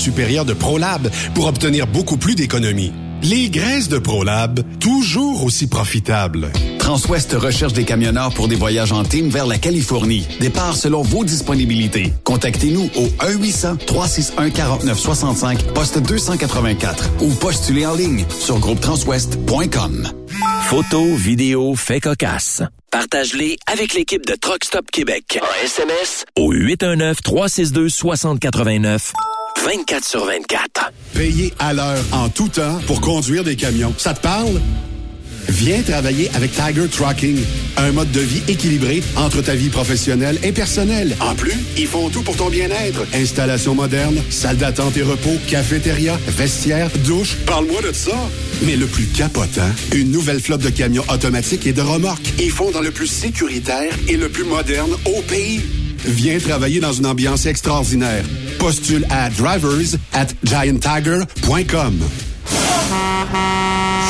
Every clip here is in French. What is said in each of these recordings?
supérieure de ProLab pour obtenir beaucoup plus d'économies. Les graisses de ProLab, toujours aussi profitables. Transwest recherche des camionneurs pour des voyages en team vers la Californie. Départ selon vos disponibilités. Contactez-nous au 1-800-361-4965, poste 284 ou postulez en ligne sur groupetranswest.com. Photos, vidéos, faits cocasse. Partage-les avec l'équipe de Truck Stop Québec. En SMS au 819-362-6089. 24 sur 24. Payé à l'heure en tout temps pour conduire des camions. Ça te parle? Viens travailler avec Tiger Trucking, un mode de vie équilibré entre ta vie professionnelle et personnelle. En plus, ils font tout pour ton bien-être. Installation moderne, salle d'attente et repos, cafétéria, vestiaire, douche. Parle-moi de ça. Mais le plus capotant, une nouvelle flotte de camions automatiques et de remorques. Ils font dans le plus sécuritaire et le plus moderne au pays. Viens travailler dans une ambiance extraordinaire. Postule à drivers at gianttiger.com.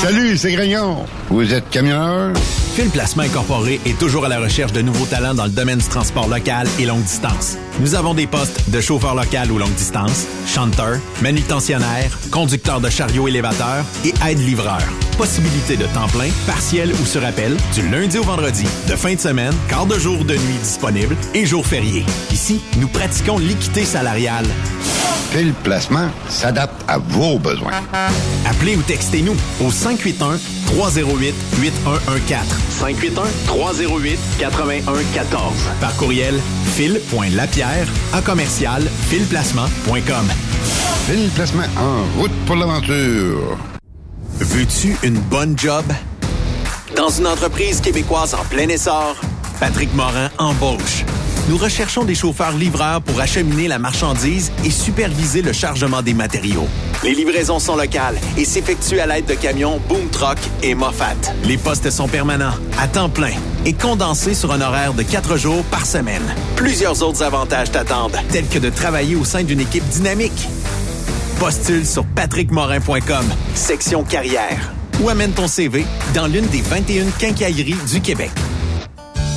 Salut, c'est Grignon. Vous êtes camionneur? Fil Placement Incorporé est toujours à la recherche de nouveaux talents dans le domaine du transport local et longue distance. Nous avons des postes de chauffeur local ou longue distance, chanteur, manutentionnaire, conducteur de chariot élévateur et aide-livreur. Possibilité de temps plein, partiel ou sur appel, du lundi au vendredi, de fin de semaine, quart de jour de nuit disponible et jours fériés. Ici, nous pratiquons l'équité salariale. Fil Placement s'adapte à vos besoins. Appelez ou textez-nous au 581 308 8114. 581 308 8114. Par courriel fil.lapierre à commercial filplacement.com. Fil Placement en route pour l'aventure. Veux-tu une bonne job? Dans une entreprise québécoise en plein essor, Patrick Morin embauche. Nous recherchons des chauffeurs livreurs pour acheminer la marchandise et superviser le chargement des matériaux. Les livraisons sont locales et s'effectuent à l'aide de camions Boom Truck et Moffat. Les postes sont permanents, à temps plein et condensés sur un horaire de quatre jours par semaine. Plusieurs autres avantages t'attendent, tels que de travailler au sein d'une équipe dynamique. Postule sur patrickmorin.com, section carrière, ou amène ton CV dans l'une des 21 quincailleries du Québec.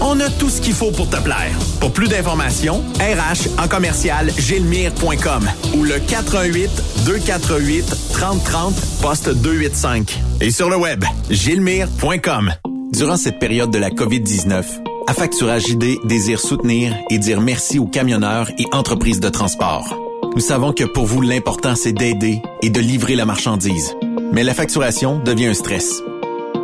On a tout ce qu'il faut pour te plaire. Pour plus d'informations, RH en commercial gilmire.com ou le 418 248 3030 poste 285. Et sur le web, gilmire.com. Durant cette période de la COVID-19, Affacturage ID désire soutenir et dire merci aux camionneurs et entreprises de transport. Nous savons que pour vous, l'important, c'est d'aider et de livrer la marchandise. Mais la facturation devient un stress.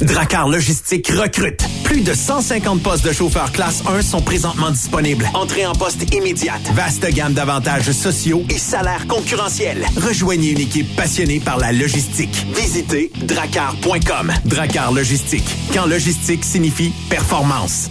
Dracar Logistique recrute. Plus de 150 postes de chauffeurs classe 1 sont présentement disponibles. Entrée en poste immédiate. Vaste gamme d'avantages sociaux et salaires concurrentiels. Rejoignez une équipe passionnée par la logistique. Visitez dracar.com. Dracar Logistique. Quand logistique signifie performance.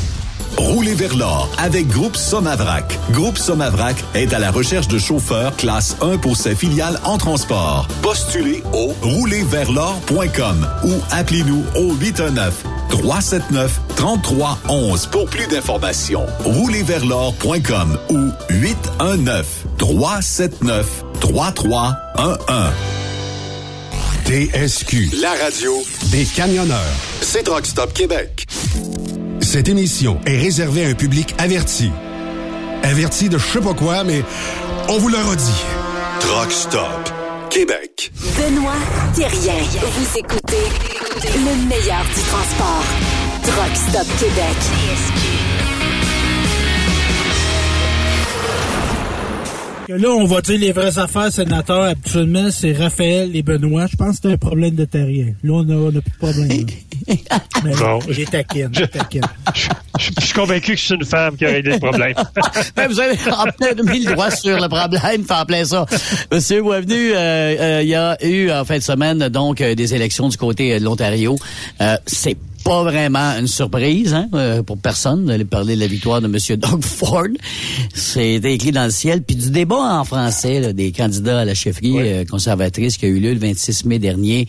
Roulez vers l'or avec Groupe Somavrac. Groupe Somavrac est à la recherche de chauffeurs classe 1 pour ses filiales en transport. Postulez au roulerversl'or.com ou appelez-nous au 819 379 3311 pour plus d'informations. Roulerversl'or.com ou 819 379 3311. TSQ, la radio des camionneurs. C'est Truck Stop Québec. Cette émission est réservée à un public averti. Averti de je sais pas quoi, mais on vous le redit. Truck Stop Québec. Benoît Thérien. Vous écoutez le meilleur du transport. Truck Stop Québec. Que là, on va dire les vraies affaires, sénateur. Habituellement, c'est Raphaël et Benoît. Je pense que c'est un problème de terrien. Là, on n'a plus de problème. Mais Bon. j'ai taquine, j'ai taquine. Je je suis convaincu que c'est une femme qui a réglé le problème. Ben, vous avez en plein mis le doigt sur le problème, faire plein ça. Monsieur Boisvenu, euh, euh, il y a eu en fin de semaine donc euh, des élections du côté euh, de l'Ontario. Euh, c'est pas vraiment une surprise hein, euh, pour personne d'aller parler de la victoire de Monsieur Doug Ford. C'est écrit dans le ciel. Puis du débat en français là, des candidats à la chefferie euh, conservatrice qui a eu lieu le 26 mai dernier.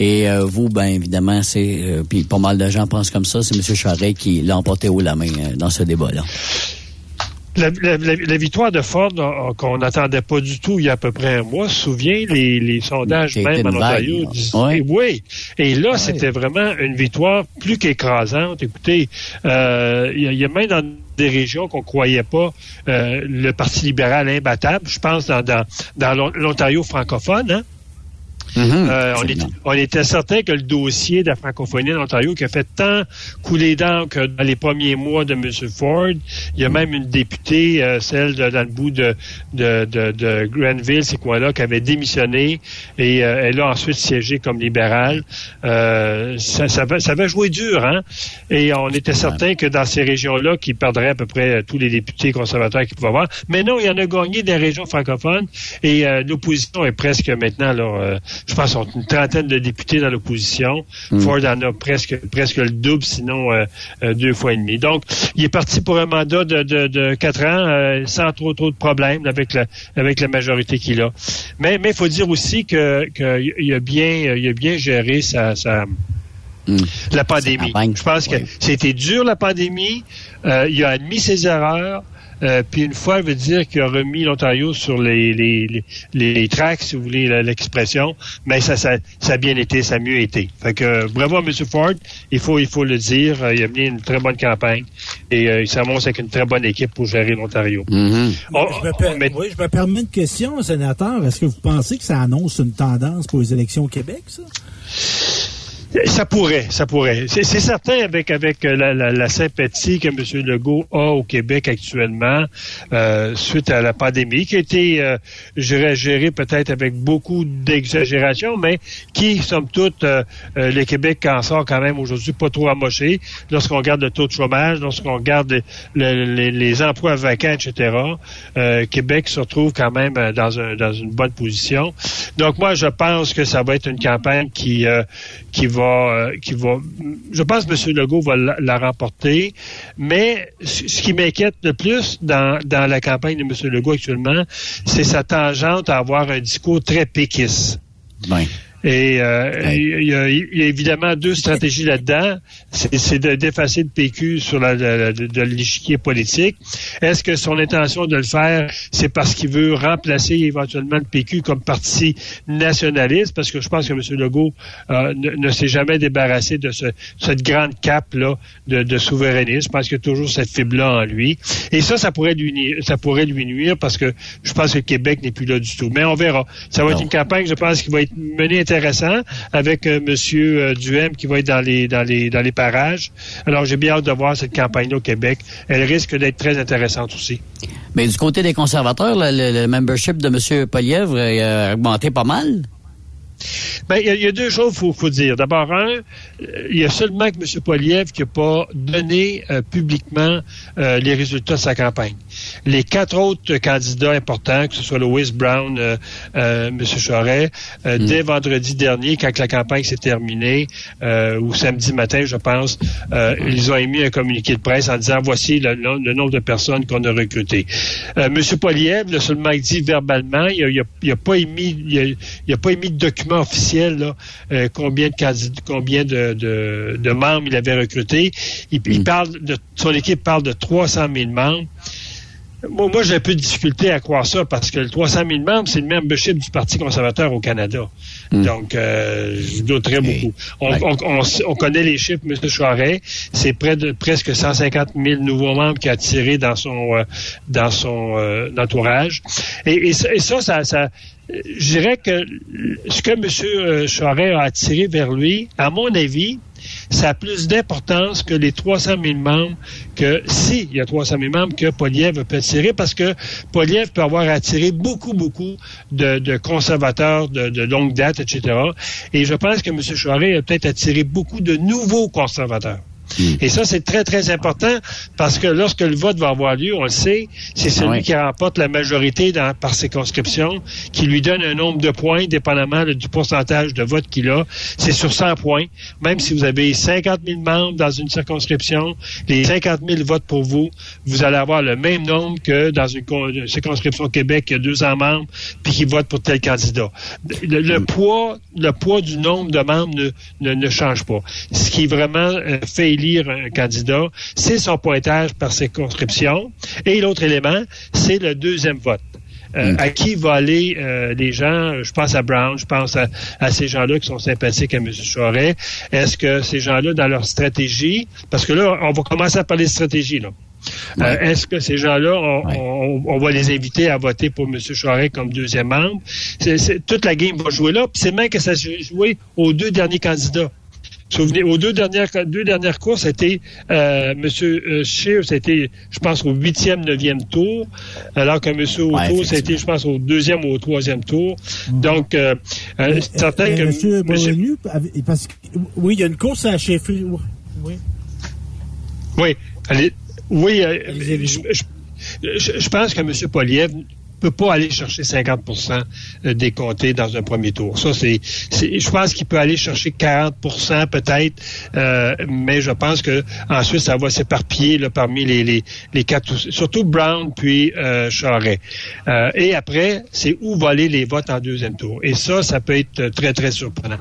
Et euh, vous, ben évidemment, c'est euh, puis pas mal de gens pensent comme ça. C'est Monsieur Charest qui l'a emporté haut la main euh, dans ce débat-là. La, la- la- la victoire de Ford, euh, qu'on n'attendait pas du tout il y a à peu près un mois, se souvient, les, les sondages même en Ontario disaient Ouais. oui. Et là, c'était vraiment une victoire plus qu'écrasante. Écoutez, euh, il y, a- il y a même dans des régions qu'on croyait pas euh, le Parti libéral imbattable. Je pense dans, dans, dans l'On- l'Ontario francophone, hein? Euh, on, est- on était certain que le dossier de la francophonie en Ontario qui a fait tant couler d'encre dans les premiers mois de M. Ford, il y a même une députée, euh, celle de, dans le bout de, de, de, de Granville, ces coins-là, qui avait démissionné et euh, elle a ensuite siégé comme libérale. Euh, ça, ça, va- ça va jouer dur, hein? Et on était certain que dans ces régions-là, qui perdraient à peu près tous les députés conservateurs qu'ils pouvaient avoir. Mais non, il y en a gagné des régions francophones et l'opposition est presque maintenant euh, je pense, ont une trentaine de députés dans l'opposition. Mm. Ford en a presque presque le double, sinon euh, euh, deux fois et demi. Donc, il est parti pour un mandat de, de, de quatre ans euh, sans trop trop de problèmes avec la avec la majorité qu'il a. Mais mais il faut dire aussi que qu'il a bien il a bien géré sa, sa la pandémie. Je pense que c'était dur la pandémie. Euh, il a admis ses erreurs. Euh, puis une fois, veut dire qu'il a remis l'Ontario sur les, les, les, les tracks, si vous voulez l'expression, mais ça, ça, ça a bien été, ça a mieux été. Fait que euh, bravo à M. Ford, il faut, il faut le dire, euh, il a mené une très bonne campagne et euh, il s'annonce avec une très bonne équipe pour gérer l'Ontario. Mm-hmm. Oh, mais- oui, je me permets une question, sénateur. Est-ce que vous pensez que ça annonce une tendance pour les élections au Québec, ça? Ça pourrait, ça pourrait. C'est certain avec avec euh, la, la, la sympathie que M. Legault a au Québec actuellement euh, suite à la pandémie, qui a été, euh, gérée peut-être avec beaucoup d'exagération, mais qui, somme toute, euh, euh, le Québec en sort quand même aujourd'hui pas trop amoché. Lorsqu'on regarde le taux de chômage, lorsqu'on regarde le- le- les, emplois vacants, etc., euh, Québec se retrouve quand même dans, un, dans une bonne position. Donc moi, je pense que ça va être une campagne qui qui va euh, je pense que M. Legault va la, la remporter, mais ce qui m'inquiète le plus dans, dans la campagne de M. Legault actuellement, c'est sa tangente à avoir un discours très péquiste. Ben. Et euh, il, y a, il y a évidemment deux stratégies là-dedans. C'est c'est de d'effacer le PQ sur la, la- la- de, de l'échiquier politique. Est-ce que son intention de le faire, c'est parce qu'il veut remplacer éventuellement le PQ comme parti nationaliste? Parce que je pense que M. Legault euh, ne, ne s'est jamais débarrassé de ce, cette grande cape là de, de souverainisme. Je pense qu'il y a toujours cette fibre-là en lui. Et ça, ça pourrait lui nuire, ça pourrait lui nuire parce que je pense que le Québec n'est plus là du tout. Mais on verra. Ça va être une campagne, je pense, qui va être menée intéressant avec euh, Monsieur euh, Duhem qui va être dans les dans les dans les parages. Alors j'ai bien hâte de voir cette campagne-là au Québec. Elle risque d'être très intéressante aussi. Mais du côté des conservateurs, le, membership de M. Polièvre euh, a augmenté pas mal? Ben, il y, a- il y a deux choses qu'il faut, faut dire. D'abord, un, euh, il y a seulement que M. Poliev qui n'a pas donné euh, publiquement euh, les résultats de sa campagne. Les quatre autres candidats importants, que ce soit Louis Brown, euh, euh, M. Charest, euh, dès vendredi dernier, quand la campagne s'est terminée, euh, ou samedi matin, je pense, euh, ils ont émis un communiqué de presse en disant voici le, no- le nombre de personnes qu'on a recrutées. Euh, M. Poliev l'a seulement dit verbalement, il n'a il a, il a pas émis il a, il a pas émis de document officiel là, euh, combien de candidats, combien de, de, de membres il avait recrutés. Il, il parle de son équipe parle de 300 000 membres. Moi, moi j'ai un peu de difficulté à croire ça parce que le 300 000 membres, c'est le membership du Parti conservateur au Canada. Donc, euh, je douterais beaucoup. On, on- on s- on connaît les chiffres, M. Charest. C'est près de presque 150 000 nouveaux membres qu'il a attirés dans son euh, dans son euh, entourage. Et, et ça, et ça, ça, ça- je dirais que ce que M. Charest a attiré vers lui, à mon avis, ça a plus d'importance que les 300 000 membres que, si il y a 300 000 membres, que Poliev peut attirer parce que Poliev peut avoir attiré beaucoup, beaucoup de, conservateurs de, de longue date, etc. Et je pense que M. Charest a peut-être attiré beaucoup de nouveaux conservateurs. Et ça, c'est très, très important parce que lorsque le vote va avoir lieu, on le sait, c'est celui qui remporte la majorité dans, par circonscription, qui lui donne un nombre de points, dépendamment là, du pourcentage de vote qu'il a. C'est sur 100 points. Même si vous avez 50 000 membres dans une circonscription, les 50 000 votent pour vous, vous allez avoir le même nombre que dans une, con- une circonscription Québec qui a 200 membres puis qui votent pour tel candidat. Le, le poids, le poids du nombre de membres ne, ne, ne change pas. Ce qui vraiment euh, fait élire un candidat, c'est son pointage par circonscription. Et l'autre élément, c'est le deuxième vote. Euh, À qui va aller euh, les gens? Je pense à Brown, je pense à, à ces gens-là qui sont sympathiques à M. Charest. Est-ce que ces gens-là, dans leur stratégie, parce que là, on va commencer à parler de stratégie, là. Euh, Est-ce que ces gens-là, on, on- on va les inviter à voter pour M. Charest comme deuxième membre? Toute la game va jouer là. Puis c'est même que ça s'est joué aux deux derniers candidats. Souvenez, aux deux dernières, deux dernières courses, c'était euh, M. euh, Scheer, c'était, je pense, au huitième, neuvième tour, alors que M. Auto, c'était, je pense, au deuxième ou au troisième tour. Donc, euh, euh, c'est certain que... Monsieur monsieur- parce que, oui, il y a une course à chefferie. Oui. Oui, allez, oui, euh, je, je- je- je pense que M. Poliev peut pas aller chercher 50% des comtés dans un premier tour. Ça, c'est, je pense qu'il peut aller chercher 40% peut-être, euh, mais je pense que ensuite ça va s'éparpiller là, parmi les, les, les quatre, surtout Brown puis euh, Charret. Euh, et après, c'est où voler les votes en deuxième tour. Et ça, ça peut être très très surprenant.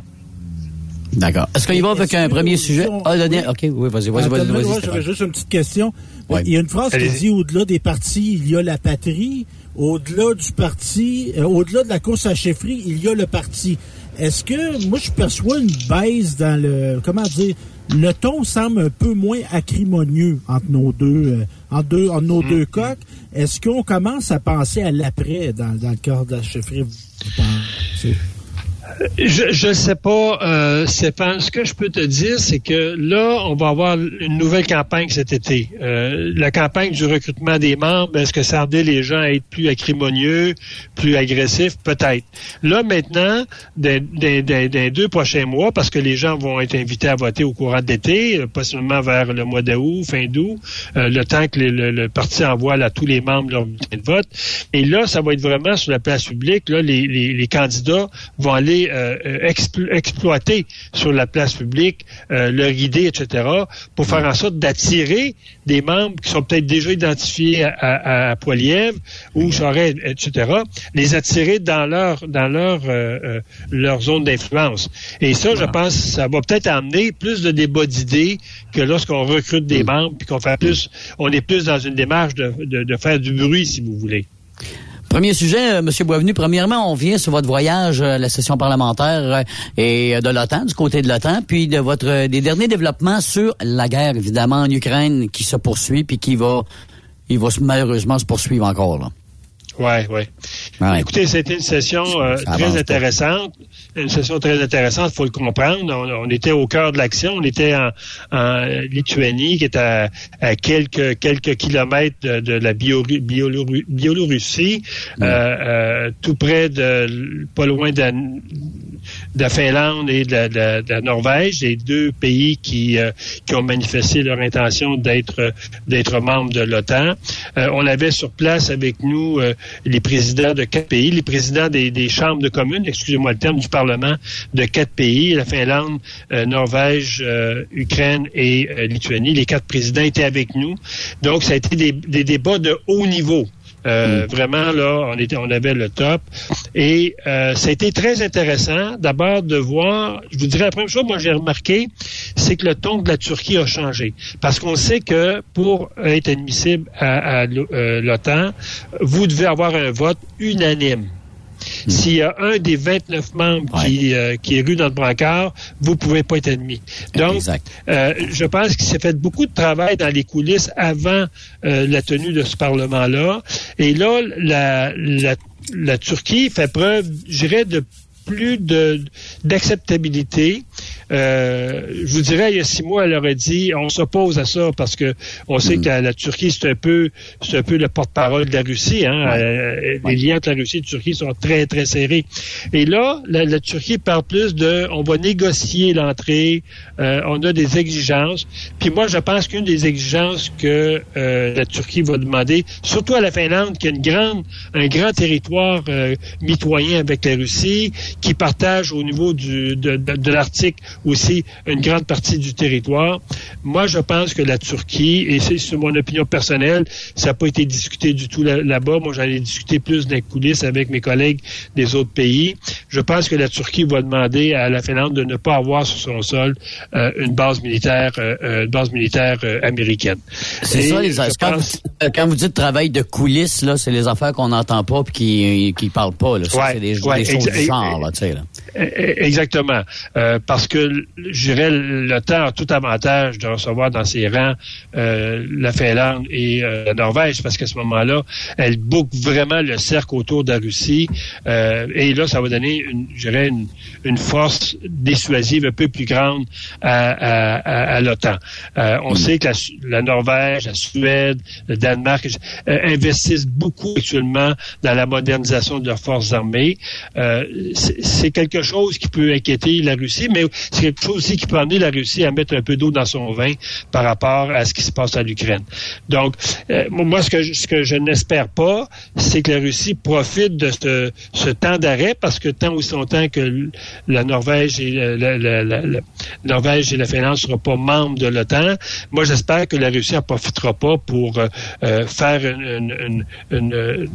D'accord. Est-ce qu'il va avec un premier sujet? Ah, OK, oui, vas-y, vas-y, vas-y. Vas J'avais juste une petite question. Il y a une phrase qui dit au-delà des partis, il y a la patrie. Au-delà du parti, euh, au-delà de la course à chefferie, il y a le parti. Est-ce que moi je perçois une baisse dans le comment dire le ton semble un peu moins acrimonieux entre nos deux euh, entre, deux, entre nos deux mm. coques. Est-ce qu'on commence à penser à l'après dans, dans le cadre de la chefferie? Je ne sais pas, euh, Stéphane. Ce que je peux te dire, c'est que là, on va avoir une nouvelle campagne cet été. Euh, la campagne du recrutement des membres, est-ce que ça ardait les gens à être plus acrimonieux, plus agressifs? Peut-être. Là, maintenant, des, des, deux prochains mois, parce que les gens vont être invités à voter au courant de l'été, euh, pas seulement vers le mois d'août, fin d'août, euh, le temps que le, parti envoie à tous les membres leur bulletin de vote. Et là, ça va être vraiment sur la place publique. Là, les, les, les candidats vont aller euh, exploiter sur la place publique euh, leur idée, etc., pour faire en sorte d'attirer des membres qui sont peut-être déjà identifiés à, à, Poilièvre ou Charest, etc., les attirer dans leur dans leur euh, leur zone d'influence. Et ça, je pense, ça va peut-être amener plus de débats d'idées que lorsqu'on recrute des membres puis qu'on fait plus, on est plus dans une démarche de, de, de faire du bruit, si vous voulez. Premier sujet, euh, Monsieur Boisvenu. Premièrement, on vient sur votre voyage à la session parlementaire euh, et de l'OTAN, du côté de l'OTAN, puis de votre des derniers développements sur la guerre, évidemment, en Ukraine, qui se poursuit puis qui va, il va malheureusement se poursuivre encore. Là. Oui, oui. Ouais. Écoutez, c'était une session euh, très intéressante. Une session très intéressante, il faut le comprendre. On, était au cœur de l'action. On était en, Lituanie, qui est à, quelques quelques kilomètres de, la Biélorussie, euh, euh, tout près de, pas loin de, de la Finlande et de la, Norvège, les deux pays qui, qui ont manifesté leur intention d'être d'être membres de l'OTAN. on avait sur place avec nous les présidents de quatre pays, les présidents des, chambres de communes, excusez-moi le terme, du Parlement de quatre pays, la Finlande, euh, Norvège, euh, Ukraine et euh, Lituanie. Les quatre présidents étaient avec nous. Donc, ça a été des, des débats de haut niveau. Euh, mm. Vraiment, là, on, était, on avait le top. Et euh, ça a été très intéressant, d'abord, de voir, je vous dirais la première chose, moi j'ai remarqué, c'est que le ton de la Turquie a changé. Parce qu'on sait que pour être admissible à, à l'OTAN, vous devez avoir un vote unanime. Hmm. S'il y a un des 29 membres qui, euh, qui est rue dans le brancard, vous pouvez pas être admis. Donc, euh, je pense qu'il s'est fait beaucoup de travail dans les coulisses avant euh, la tenue de ce Parlement-là. Et là, la, la, la Turquie fait preuve, je dirais, de plus de d'acceptabilité. Euh, je vous dirais, il y a six mois, elle aurait dit, on s'oppose à ça parce que on sait mm. que la Turquie, c'est un peu, c'est un peu le porte-parole de la Russie. Hein? Euh, les liens entre la Russie et la Turquie sont très, très serrés. Et là, la, Turquie parle plus de, on va négocier l'entrée, euh, on a des exigences. Puis moi, je pense qu'une des exigences que la Turquie va demander, surtout à la Finlande, qui a une grande, un grand territoire mitoyen avec la Russie, qui partage au niveau du, de, de, l'Arctique aussi une grande partie du territoire. Moi, je pense que la Turquie, et c'est mon opinion personnelle, ça n'a pas été discuté du tout là-bas. Moi, j'en ai discuté plus d'un coulisses avec mes collègues des autres pays. Je pense que la Turquie va demander à la Finlande de ne pas avoir sur son sol euh, une base militaire, euh, euh une base militaire euh, américaine. C'est ça, les quand, quand, vous dites travail de coulisses, là, c'est les affaires qu'on n'entend pas et qui qui parlent pas. Là. c'est des, choses du genre. Là, tu sais, là. E, e, exactement. Parce que, je dirais, le temps a tout avantage de recevoir dans ses rangs euh, la Finlande et euh, la Norvège, parce qu'à ce moment-là, elle boucle vraiment le cercle autour de la Russie. et là, ça va donner, une, je dirais, une, force dissuasive un peu plus grande à, l'OTAN. on sait que la, Norvège, la Suède, le Danemark investissent beaucoup actuellement dans la modernisation de leurs forces armées. c'est quelque chose qui peut inquiéter la Russie, mais c'est quelque chose aussi qui peut amener la Russie à mettre un peu d'eau dans son vin par rapport à ce qui se passe à l'Ukraine. Donc, euh, moi, ce que je, n'espère pas, c'est que la Russie profite de ce, temps d'arrêt, parce que tant aussi longtemps que la Norvège et la, Norvège et la Finlande ne seront pas membres de l'OTAN, moi, j'espère que la Russie en profitera pas pour euh, euh, faire une, une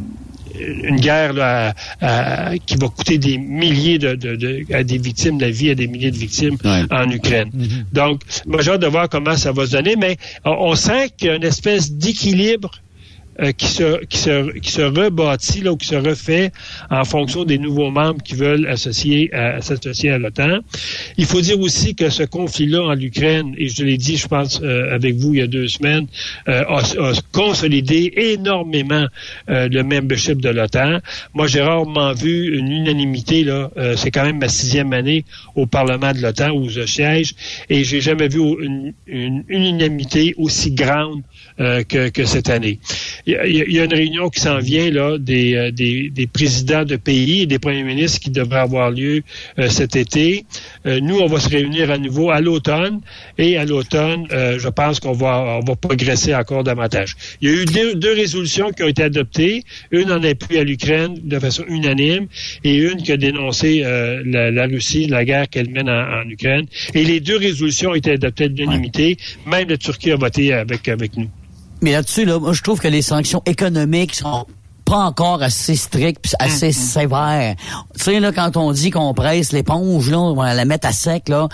guerre là, à, à, qui va coûter des milliers de, de, de, à des victimes, la vie à des milliers de victimes Ouais. en Ukraine. Mm-hmm. Donc, moi, j'ai hâte de voir comment ça va se donner, mais on, on sent qu'il y a une espèce d'équilibre euh, qui, se, qui, se, qui se rebâtit là, ou qui se refait en fonction des nouveaux membres qui veulent associer s'associer à l'OTAN. Il faut dire aussi que ce conflit-là en Ukraine, et je l'ai dit, je pense, euh, avec vous il y a deux semaines, euh, a, a consolidé énormément euh, le membership de l'OTAN. Moi, j'ai rarement vu une unanimité, là, euh, c'est quand même ma sixième année au Parlement de l'OTAN où je siège, et j'ai jamais vu une, une, une unanimité aussi grande que, que, cette année. Il y, a, il y, a, une réunion qui s'en vient là des, euh, des, des, présidents de pays et des premiers ministres qui devrait avoir lieu euh, cet été. Euh, nous, on va se réunir à nouveau à l'automne et à l'automne, euh, je pense qu'on va, on va progresser encore davantage. Il y a eu deux, deux, résolutions qui ont été adoptées, une en appui à l'Ukraine de façon unanime et une qui a dénoncé euh, la, la, Russie, la guerre qu'elle mène en, en, Ukraine. Et les deux résolutions ont été adoptées à l'unanimité. Même la Turquie a voté avec, avec nous. Mais là-dessus, là, moi, je trouve que les sanctions économiques sont pas encore assez strictes, assez mm -hmm. sévères. Tu sais, là, quand on dit qu'on presse l'éponge, là, on va la mettre à sec, là,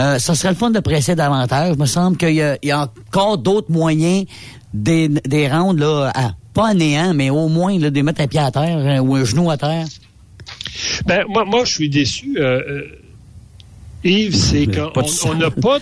euh, ça serait le fun de presser davantage. Il me semble qu'il y, y, a encore d'autres moyens des, des rendre, là, à, pas à néant, mais au moins, là, de mettre un pied à terre euh, ou un genou à terre. Ben, moi, moi, je suis déçu, euh, Yves, c'est qu'on n'a pas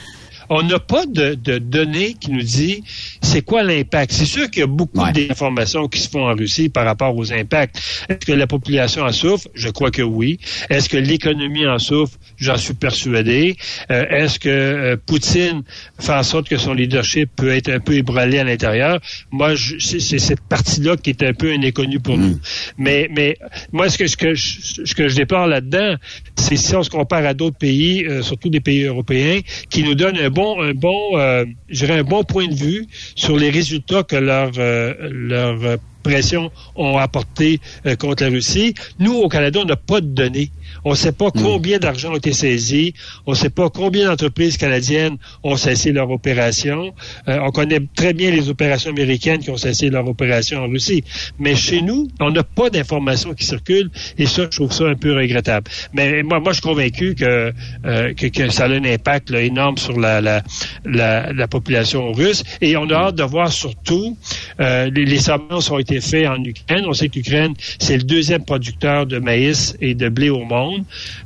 on n'a pas de, de, données qui nous dit c'est quoi l'impact? C'est sûr qu'il y a beaucoup ouais. d'informations qui se font en Russie par rapport aux impacts. Est-ce que la population en souffre? Je crois que oui. Est-ce que l'économie en souffre? J'en suis persuadé. Euh, Est-ce que euh, Poutine fait en sorte que son leadership peut être un peu ébranlé à l'intérieur? Moi, c'est cette partie-là qui est un peu inconnue pour mm. nous. Mais, mais moi, ce que, ce que, je, ce que je déplore là-dedans, c'est si on se compare à d'autres pays, euh, surtout des pays européens, qui nous donnent un bon, un bon, euh, un bon point de vue sur les résultats que leur, euh, leur pression ont apporté euh, contre la Russie. Nous, au Canada, on n'a pas de données. On ne sait pas combien d'argent a été saisi. On ne sait pas combien d'entreprises canadiennes ont cessé leur opération. Euh, on connaît très bien les opérations américaines qui ont cessé leur opération en Russie. Mais chez nous, on n'a pas d'informations qui circulent et ça, je trouve ça un peu regrettable. Mais moi, moi je suis convaincu que, euh, que, que, ça a un impact là, énorme sur la, la, la, la, population russe. Et on a hâte de voir surtout, euh, les, les semences ont été faits en Ukraine. On sait que l'Ukraine, c'est le deuxième producteur de maïs et de blé au monde.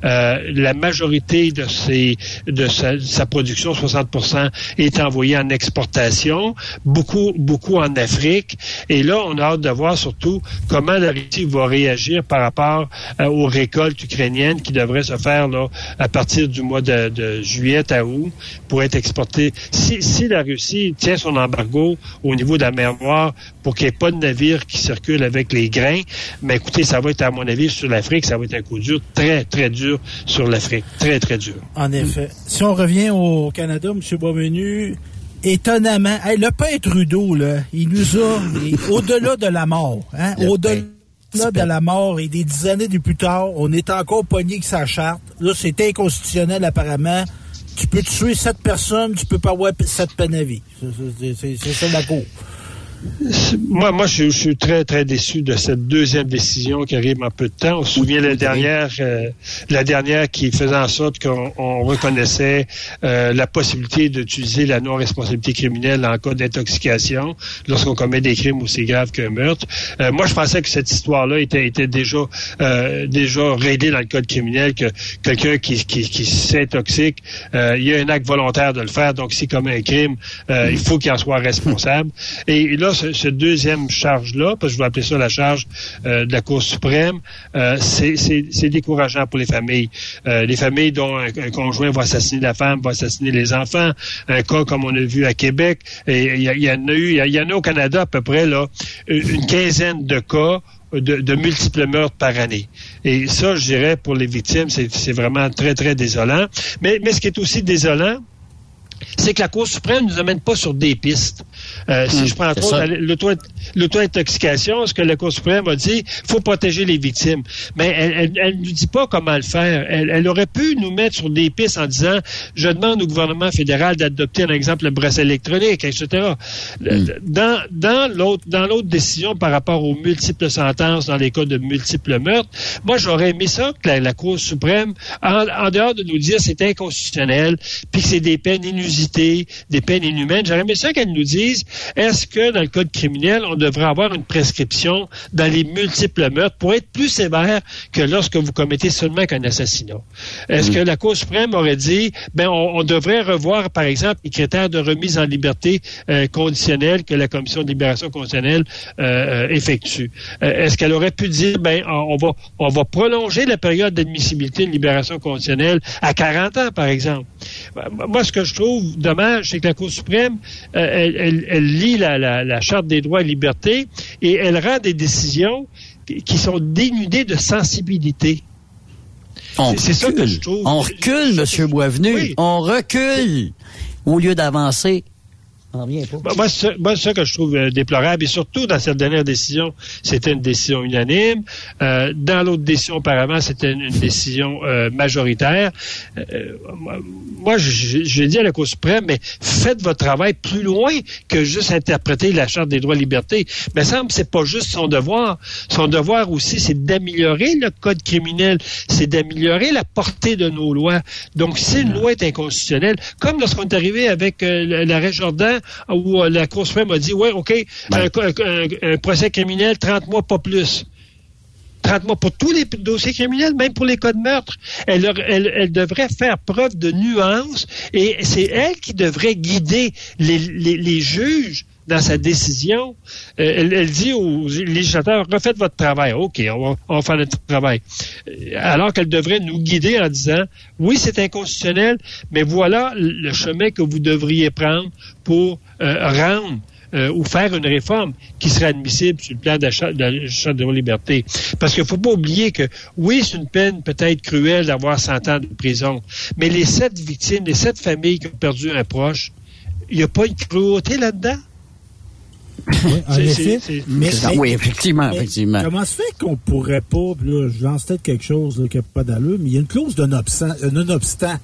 Euh, la majorité de, sa, production, 60% est envoyée en exportation, beaucoup, beaucoup en Afrique. Et là, on a hâte de voir surtout comment la Russie va réagir par rapport euh, aux récoltes ukrainiennes qui devraient se faire là, à partir du mois de, juillet à août pour être exportées. Si, la Russie tient son embargo au niveau de la mer Noire pour qu'il n'y ait pas de navires qui circulent avec les grains, mais écoutez, ça va être, à mon avis, sur l'Afrique, ça va être un coup dur très dur sur l'Afrique. Très, très dur. En effet. Si on revient au Canada, M. Boisvenu, étonnamment, hey, le peintre Trudeau, là, il nous a, au-delà de la mort, hein, au-delà de la mort et des dizaines d'années plus tard, on est encore pogné avec sa charte. Là, c'est inconstitutionnel apparemment. Tu peux tuer sept personnes, tu peux pas avoir sept peines à vie. C'est ça la cour. Moi, moi, je, je, suis très, très déçu de cette deuxième décision qui arrive en peu de temps. On se souvient la dernière, euh, la dernière qui faisait en sorte qu'on reconnaissait euh, la possibilité d'utiliser la non-responsabilité criminelle en cas d'intoxication lorsqu'on commet des crimes aussi graves qu'un meurtre. Euh, moi, je pensais que cette histoire-là était, était déjà, euh, déjà réglée dans le code criminel, que quelqu'un qui, qui, qui s'intoxique, euh, il y a un acte volontaire de le faire, donc s'il commet un crime, il faut qu'il en soit responsable. Et là, ce, deuxième charge-là, parce que je vais appeler ça la charge euh, de la Cour suprême, euh, c'est décourageant pour les familles. Euh, les familles dont un, conjoint va assassiner la femme, va assassiner les enfants. Un cas comme on a vu à Québec, et il y, en a eu, il y en a au Canada à peu près là une quinzaine de cas de, multiples meurtres par année. Et ça, je dirais, pour les victimes, c'est vraiment très, très désolant. Mais ce qui est aussi désolant, c'est que la Cour suprême ne nous amène pas sur des pistes. Euh, si hmm, je prends l'auto-intoxication, ce que la Cour suprême a dit, faut protéger les victimes. Mais elle ne nous dit pas comment le faire. Elle, aurait pu nous mettre sur des pistes en disant, je demande au gouvernement fédéral d'adopter, un exemple, le bracelet électronique, etc. Hmm. Dans, dans l'autre dans l'autre décision par rapport aux multiples sentences dans les cas de multiples meurtres, moi, j'aurais aimé ça que la, Cour suprême, en, en, dehors de nous dire c'est inconstitutionnel, puis que c'est des peines des peines inhumaines, j'aurais aimé ça qu'elle nous dise est-ce que dans le code criminel, on devrait avoir une prescription dans les multiples meurtres pour être plus sévère que lorsque vous commettez seulement qu'un assassinat? Est-ce mm. que la Cour suprême aurait dit, ben, on, devrait revoir, par exemple, les critères de remise en liberté euh, conditionnelle que la Commission de libération conditionnelle euh, euh, effectue? Est-ce qu'elle aurait pu dire, ben, on va, on va prolonger la période d'admissibilité de libération conditionnelle à 40 ans, par exemple? Moi, ce que je trouve dommage, c'est que la Cour suprême, elle, elle, lit la, la, Charte des droits et libertés et elle rend des décisions qui sont dénudées de sensibilité. C'est ça que je trouve. On recule, M. Boisvenu. On recule au lieu d'avancer. Moi, c'est ça que je trouve euh, déplorable. Et surtout, dans cette dernière décision, c'était une décision unanime. Euh, dans l'autre décision, auparavant, c'était une, décision euh, majoritaire. moi, je, je, dis à la Cour suprême, mais faites votre travail plus loin que juste interpréter la Charte des droits et libertés. Mais me c'est pas juste son devoir. Son devoir aussi, c'est d'améliorer le code criminel, c'est d'améliorer la portée de nos lois. Donc, si une loi est inconstitutionnelle, comme lorsqu'on est arrivé avec l'arrêt Jordan, où euh, la Cour suprême a dit, ouais, OK, ben. un, procès criminel, 30 mois, pas plus. 30 mois pour tous les dossiers criminels, même pour les cas de meurtre. Elle, elle, devrait faire preuve de nuance et c'est elle qui devrait guider les, les juges dans sa décision, euh, elle, dit aux législateurs, refaites votre travail. OK, on va, faire notre travail. Euh, alors qu'elle devrait nous guider en disant, oui, c'est inconstitutionnel, mais voilà le chemin que vous devriez prendre pour euh, rendre ou faire une réforme qui serait admissible sur le plan de la de liberté. Parce qu'il ne faut pas oublier que, oui, c'est une peine peut-être cruelle d'avoir 100 ans de prison, mais les sept victimes, les sept familles qui ont perdu un proche, il n'y a pas une cruauté là-dedans? Oui, en effet. Mais, oui, effectivement, effectivement. Comment se fait qu'on pourrait pas, là, je lance peut-être quelque chose qui n'a pas d'allure, mais il y a une clause de non-obstant.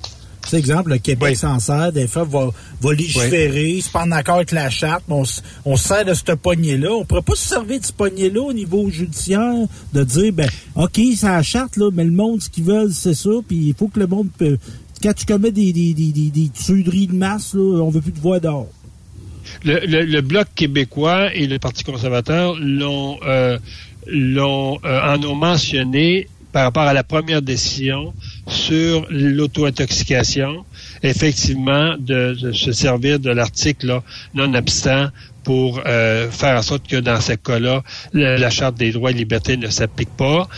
C'est exemple, le Québec s'en sert, des fois, va, va légiférer, c'est pas en accord avec la charte, mais on, on se sert de cette poignée-là. On pourrait pas se servir de ce poignée-là au niveau judiciaire, de dire, ben, OK, c'est la charte, là, mais le monde, ce qu'ils veulent, c'est ça, puis il faut que le monde peut... Quand tu commets des, des, des, des, tueries de masse, là, on veut plus te voir dehors le, Bloc québécois et le Parti conservateur l'ont, euh, euh, en ont mentionné par rapport à la première décision sur l'auto-intoxication, effectivement, de, se servir de l'article non abstant pour euh, faire en sorte que dans ce cas-là, la, Charte des droits et libertés ne s'applique pas.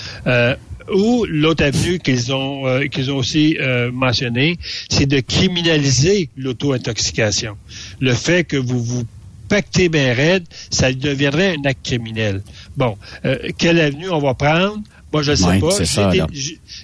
Ou l'autre avenue qu'ils ont qu'ils ont aussi mentionné, c'est de criminaliser l'auto-intoxication le fait que vous vous pactez bien raide, ça deviendrait un acte criminel. Bon, euh, quelle avenue on va prendre? Moi, je ne sais pas.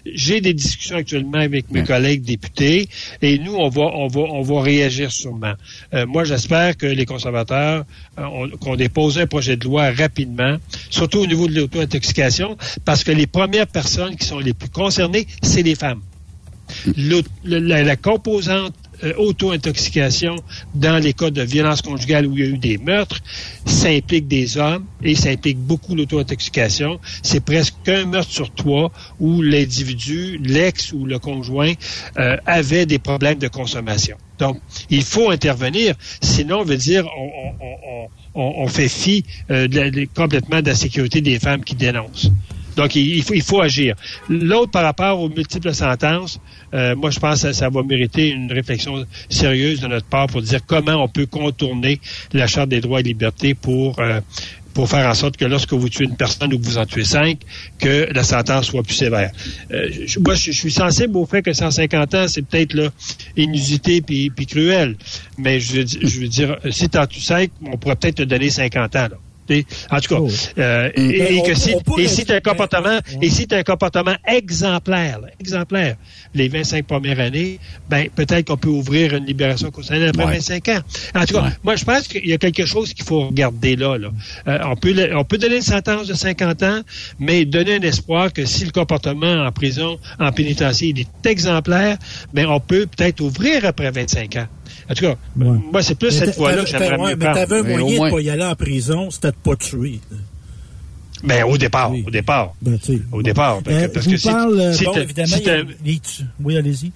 J'ai des, discussions actuellement avec mes collègues députés et nous, on va, on va, on va réagir sûrement. Euh, moi, j'espère que les conservateurs, euh, qu'on dépose un projet de loi rapidement, surtout au niveau de l'auto-intoxication, parce que les premières personnes qui sont les plus concernées, c'est les femmes. la, composante euh, auto-intoxication dans les cas de violence conjugale où il y a eu des meurtres, ça implique des hommes et ça implique beaucoup l'auto-intoxication. C'est presque un meurtre sur trois où l'individu, l'ex ou le conjoint, euh, avait des problèmes de consommation. Donc, il faut intervenir, sinon, on veut dire, on, fait fi euh, complètement de la sécurité des femmes qui dénoncent. Donc, il, faut, il faut agir. L'autre, par rapport aux multiples sentences, euh, moi, je pense que ça, va mériter une réflexion sérieuse de notre part pour dire comment on peut contourner la Charte des droits et libertés pour euh, pour faire en sorte que lorsque vous tuez une personne ou que vous en tuez cinq, que la sentence soit plus sévère. Euh, moi, je, suis sensible au fait que 150 ans, c'est peut-être là inusité puis, puis cruel. Mais je, je veux dire, si tu en tues cinq, on pourrait peut-être te donner 50 ans. Là. En tout cas, oh. euh, et, que si, et si tu un comportement, et si un comportement exemplaire, exemplaire, les 25 premières années, ben peut-être qu'on peut ouvrir une libération conditionnelle après 25 ans. En tout cas, moi je pense qu'il y a quelque chose qu'il faut regarder là. là. Euh, on peut on peut donner une sentence de 50 ans, mais donner un espoir que si le comportement en prison, en pénitencier, est exemplaire, ben on peut peut-être ouvrir après 25 ans. En tout cas, moi, c'est plus cette fois-là que j'aimerais mieux Mais t'avais un moyen de ne pas y aller en prison, c'était de pas tuer. Ben, au départ, au départ. Ben, au départ. Parce, que, euh, parle, si, bon, évidemment, a. Oui, allez-y.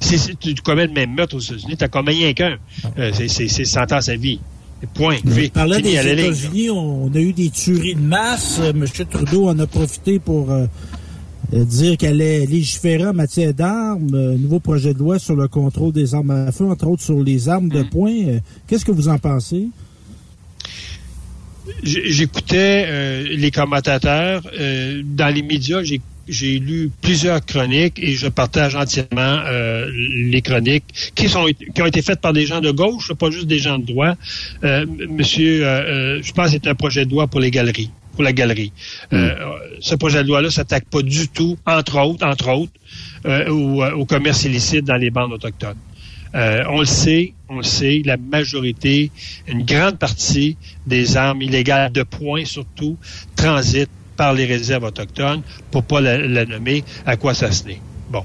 Si, tu commets le même meurtre aux États-Unis, t'as commis rien qu'un. Ah. Euh, c'est sentence à vie. Point. V. Parlant des États-Unis, on, a eu des tueries de masse. Euh, M. Trudeau en a profité pour euh, dire qu'elle est légiférer en matière d'armes, euh, nouveau projet de loi sur le contrôle des armes à feu, entre autres sur les armes de hmm. poing. Euh, qu'est-ce que vous en pensez? J'écoutais les commentateurs. dans les médias, j'ai lu plusieurs chroniques et je partage entièrement les chroniques qui sont qui ont été faites par des gens de gauche, pas juste des gens de droite. monsieur, je pense que c'est un projet de loi pour les galeries pour la galerie. Euh, hmm. ce projet de loi-là s'attaque pas du tout, entre autres, entre autres, euh, euh, au, commerce illicite dans les bandes autochtones. on le sait, on le sait, la majorité, une grande partie des armes illégales de poing surtout, transitent par les réserves autochtones, pour pas la, la nommer, à quoi ça se n'est. Bon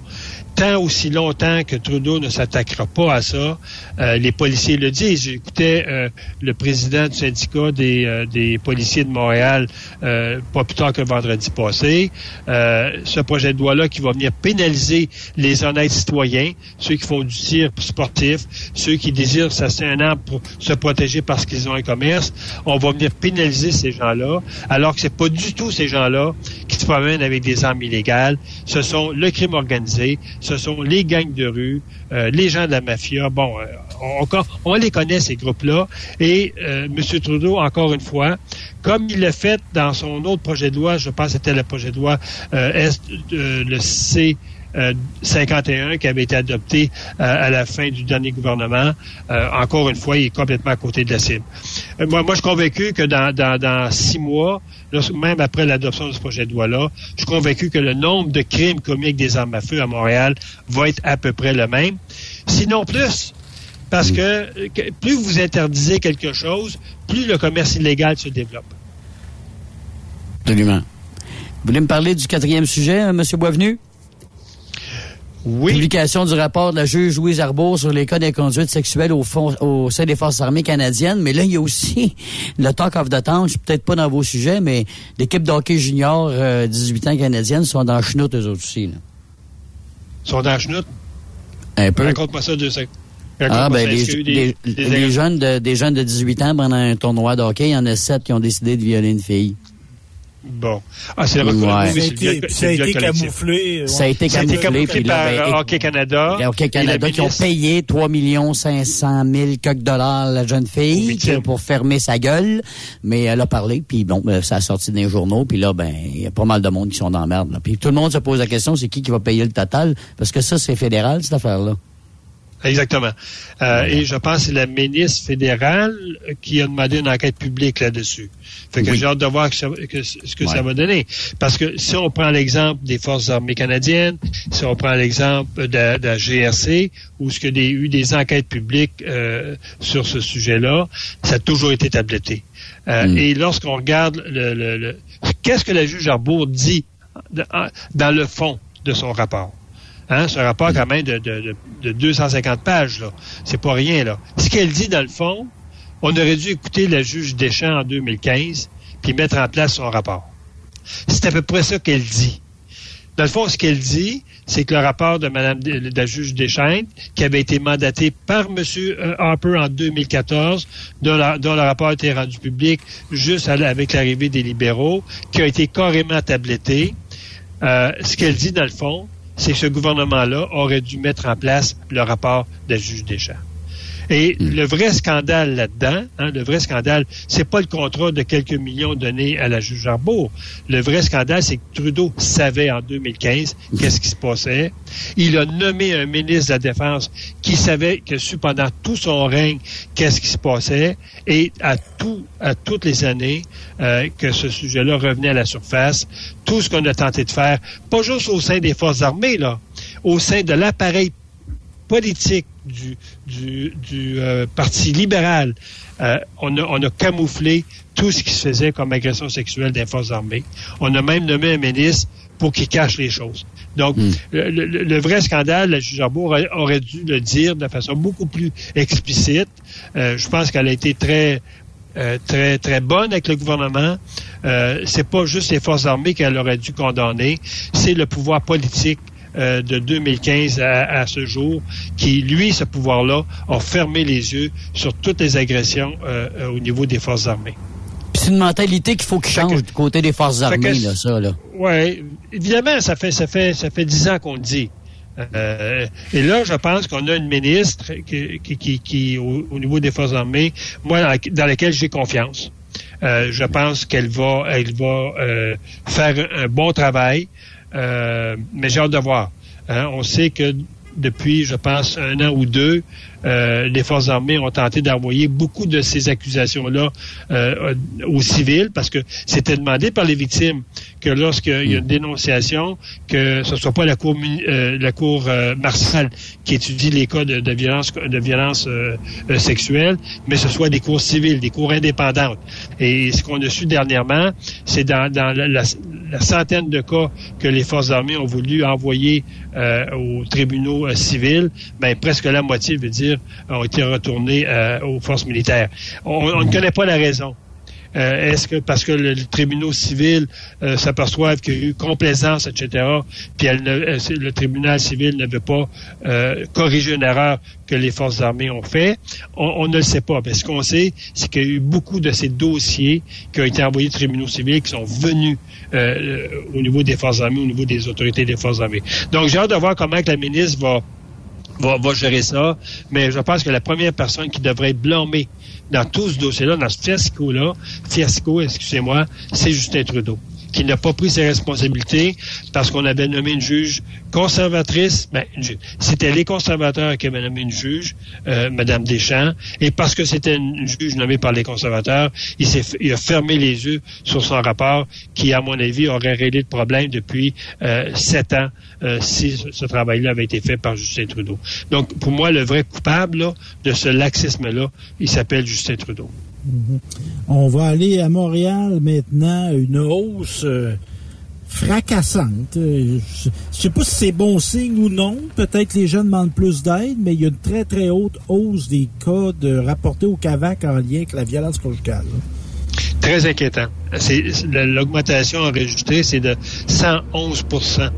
tant aussi longtemps que Trudeau ne s'attaquera pas à ça, euh, les policiers le disent. J'écoutais euh, le président du syndicat des, euh, policiers de Montréal pas plus tard que vendredi passé. ce projet de loi-là qui va venir pénaliser les honnêtes citoyens, ceux qui font du tir sportif, ceux qui désirent s'acheter un arbre pour se protéger parce qu'ils ont un commerce. On va venir pénaliser ces gens-là, alors que c'est pas du tout ces gens-là qui se promènent avec des armes illégales. Ce sont le crime organisé, ce sont les gangs de rue, euh, les gens de la mafia. Bon, euh, on, on, les connaît, ces groupes-là. Et euh, M. Trudeau, encore une fois, comme il l'a fait dans son autre projet de loi, je pense que c'était le projet de loi Est, le C 51 qui avait été adopté à la fin du dernier gouvernement. encore une fois, il est complètement à côté de la cible. moi, je suis convaincu que dans, six mois, même après l'adoption de ce projet de loi-là, je suis convaincu que le nombre de crimes commis avec des armes à feu à Montréal va être à peu près le même. Sinon plus. Parce que, plus vous interdisez quelque chose, plus le commerce illégal se développe. Absolument. Vous voulez me parler du quatrième sujet, M. Boisvenu? Oui. Publication du rapport de la juge Louise Arbour sur les cas d'inconduite sexuelle au, fond, au sein des Forces armées canadiennes. Mais là, il y a aussi le talk of the town. Je suis peut-être pas dans vos sujets, mais l'équipe d'hockey junior 18 euh, ans canadienne sont dans chenoute eux autres aussi. Là. Sont dans chenoute? Un peu. Raconte-moi ça deux secondes. Ah, ben, des, jeunes de, des jeunes de 18 ans pendant un tournoi de hockey, il y en a sept qui ont décidé de violer une fille. Bon. Ah, c'est la ouais. Ça a été camouflé. Ça a été camouflé. Puis là, ben, Hockey Canada. Hockey Canada qui ont payé 3 500 000 quelques dollars la jeune fille pour fermer sa gueule. Mais elle a parlé, puis bon, ben, ça a sorti dans les journaux. Puis là, ben, il y a pas mal de monde qui sont dans la merde. Puis tout le monde se pose la question, c'est qui qui va payer le total? Parce que ça, c'est fédéral, cette affaire-là. Exactement. Euh, et je pense que c'est la ministre fédérale qui a demandé une enquête publique là-dessus. Fait que j'ai hâte de voir ce que ça va donner. Parce que si on prend l'exemple des Forces armées canadiennes, si on prend l'exemple de, la GRC, où ce qu'il y a eu des enquêtes publiques euh, sur ce sujet-là, ça a toujours été tabletté. Euh, mm. Et lorsqu'on regarde le, le qu'est-ce que la juge Arbour dit dans le fond de son rapport, Hein, un rapport quand même de, de, de 250 pages. là. C'est pas rien. là. Ce qu'elle dit, dans le fond, on aurait dû écouter la juge Deschamps en 2015 puis mettre en place son rapport. C'est à peu près ça qu'elle dit. Dans le fond, ce qu'elle dit, c'est que le rapport de Mme de, la juge Deschamps, qui avait été mandaté par M. Euh, Harper en 2014, dont, le rapport a été rendu public juste avec l'arrivée des libéraux, qui a été carrément tabletté, euh, ce qu'elle dit, dans le fond, c'est ce gouvernement-là aurait dû mettre en place le rapport de juge Deschamps. Et hmm. le vrai scandale là-dedans, hein, le vrai scandale, c'est pas le contrat de quelques millions donnés à la juge Arbour. Le vrai scandale, c'est que Trudeau savait en 2015 qu'est-ce qui se passait. Il a nommé un ministre de la Défense qui savait que pendant tout son règne, qu'est-ce qui se passait. Et à tout, à toutes les années euh, que ce sujet-là revenait à la surface, tout ce qu'on a tenté de faire, pas juste au sein des forces armées, là, au sein de l'appareil politique du, du, du euh, Parti libéral, euh, on, a, on, a, camouflé tout ce qui se faisait comme agression sexuelle des forces armées. On a même nommé un ministre pour qu'il cache les choses. Donc, hmm. le, vrai scandale, la juge Arbour aurait, dû le dire de façon beaucoup plus explicite. Euh, je pense qu'elle a été très très très bonne avec le gouvernement. Euh, c'est pas juste les forces armées qu'elle aurait dû condamner, c'est le pouvoir politique euh, de 2015 à, ce jour, qui, lui, ce pouvoir-là, a fermé les yeux sur toutes les agressions euh, au niveau des forces armées. C'est une mentalité qu'il faut qu'il change du côté des forces armées, là, ça, là. Oui, évidemment, ça fait ça fait ça fait dix ans qu'on le dit. Euh, et là, je pense qu'on a une ministre qui, qui, qui, au, niveau des forces armées, moi, dans laquelle j'ai confiance. je pense qu'elle va, elle va faire un bon travail. Euh, mais j'ai hâte de voir. Hein. On sait que depuis, je pense, un an ou deux, euh, les forces armées ont tenté d'envoyer beaucoup de ces accusations-là euh, aux civils parce que c'était demandé par les victimes que lorsqu'il y a une dénonciation, que ce soit pas la cour euh, la cour euh, martiale qui étudie les cas de, violence de violence euh, sexuelle, mais ce soit des cours civiles, des cours indépendantes. Et ce qu'on a su dernièrement, c'est dans, dans la, la, centaine de cas que les forces armées ont voulu envoyer aux tribunaux civils, ben presque la moitié veut dire ont été retournés aux forces militaires. on ne connaît pas la raison. Euh, est-ce que parce que le, tribunal civil euh, s'aperçoivent qu'il y a eu complaisance, etc., puis euh, le tribunal civil ne veut pas euh, corriger une erreur que les forces armées ont fait, on, ne le sait pas. Mais ce qu'on sait, c'est qu'il y a eu beaucoup de ces dossiers qui ont été envoyés au tribunal civil qui sont venus au niveau des forces armées, au niveau des autorités des forces armées. Donc, j'ai hâte de voir comment la ministre va va, va gérer ça, mais je pense que la première personne qui devrait être blâmée dans tout ce dossier-là, dans ce fiasco-là, fiasco, excusez-moi, c'est Justin Trudeau qui n'a pas pris ses responsabilités parce qu'on avait nommé une juge conservatrice. Ben, c'était les conservateurs qui avaient nommé une juge, euh, Madame Deschamps, et parce que c'était une juge nommée par les conservateurs, il, il a fermé les yeux sur son rapport qui, à mon avis, aurait réglé le problème depuis euh, sept ans euh, si ce, travail-là avait été fait par Justin Trudeau. Donc, pour moi, le vrai coupable de ce laxisme-là, il s'appelle Justin Trudeau. Mhm. On va aller à Montréal maintenant, une hausse euh, fracassante. Euh, je ne sais pas si c'est bon signe ou non. Peut-être que les jeunes demandent plus d'aide, mais il y a une très, très haute hausse des cas de rapportés au CAVAC en lien avec la violence conjugale. Très inquiétant. L'augmentation enregistrée, c'est de 111%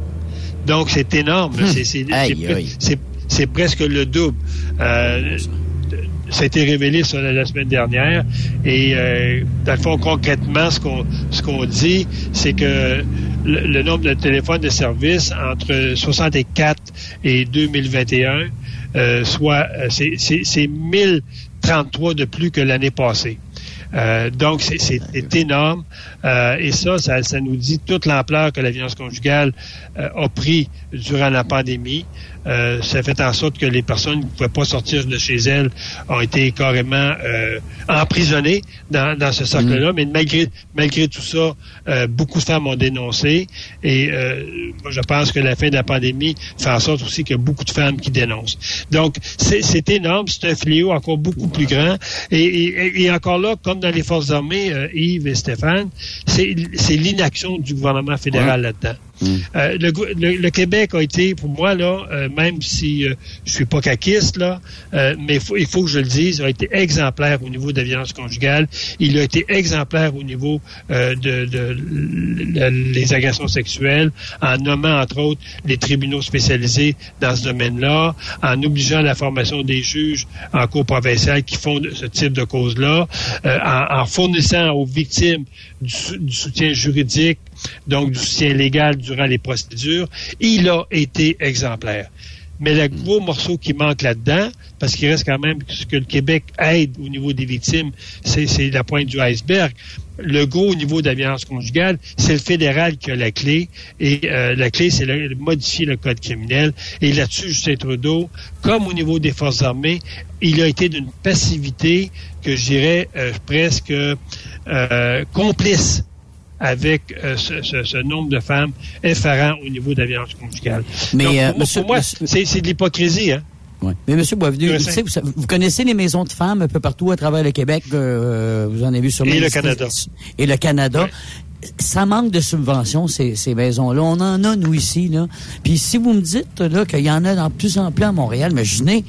Donc, c'est énorme. Hum. C'est presque le double. Euh, ça a été révélé sur la, semaine dernière. Et euh, dans le fond, concrètement, ce qu'on ce qu'on dit, c'est que le, nombre de téléphones de service entre 64 et 2021, euh, soit euh, c'est 1033 de plus que l'année passée. Euh, donc, c'est énorme. Euh, et ça, ça, ça, nous dit toute l'ampleur que la violence conjugale euh, a pris durant la pandémie. Euh, ça fait en sorte que les personnes qui ne pouvaient pas sortir de chez elles ont été carrément euh, emprisonnées dans, dans ce cercle-là. Mm. Mais malgré, malgré tout ça, euh, beaucoup de femmes ont dénoncé. Et moi, je pense que la fin de la pandémie fait en sorte aussi qu'il y a beaucoup de femmes qui dénoncent. Donc, c'est énorme. C'est un fléau encore beaucoup plus grand. Et, et, et, encore là, comme dans les forces armées, Yves et Stéphane, c'est l'inaction du gouvernement fédéral là-dedans. Mm. Euh, le, Québec a été, pour moi, là, euh, même si euh, je suis pas caquiste, là, mais il faut que je le dise, a été exemplaire au niveau de la violence conjugale. Il a été exemplaire au niveau de, les agressions sexuelles, en nommant, entre autres, les tribunaux spécialisés dans ce domaine-là, en obligeant la formation des juges en cours provinciale qui font ce type de cause-là, en, fournissant aux victimes du soutien juridique donc du soutien légal durant les procédures, il a été exemplaire. Mais le gros morceau qui manque là-dedans, parce qu'il reste quand même ce que le Québec aide au niveau des victimes, c'est la pointe du iceberg. Le gros niveau d'alliance conjugale, c'est le fédéral qui a la clé. Et euh, la clé, c'est de modifier le code criminel. Et là-dessus, Justin Trudeau, comme au niveau des forces armées, il a été d'une passivité que je dirais euh, presque euh, complice avec euh, ce, ce, ce, nombre de femmes effarant au niveau de la violence conjugale. Mais Donc, pour, monsieur, pour moi, c'est de l'hypocrisie. Hein? Mais M. Boisvenu, vous, vous, connaissez les maisons de femmes un peu partout à travers le Québec. Euh, vous en avez vu sur Et le Canada. Et le Canada. Ça manque de subventions, ces, ces maisons-là. On en a, nous, ici. Là. Puis si vous me dites là qu'il y en a de plus en plus à Montréal, mais je n'ai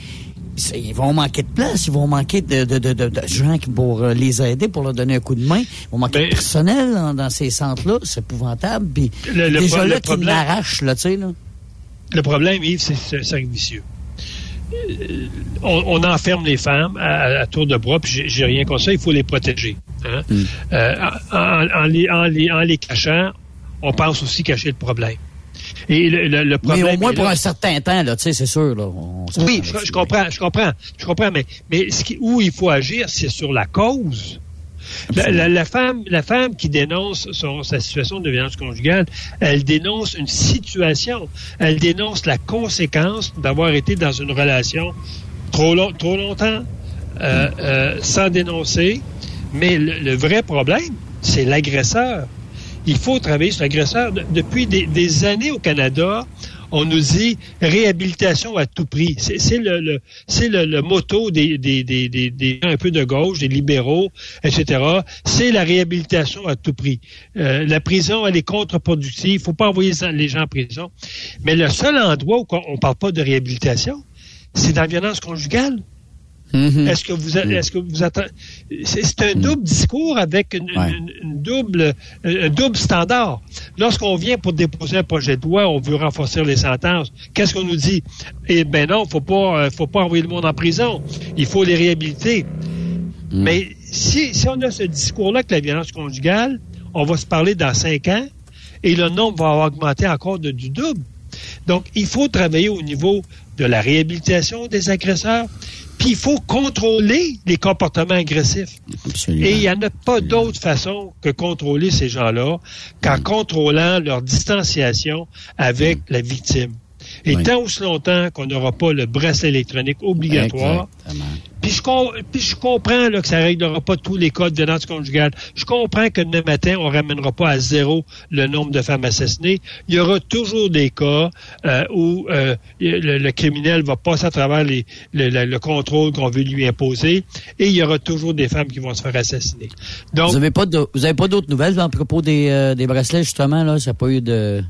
ils vont manquer de place, ils vont manquer de, de, de, de gens pour euh, les aider, pour leur donner un coup de main. Ils vont manquer de personnel dans, ces centres-là. C'est épouvantable. Puis le, le déjà là, qui l'arrache, là, tu sais, là. Le problème, Yves, c'est un cercle vicieux. Euh, on, on, enferme les femmes à, à tour de bras, puis j'ai rien contre ça, il faut les protéger. Hein? Mm. Euh, en, en, les, en, les, en les cachant, on pense aussi cacher le problème. Et le, le, le problème. Mais au moins pour un certain temps, là, tu sais, c'est sûr. Là, oui, je, je, comprends, je comprends, je comprends, mais, mais ce qui, où il faut agir, c'est sur la cause. La, la, la, femme, la femme qui dénonce son, sa situation de violence conjugale, elle dénonce une situation. Elle dénonce la conséquence d'avoir été dans une relation trop, long, trop longtemps euh, euh, sans dénoncer. Mais le, le vrai problème, c'est l'agresseur il faut travailler sur l'agresseur. Depuis des, années au Canada, on nous dit réhabilitation à tout prix. C'est le, le le, motto des, des, des, des, un peu de gauche, des libéraux, etc. C'est la réhabilitation à tout prix. Euh, la prison, elle est contre-productive. Il faut pas envoyer les gens en prison. Mais le seul endroit où on parle pas de réhabilitation, c'est dans la violence conjugale. Mm-hmm. Est-ce que vous est-ce que vous attendez c'est un double discours avec une, double un double standard. Lorsqu'on vient pour déposer un projet de loi, on veut renforcer les sentences. Qu'est-ce qu'on nous dit? Eh ben non, faut pas euh, faut pas envoyer le monde en prison. Il faut les réhabiliter. Mm. Mais si, si on a ce discours-là que la violence conjugale, on va se parler dans cinq ans et le nombre va augmenter encore de, du double. Donc, il faut travailler au niveau de la réhabilitation des agresseurs, puis il faut contrôler les comportements agressifs. Absolument. Et il n'y en a pas d'autre façon que contrôler ces gens-là qu'en contrôlant leur distanciation avec la victime. Et tant ou si longtemps qu'on n'aura pas le bracelet électronique obligatoire, puis je, puis je, comprends là, que ça ne réglera pas tous les cas de violence conjugale. Je comprends que demain matin, on ne ramènera pas à zéro le nombre de femmes assassinées. Il y aura toujours des cas euh, où euh, le, le, criminel va passer à travers les, le, le, contrôle qu'on veut lui imposer et il y aura toujours des femmes qui vont se faire assassiner. Donc, vous n'avez pas d'autres nouvelles à propos des, euh, des bracelets, justement? Là, ça n'a pas eu de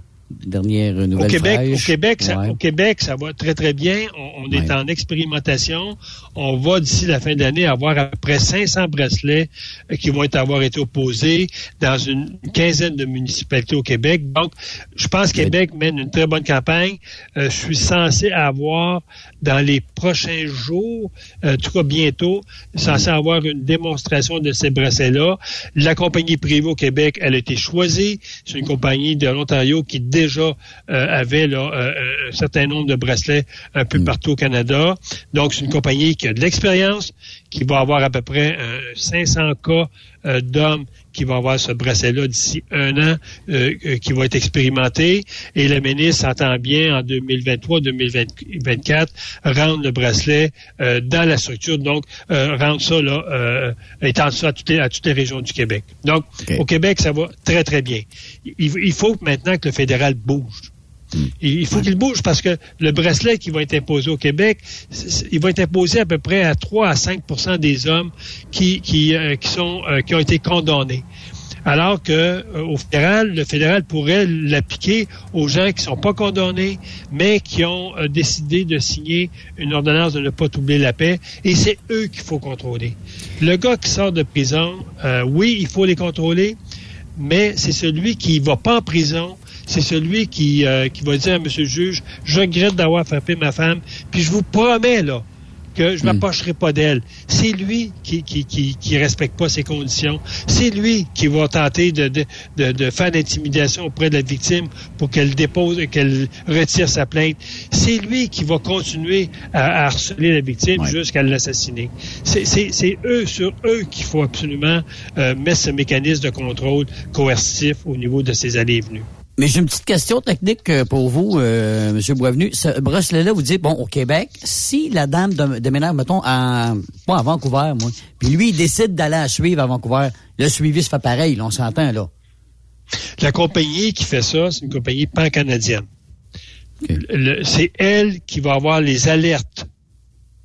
dernière nouvelle au Québec, au Québec, ça, au Québec, ça va très très bien. On, on est en expérimentation. On va d'ici la fin de l'année avoir à peu près 500 bracelets euh, qui vont être, avoir été opposés dans une quinzaine de municipalités au Québec. Donc, je pense que Québec mène une très bonne campagne. Euh, je suis censé avoir dans les prochains jours, euh, en tout cas bientôt, censé avoir une démonstration de ces bracelets-là. La compagnie privée au Québec, elle a été choisie. C'est une compagnie de l'Ontario qui déjà euh, avait là, euh, euh, un certain nombre de bracelets un peu mm. partout au Canada. Donc, c'est une compagnie qui a de l'expérience, qui va avoir à peu près 500 cas d'hommes qui vont avoir ce bracelet-là d'ici un an, qui va être expérimenté. Et le ministre entend bien en 2023-2024 rendre le bracelet dans la structure, donc rendre ça là, étendre ça à toutes, les, à toutes les régions du Québec. Donc, au Québec, ça va très très bien. Il, il faut maintenant que le fédéral bouge. Hmm. Il faut qu'il bouge parce que le bracelet qui va être imposé au Québec, il va être imposé à peu près à 3 à 5% des hommes qui, qui, euh, qui, sont, euh, qui ont été condamnés. Alors que euh, au fédéral, le fédéral pourrait l'appliquer aux gens qui sont pas condamnés, mais qui ont décidé de signer une ordonnance de ne pas troubler la paix, et c'est eux qu'il faut contrôler. Le gars qui sort de prison, oui, il faut les contrôler, mais c'est celui qui va pas en prison, c'est celui qui, euh, qui va dire à M. le juge, je regrette d'avoir frappé ma femme, puis je vous promets, là, que je ne m'approcherai pas d'elle. C'est lui qui qui, qui, qui respecte pas ses conditions. C'est lui qui va tenter de, de, de, de faire l'intimidation auprès de la victime pour qu'elle dépose, qu'elle retire sa plainte. C'est lui qui va continuer à, harceler la victime jusqu'à l'assassiner. C'est eux, sur eux qu'il faut absolument euh, mettre ce mécanisme de contrôle coercitif au niveau de ses allées et venues. Mais j'ai une petite question technique euh, pour vous, euh, M. Boisvenu. Ce bracelet-là, vous dites, bon, au Québec, si la dame déménage, mettons, à, pas à Vancouver, moi, puis lui, il décide d'aller à suivre à Vancouver, le suivi se fait pareil, là, on s'entend, là. La compagnie qui fait ça, c'est une compagnie pan-canadienne. C'est elle qui va avoir les alertes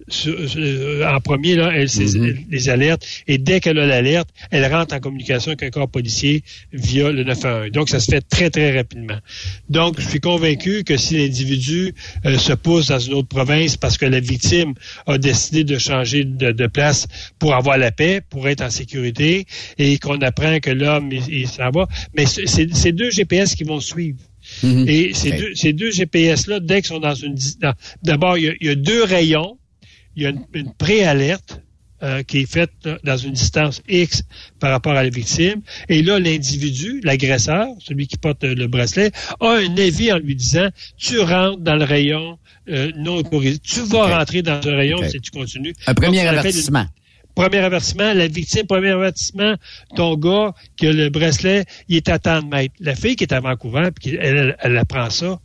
en premier, là, elle, mm-hmm. les alertes, et dès qu'elle a l'alerte, elle rentre en communication avec un corps policier via le 911. Donc, ça se fait très, très rapidement. Donc, je suis convaincu que si l'individu euh, se pousse dans une autre province parce que la victime a décidé de changer de, place pour avoir la paix, pour être en sécurité, et qu'on apprend que l'homme, il, s'en va, mais c'est deux GPS qui vont suivre. Mm-hmm. Et ces, deux, ces deux GPS-là, dès qu'ils sont dans une... D'abord, il, il y a deux rayons il y a une, préalerte euh, qui est faite dans une distance X par rapport à la victime. Et là, l'individu, l'agresseur, celui qui porte le bracelet, a un avis en lui disant, tu rentres dans le rayon euh, non autorisé. Tu vas rentrer dans ce rayon si tu continues. Un premier avertissement. Premier avertissement, la victime, premier avertissement, ton gars qui a le bracelet, il est à temps de mettre. La fille qui est à Vancouver, puis elle, elle, apprend ça,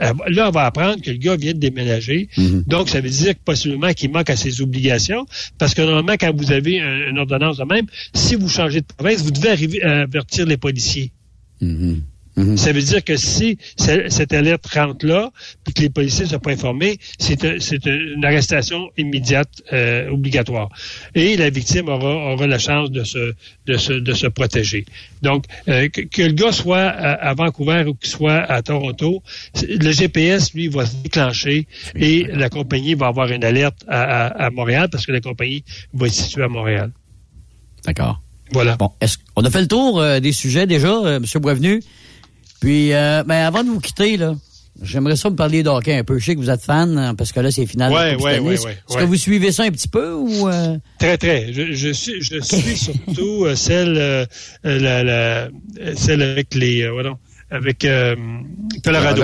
là, elle va apprendre que le gars vient de déménager. Mhm. Donc, ça veut dire que possiblement qu'il manque à ses obligations, parce que normalement, quand vous avez une ordonnance de même, si vous changez de province, vous devez arriver à avertir les policiers. Mhm. Ça veut dire que si cette alerte rentre là, puis que les policiers ne sont pas informés, c'est une arrestation immédiate euh, obligatoire. Et la victime aura, aura la chance de se, de se, de se protéger. Donc, euh, que, le gars soit à, Vancouver ou qu'il soit à Toronto, le GPS, lui, va se déclencher et la compagnie va avoir une alerte à, à, Montréal parce que la compagnie va être située à Montréal. D'accord. Voilà. Bon, est-ce qu'on a fait le tour euh, des sujets déjà, M. Boisvenu? Puis, euh, ben, avant de vous quitter, là, j'aimerais ça me parler d'hockey un peu. Je sais que vous êtes fan, hein, parce que là, c'est final. Ouais, ouais, ouais, Est-ce que vous suivez ça un petit peu ou euh? Très, très. Je, je suis, je suis surtout euh, celle, euh, la, la, celle avec les, voilà, avec Colorado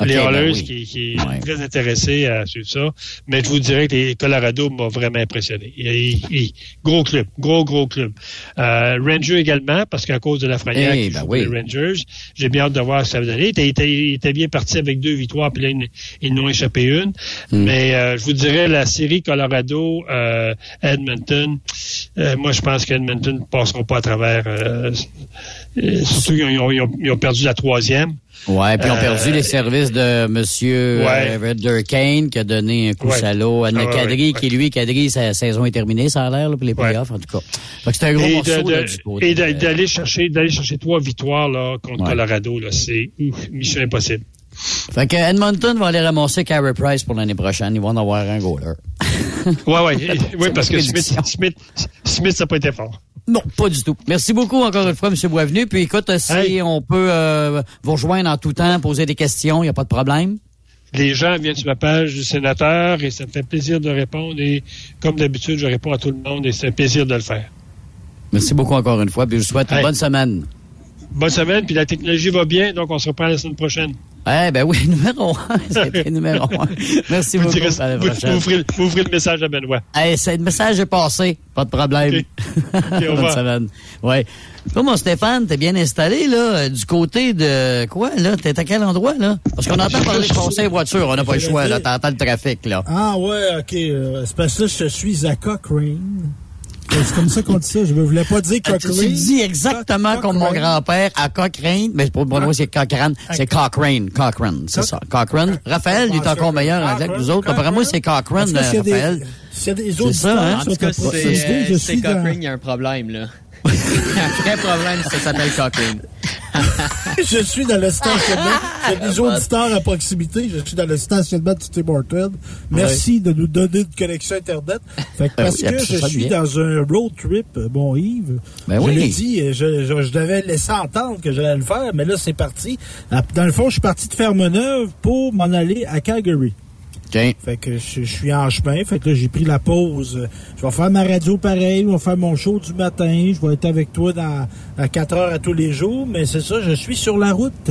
les ben Oilers qui, qui sont très intéressés à suivre ça. Mais je vous dirais que les Colorado m'ont vraiment impressionné. gros club, gros, gros club. Euh, Rangers également, parce qu'à cause de la frayeur hey, ben oui. Rangers, j'ai bien hâte de voir ce que ça va donner. Il était, bien parti avec deux victoires, puis là, ils, n'ont échappé une. Hmm. Mais euh, je vous dirais, la série Colorado, euh, Edmonton, euh, moi, je pense qu'Edmonton ne passeront pas à travers... surtout qu'ils ils ont perdu la troisième. Ouais, puis ils ont perdu les euh, services de Monsieur euh, ouais. Durkane qui a donné un coup ouais. salaud à ah, Kadri, qui lui, Kadri, sa saison est terminée, ça a l'air, pour les playoffs, en tout cas. C'est un gros et morceau, de, là, du côté, Et d'aller chercher, d'aller chercher trois victoires, là, contre Colorado, là, c'est, mission impossible. Fait que Edmonton va aller ramasser Carey Price pour l'année prochaine. Ils vont en avoir un goaler. ouais, ouais. oui, parce que Smith, Smith, Smith, ça n'a pas été fort. Non, pas du tout. Merci beaucoup encore une fois, M. Boisvenu. Puis écoute, si on peut euh, vous rejoindre en tout temps, poser des questions, il n'y a pas de problème. Les gens viennent sur ma page du sénateur et ça me fait plaisir de répondre. Et comme d'habitude, je réponds à tout le monde et c'est un plaisir de le faire. Merci beaucoup encore une fois. Puis je vous souhaite une bonne semaine. Bonne semaine, puis la technologie va bien, donc on se reprend la semaine prochaine. Eh ben oui, numéro un. C'était numéro un. Merci beaucoup. vous, vous, ferez, vous, ferez, le message à Benoît. Eh, c'est, le message est passé. Pas de problème. Okay. Okay, Bonne semaine. Ouais. Toi, mon Stéphane, t'es bien installé, là, du côté de, quoi, là? T'es à quel endroit, là? Parce qu'on entend parler de conseil voiture. On n'a pas le choix, là. T'entends le trafic, là. Ah, ouais, OK. Euh, c'est parce que là, je suis à Cochrane. C'est comme ça qu'on dit ça. Je ne voulais pas dire ah, Cochrane. Tu dis exactement comme mon grand-père à Cochrane, mais pour moi, c'est Cochrane. C'est Cochrane. Cochrane, c'est ça. Cochrane. Raphaël, il est encore meilleur en que nous autres. Apparemment, c'est Cochrane, Raphaël. C'est ça, hein? En tout cas, c'est Cochrane, il y a un problème, là. Vrai problème, ça s'appelle Cochrane. je suis dans le stationnement. J'ai des auditeurs à proximité. Je suis dans le stationnement de Tim Horton. Merci de nous donner une connexion Internet. Fait que ben parce que je suis dans un road trip, bon Yves, ben je l'ai dit, je, je, devais laisser entendre que j'allais le faire, mais là, c'est parti. Dans le fond, je suis parti de Fermeneuve pour m'en aller à Calgary. Fait que je, suis en chemin. Fait que là, j'ai pris la pause. Je vais faire ma radio pareil. Je vais faire mon show du matin. Je vais être avec toi dans, à 4 heures à tous les jours. Mais c'est ça, je suis sur la route.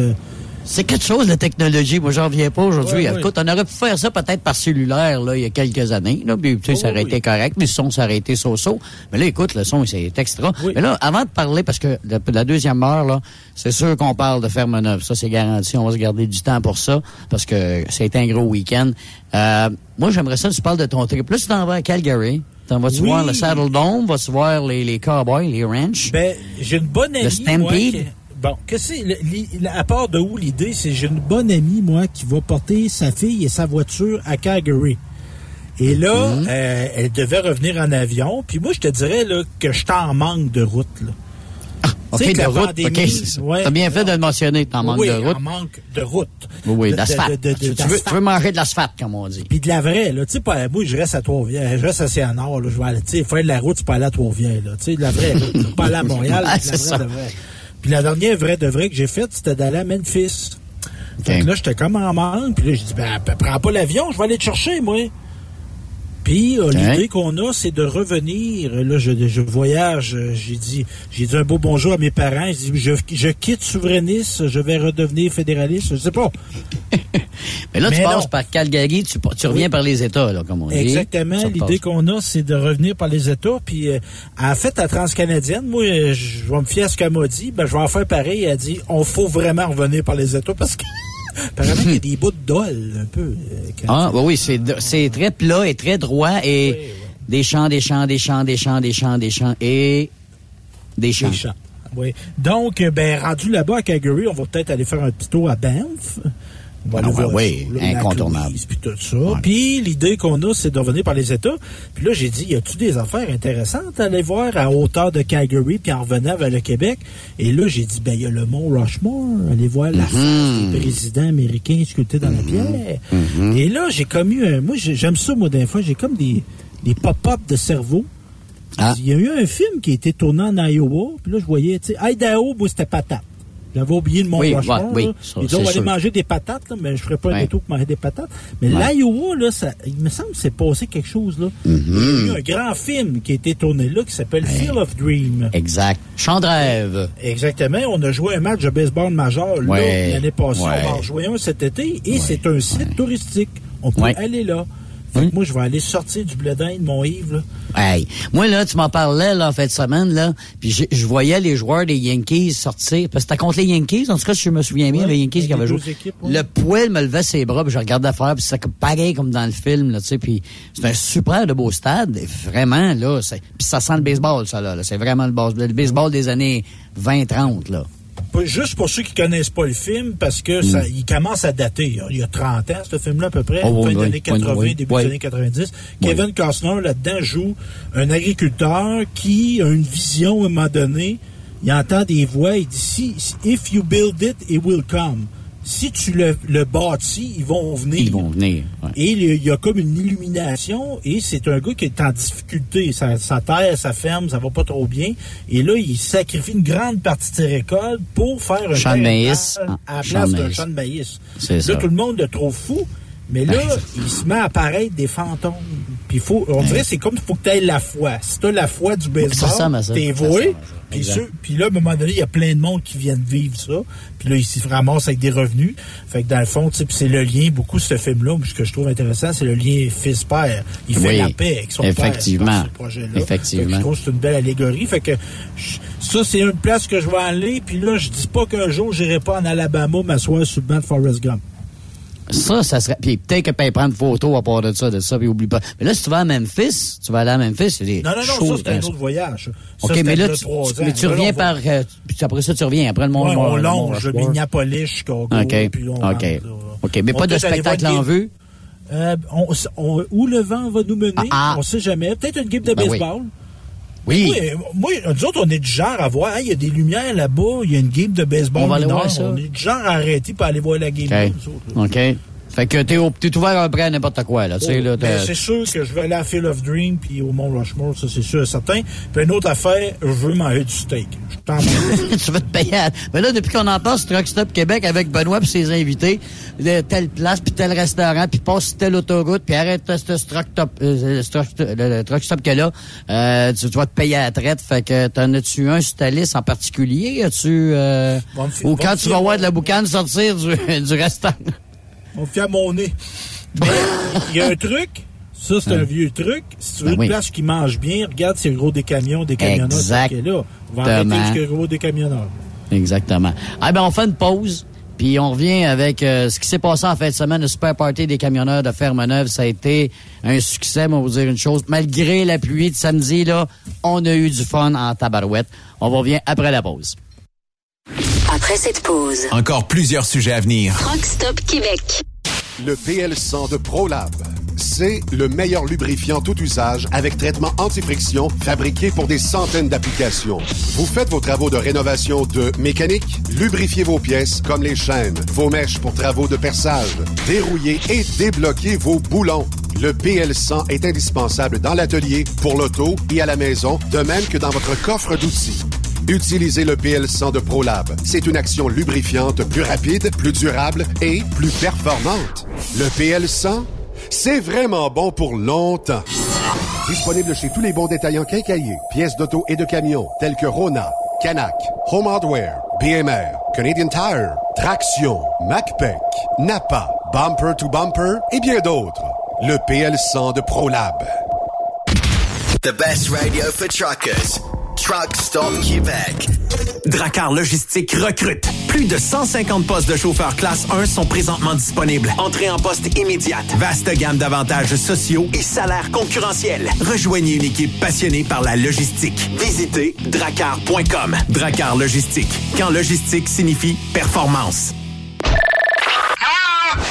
C'est quelque chose, la technologie. Moi, j'en reviens pas aujourd'hui. Écoute, on aurait pu faire ça peut-être par cellulaire, là, il y a quelques années. Là, puis, tu sais, ça aurait été correct, mais le son, ça aurait été so-so. Mais là, écoute, le son, c'est extra. Mais là, avant de parler, parce que la, la deuxième heure, là, c'est sûr qu'on parle de ferme neuve. Ça, c'est garanti. On va se garder du temps pour ça, parce que c'est un gros week-end. Euh, moi, j'aimerais ça, tu parles de ton trip. Là, tu t'en vas à Calgary. T'en vas-tu voir le Saddle Dome? Vas-tu voir les, les Cowboys, les Ranch? Ben, j'ai une bonne amie, Le Stampede? Bon, que c'est, à part de où l'idée, c'est j'ai une bonne amie, moi, qui va porter sa fille et sa voiture à Calgary. Et là, Mhm. euh, elle devait revenir en avion. Puis moi, je te dirais là, que je t'en manque de route. Là. OK, Tu sais, que de la route. OK, ouais. T'as bien fait de le mentionner, t'en manques oui, de route. en manque de route. Oui, oui, d'asphalte. Tu, tu veux, d'asphalte. tu veux manger de l'asphalte, comme on dit. Puis de la vraie, là. Tu sais, pas, moi, je reste à Trois-Rivières. Je reste à Sianor, là. Je vais aller, tu sais, faire de la route, c'est pas aller à Trois-Rivières, là. Tu sais, de la vraie route. là. Pas aller à Montréal, Ah, de la vraie de vraie. Puis la dernière vraie de vraie que j'ai faite, c'était d'aller à Memphis. Fait que là, j'étais comme en manque. Puis là, j'ai dit, ben, ben, prends pas l'avion, je vais aller te chercher, moi. Puis euh, l'idée qu'on a, c'est de revenir. Là, je, je voyage. euh, J'ai dit, j'ai dit un beau bonjour à mes parents. J'ai dit, je, je quitte souverainiste, je vais redevenir fédéraliste. Je sais pas. Mais là, tu Mais passes non. par Calgary, tu, tu reviens Oui. par les États, là, comme on dit. Exactement. L'idée qu'on a, c'est de revenir par les États. Puis, euh, en fait, à Transcanadienne, moi, je vais me fier à ce qu'elle m'a dit. Ben, je vais en faire pareil. Elle a dit, on faut vraiment revenir par les États parce que, apparemment, il y a des bouts de dol, un peu. euh, Ah, bah oui, c'est très plat et très droit et des champs, des champs, des champs, des champs, des champs, des champs et des champs. Des champs. Oui. Donc, euh, ben, rendu là-bas à Calgary, on va peut-être aller faire un petit tour à Banff. Va Ah aller ben oui, là, incontournable. Puis tout ça. Puis l'idée qu'on a, c'est de revenir par les États. Puis là, j'ai dit, y a-tu des affaires intéressantes à aller voir à hauteur de Calgary, puis en revenant vers le Québec? Et là, j'ai dit, ben, il y a le mont Rushmore. Allez voir la Mhm. face des présidents américains sculptés dans la pierre. Mhm. Et là, j'ai comme eu un... Moi, j'ai- j'aime ça, moi, des fois. J'ai comme des, des pop-up de cerveau. Ah. Il y a eu un film qui a été tourné en Iowa, puis là, je voyais, tu sais, Idaho, c'était patate. J'avais oublié le mont Oui, ouais, oui, ça, Ils doivent aller manger des patates, là, mais je ferais pas un retour pour manger des patates. Mais Ouais. l'Iowa, là, ça, il me semble que c'est passé quelque chose, là. Mhm. Il y a eu un grand film qui a été tourné là, qui s'appelle Field of Dream. Exact. Champ de rêve. Exactement. On a joué un match de baseball majeur l'année passée. On va en jouer un cet été et c'est un site touristique. On peut aller là. Fait que moi, je vais aller sortir du blé d'Inde, mon Yves. Là. Hey, moi là, tu m'en parlais là en fin de semaine là, puis je, je voyais les joueurs des Yankees sortir parce que c'était contre les Yankees, en tout cas si je me souviens bien, Ouais, les Yankees qui avaient joué. équipes, ouais. Le poil me levait ses bras, puis je regardais faire, puis c'était pareil comme dans le film là, tu sais, puis c'est un super de beau stade, vraiment là, c'est puis ça sent le baseball ça là, là. c'est vraiment le, base- le baseball des années 20-30 là. Juste pour ceux qui connaissent pas le film, parce que ça, il commence à dater. Il y a- Il y a 30 ans, ce film-là, à peu près, Mm. Oh, fin oui, des années 80, oui, oui. début Oui. des années 90. Kevin Costner, là-dedans, joue un agriculteur qui a une vision, à un moment donné. Il entend des voix, il dit, si, si- if you build it, it will come. Si tu le, le bâtis, ils vont venir. Ils vont venir. ouais. Et il y a- comme une illumination et c'est un gars qui est en difficulté. Sa, sa terre, sa ferme, ça va pas trop bien. Et là, il sacrifie une grande partie de ses récoltes pour faire un Champ de maïs. à Ah, la place d'un champ de maïs. Là, ça. tout le monde le trouve fou. Mais là, Ben, il se met à apparaître des fantômes. Puis faut, on dirait, c'est comme il faut que tu aies la foi. Si tu as la foi du baseball, t'es voué. Puis, puis là, à un moment donné, il y a plein de monde qui viennent vivre ça. Puis là, ils se ramassent avec des revenus. Fait que dans le fond, tu sais, puis c'est le lien, beaucoup, ce film-là, ce que je trouve intéressant, c'est le lien fils-père. Il fait Oui, la paix avec son effectivement. père. dans ce projet-là. Effectivement. Fait que je trouve que c'est une belle allégorie. Fait que je- ça, c'est une place que je vais aller. Puis là, je dis pas qu'un jour, j'irai pas en Alabama m'asseoir sur le banc de Forrest Gump. Ça, ça serait. Puis peut-être que peut prendre photo à part de ça, de ça, puis oublie pas. Mais là, si tu vas à Memphis, tu vas aller à Memphis, c'est des Non, non, non, ça, c'est un dans- autre voyage. Ça, OK, mais là, il y a tu, mais tu reviens par. euh, puis après ça, tu reviens. Après le monde. Ouais, on longe. Minneapolis, Chicago. OK. puis on OK. OK. Mais pas de spectacle en vue? Euh, on- on- où le vent va nous mener, Ah, ah. on sait jamais. Peut-être une game de Ben baseball. Oui. Moi, euh, moi, nous autres, on est du genre à voir, Hey, il y a des lumières là-bas, il y a une game de baseball On va aller voir ça. On est du genre à arrêter pour aller voir la game. OK. nous autres, là. Fait que t'es, au- t'es ouvert après à n'importe quoi, là. Là. Ben, c'est sûr que je vais aller à Field of Dream puis au Mont Rushmore, ça c'est sûr et certain. Puis une autre affaire, je veux manger du steak. Je suis tu vas te payer à... Mais là, depuis qu'on en passe, Truck Stop Québec avec Benoît et ses invités, de telle place, puis tel restaurant, puis passe telle autoroute, puis arrête ce Truck Stop, euh, le Truck Stop que là, euh, tu, vas te payer à la traite. Fait que t'en as-tu un sur ta liste en particulier? As-tu... Euh, ou quand tu vas voir de la boucane sortir du, du restaurant? On fait à mon nez. Il y a un truc ça, c'est un hein? vieux truc. Si tu veux ben une place qui mange bien, regarde c'est le gros des camions, des camionneurs qui est là. On va arrêter jusqu'au gros des camionneurs. Exactement. Ah ben, on fait une pause. Puis on revient avec euh, ce qui s'est passé en fin de semaine, le super party des camionneurs de Fermeneuve. Ça a été un succès, mais on va vous dire une chose. Malgré la pluie de samedi, là, on a eu du fun en tabarouette. On revient après la pause. Après cette pause. Encore plusieurs sujets à venir. Rockstop Québec. Le PL100 de ProLab c'est le meilleur lubrifiant tout usage avec traitement anti-friction fabriqué pour des centaines d'applications. Vous faites vos travaux de rénovation de mécanique, lubrifiez vos pièces comme les chaînes, vos mèches pour travaux de perçage, dérouillez et débloquez vos boulons. Le PL100 est indispensable dans l'atelier, pour l'auto et à la maison, de même que dans votre coffre d'outils. Utilisez le PL100 de ProLab. C'est une action lubrifiante plus rapide, plus durable et plus performante. Le PL100 c'est vraiment bon pour longtemps. Disponible chez tous les bons détaillants quincaillés, pièces d'auto et de camions, tels que Rona, Canac, Home Hardware, BMR, Canadian Tire, Traction, MacPac, Napa, Bumper to Bumper et bien d'autres. Le PL100 de ProLab. The best radio for truckers. Truck Stop. Dracar Logistique recrute. Plus de 150 postes de chauffeurs classe 1 sont présentement disponibles. Entrée en poste immédiate. Vaste gamme d'avantages sociaux et salaires concurrentiels. Rejoignez une équipe passionnée par la logistique. Visitez dracar.com. Dracar Logistique. Quand logistique signifie performance.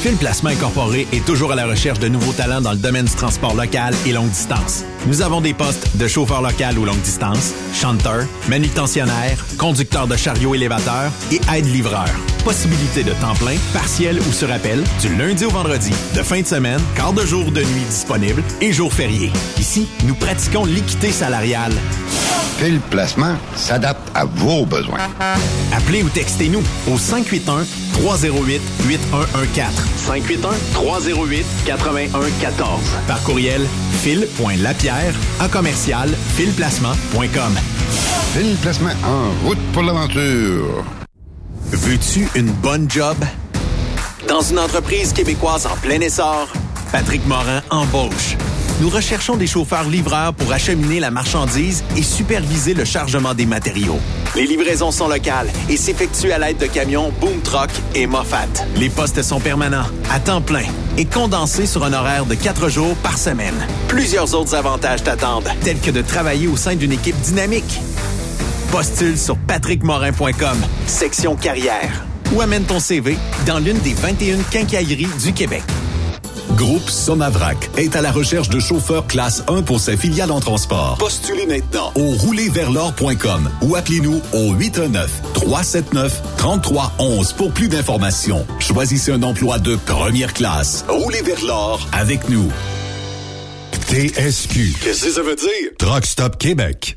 Fil Placement Incorporé est toujours à la recherche de nouveaux talents dans le domaine du transport local et longue distance. Nous avons des postes de chauffeur local ou longue distance, chanteur, manutentionnaire, conducteur de chariot élévateur et aide-livreur. Possibilité de temps plein, partiel ou sur appel, du lundi au vendredi, de fin de semaine, quart de jour de nuit disponible et jours fériés. Ici, nous pratiquons l'équité salariale. Fil Placement s'adapte à vos besoins. Appelez ou textez-nous au 581 308 8114 581 308 8114 Par courriel, fil.lapierre à commercial filplacement.com. Fil Placement en route pour l'aventure. Veux-tu une bonne job? Dans une entreprise québécoise en plein essor, Patrick Morin embauche nous recherchons des chauffeurs livreurs pour acheminer la marchandise et superviser le chargement des matériaux. Les livraisons sont locales et s'effectuent à l'aide de camions Boom Truck et Moffat. Les postes sont permanents, à temps plein et condensés sur un horaire de quatre jours par semaine. Plusieurs autres avantages t'attendent, tels que de travailler au sein d'une équipe dynamique. Postule sur patrickmorin.com, section carrière, ou amène ton CV dans l'une des 21 quincailleries du Québec. Groupe Somavrac est à la recherche de chauffeurs classe 1 pour ses filiales en transport. Postulez maintenant au roulerversl'or.com ou appelez-nous au 819-379-3311 pour plus d'informations. Choisissez un emploi de première classe. Roulez vers l'or avec nous. TSQ. Qu'est-ce que ça veut dire? Truck Stop Québec.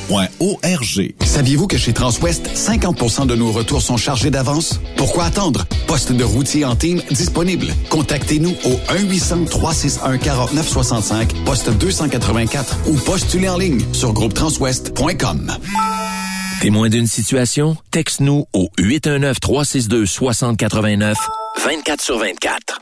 Saviez-vous que chez Transwest, 50% de nos retours sont chargés d'avance? Pourquoi attendre? Poste de routier en team disponible. Contactez-nous au 1-800-361-4965, poste 284 ou postulez en ligne sur groupetranswest.com. Témoin d'une situation? Texte-nous au 819-362-6089, 24 sur 24.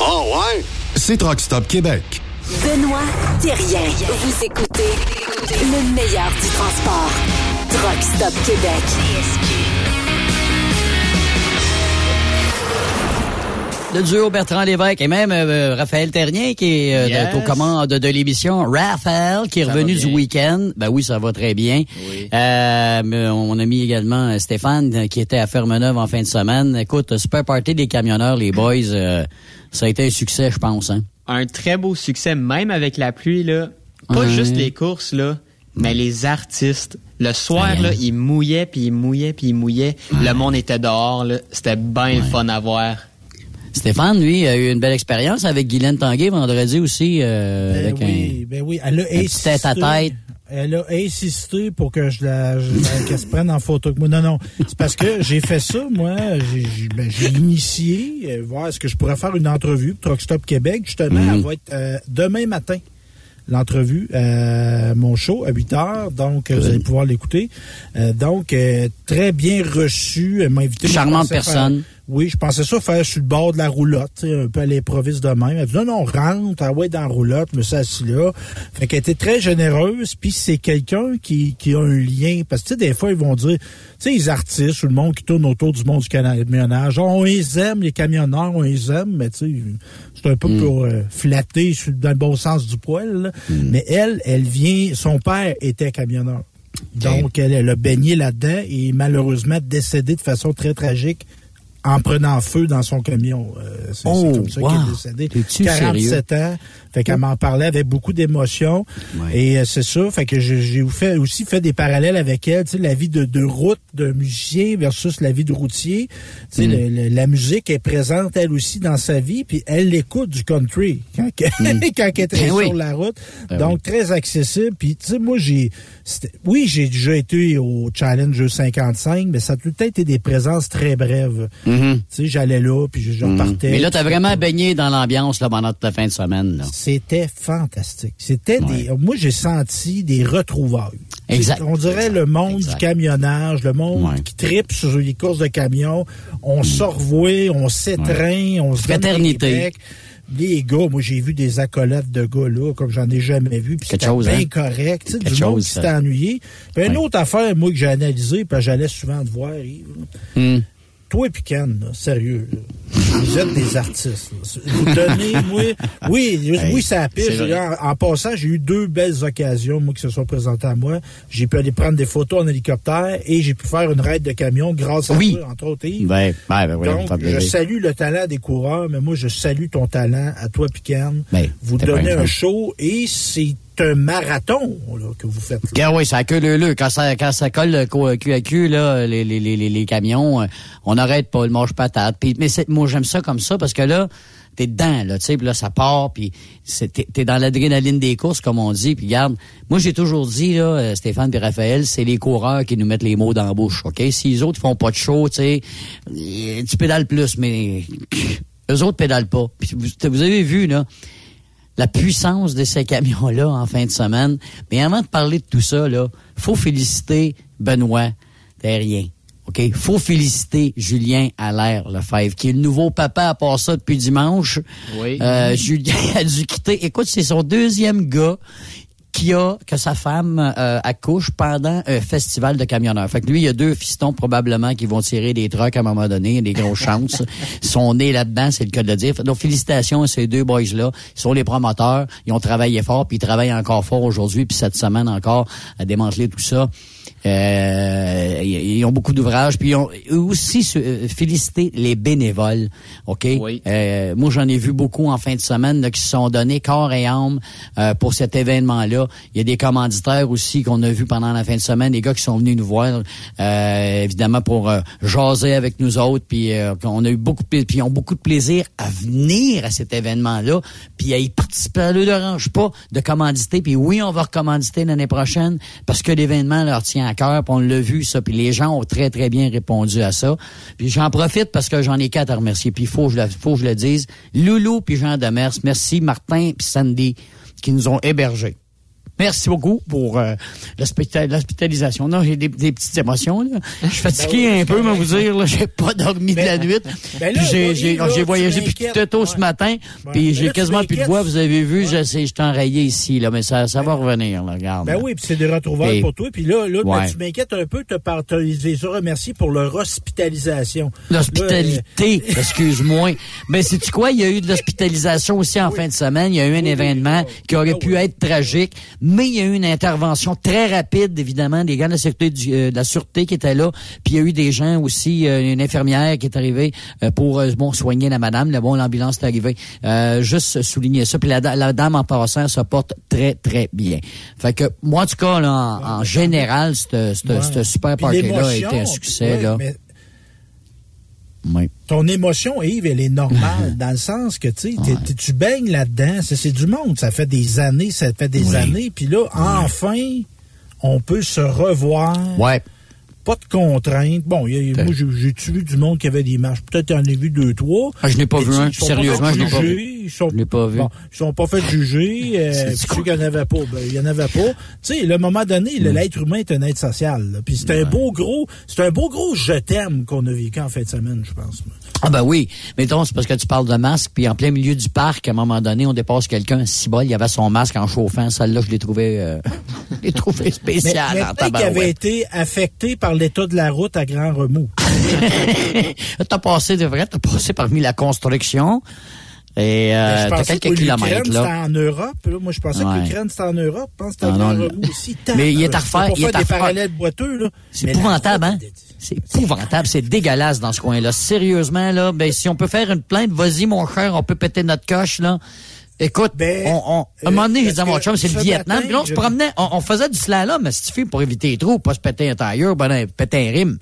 Oh ouais? C'est Truck Stop Québec. Benoît Thérien. Vous écoutez le meilleur du transport. Truck Stop Québec. Le duo Bertrand Lévesque et même euh, Raphaël Terrien qui est euh, Yes. aux commandes de l'émission. Raphaël qui est Ça revenu du week-end. Ben oui, ça va très bien. Euh, mais on a mis également euh, Stéphane euh, qui était à Fermeneuve en fin de semaine. Écoute, super party des camionneurs, les boys. Ça a été un succès, je pense. Hein? Un très beau succès, même avec la pluie, là. Pas Ouais. juste les courses, là, mais les artistes. Le soir, Ouais. là, ils mouillaient, puis ils mouillaient, puis ils mouillaient. Le monde était dehors, là. C'était bien le fun à voir. Stéphane, lui, a eu une belle expérience avec Guylaine Tanguay vendredi aussi. euh, Ben avec oui, ben oui. Elle a un petit tête à tête. Elle a insisté pour que je la, qu'elle se prenne en photo avec moi. Non, non. C'est parce que j'ai fait ça, moi. J'ai, j'ai- ben, j'ai initié, euh, voir est-ce que je pourrais faire une entrevue pour Truck Stop Québec. Justement, Mhm. elle va être euh, demain matin. L'entrevue, euh, mon show à 8 heures, donc vous allez pouvoir l'écouter. Euh, donc, euh, très bien reçu. Elle m'a invité. Charmante personne. Oui, je pensais ça faire sur le bord de la roulotte, un peu à l'improviste de même. Elle dit non, non, rentre, ah ouais, dans la roulotte, me suis assis là. Fait qu'elle était très généreuse, puis c'est quelqu'un qui, qui a un lien. Parce que tu sais, des fois, ils vont dire, tu sais, les artistes ou le monde qui tourne autour du monde du camionnage, on les aime, les camionneurs, on les aime, mais tu sais, c'est un peu Mm. pour euh, flatter dans le bon sens du poil. là. Mm. Mais elle, elle vient, son père était camionneur. Donc, elle, elle a baigné là-dedans et malheureusement décédée de façon très tragique en prenant feu dans son camion. Euh, c'est Oh, comme ça wow. qu'elle est décédée. T'es-tu 47 ans. Fait qu'elle m'en parlait avec beaucoup d'émotion. Et euh, c'est ça. Fait que j'ai fait, aussi fait des parallèles avec elle. Tu sais, la vie de, de route de musicien versus la vie de routier. Tu sais, Mm. le- le- la musique est présente elle aussi dans sa vie. Puis elle écoute du country quand, qu'elle- Mm. quand elle est Ben sur oui. la route. Ben Donc, très accessible. Puis, tu sais, moi, j'ai... Oui, j'ai déjà été au Challenge 55, mais ça a tout le temps été des présences très brèves. Tu sais, j'allais là, puis je, je repartais. Mais là, t'as vraiment baigné dans l'ambiance là, pendant toute la fin de semaine. C'était fantastique. C'était des... Moi, j'ai senti des retrouvailles. Exact. On dirait le monde Exact. du camionnage, le monde qui tripe sur les courses de camions. On se revoit, on s'étreint, on se Fraternité. becs. Les gars, moi j'ai vu des accolades de gars là, comme j'en ai jamais vu, puis Quelque c'était chose, bien hein? correct. Tu sais, du monde qui s'était ennuyé. Puis une Ouais. autre affaire, moi, que j'ai analysé, puis j'allais souvent te voir, Yves. Toi et puis Ken, là, sérieux, là, vous êtes des artistes. là. Vous donnez, moi, oui, oui, ça c'est piche. En, en passant, j'ai eu deux belles occasions, moi, qui se sont présentées à moi. J'ai pu aller prendre des photos en hélicoptère et j'ai pu faire une raide de camion grâce à Oui. toi, entre autres. Yves. Ben, ben, ben, oui, ça Donc, je salue le talent des coureurs, mais moi, je salue ton talent à toi, Pican. Ben, Vous donnez un show et c'est un marathon que vous faites. Ah oui, ça queue le, le. Quand ça, quand ça colle le cul à là, les, les, les, les camions, euh, on n'arrête pas, le mange patate. Puis, mais moi, j'aime ça comme ça parce que là, t'es dedans, là, tu sais, là, ça part, puis t'es es dans l'adrénaline des courses, comme on dit, puis regarde, moi, j'ai toujours dit, là, euh, Stéphane et Raphaël, c'est les coureurs qui nous mettent les mots dans la bouche, OK? Si les autres font pas de show, tu sais, tu pédales plus, mais eux autres pédalent pas. Puis vous, vous avez vu, là, la puissance de ces camions-là en fin de semaine. Mais avant de parler de tout ça, là, faut féliciter Benoît Terrien. OK? Faut féliciter Julien Allaire Lefebvre, qui est le nouveau papa à part ça depuis dimanche. Oui. Euh, Julien a dû quitter. Écoute, c'est son deuxième gars qui a que sa femme euh, accouche pendant un festival de camionneurs. Fait que lui, il y a deux fistons probablement qui vont tirer des trucks à un moment donné, des grosses chances. Ils sont nés là-dedans, c'est le cas de le dire. Donc félicitations à ces deux boys-là. Ils sont les promoteurs. Ils ont travaillé fort, puis ils travaillent encore fort aujourd'hui, puis cette semaine encore à démanteler tout ça. Euh, ils ont beaucoup d'ouvrages. Puis ils ont aussi euh, félicité les bénévoles. OK? Euh, moi, j'en ai vu beaucoup en fin de semaine là, qui se sont donnés corps et âme euh, pour cet événement-là. Il y a des commanditaires aussi qu'on a vus pendant la fin de semaine, des gars qui sont venus nous voir, euh, évidemment, pour jaser avec nous autres. Puis on a eu beaucoup de puis ils ont beaucoup de plaisir à venir à cet événement-là, puis à y participer. Ça ne dérange pas de commanditer. Puis oui, on va recommanditer l'année prochaine parce que l'événement leur tient à on l'a vu ça, puis les gens ont très très bien répondu à ça. Puis j'en profite parce que j'en ai quatre à remercier, puis il faut je le, faut que je le dise. Loulou puis Jean Demers, merci Martin puis Sandy qui nous ont hébergés. Merci beaucoup pour euh, l'hospitalisation. Non, j'ai des, petites émotions. Là. Je suis fatigué ben un peu, mais vous dire, j'ai pas dormi de la ben, nuit. Ben j'ai voyagé puis tout tôt ce matin, puis j'ai quasiment plus de voix. Vous avez vu, je sais, je enrayé ici, là, mais ça, ça va revenir. Là, regarde. Ben oui, puis c'est des retrouvailles pour toi. Puis là, là tu m'inquiètes un peu. Tu as les remercié pour leur hospitalisation. L'hospitalité, euh, excuse-moi. Ben, c'est-tu quoi? Il y a eu de l'hospitalisation aussi en fin de semaine. Il y a eu un événement qui aurait pu être tragique mais il y a eu une intervention très rapide, évidemment, des gars de la sécurité, euh, de la sûreté qui étaient là. Puis il y a eu des gens aussi, euh, une infirmière qui est arrivée euh, pour bon soigner la madame. Là, bon, l'ambulance est arrivée. juste souligner ça. Puis la, dame en passant se porte très très bien. Fait que moi, en tout cas, là, en, général, ce super party-là a été un succès. là. Ton émotion, Yves, elle est normale dans le sens que tu tu baignes là-dedans? C'est du monde. Ça fait des années, ça fait des années. Puis là, enfin, on peut se revoir. Ouais pas de contraintes. Bon, y a, moi, j'ai vu du monde qui avait des marches? Peut-être j'en ai vu deux, trois. Ah, je n'ai pas vu un. Sérieusement, je n'ai pas vu. Ils sont, je pas vu. Bon, ils sont pas fait juger. Euh, ceux qu'il n'y en avait pas, ben, il y en avait pas. Tu sais, un moment donné, mm. l'être humain est un être social. Puis c'est un beau gros, c'est un beau gros je t'aime qu'on a vécu en fin de semaine, je pense. Ah ben oui, mais donc c'est parce que tu parles de masque, puis en plein milieu du parc, à un moment donné, on dépasse quelqu'un, si bol, il avait son masque en chauffant, celle-là, je l'ai trouvé, euh, je l'ai trouvé spécial. Mais, mais qu'il avait été affecté par l'état de la route à grand remous. t'as passé, de vrai, t'as passé parmi la construction, et euh, ben, t'as quelques kilomètres là. C'était en Europe. Là. Moi, je pensais que l'Ukraine c'était en Europe. Je pense que c'était en Europe aussi. Mais il est à refaire. Il est à parallèles boiteux là. C'est épouvantable, hein? C'est épouvantable, c'est dégueulasse dans ce coin-là. Sérieusement là, ben si on peut faire une plainte, vas-y mon cher, on peut péter notre coche là. Écoute, ben, on, on, à un moment donné, j'ai dit à mon chum, c'est le Vietnam. Puis là, on se promenait, on, faisait du slalom, mais si tu fais pour éviter les trous, pas se péter un tailleur, ben, péter un rime.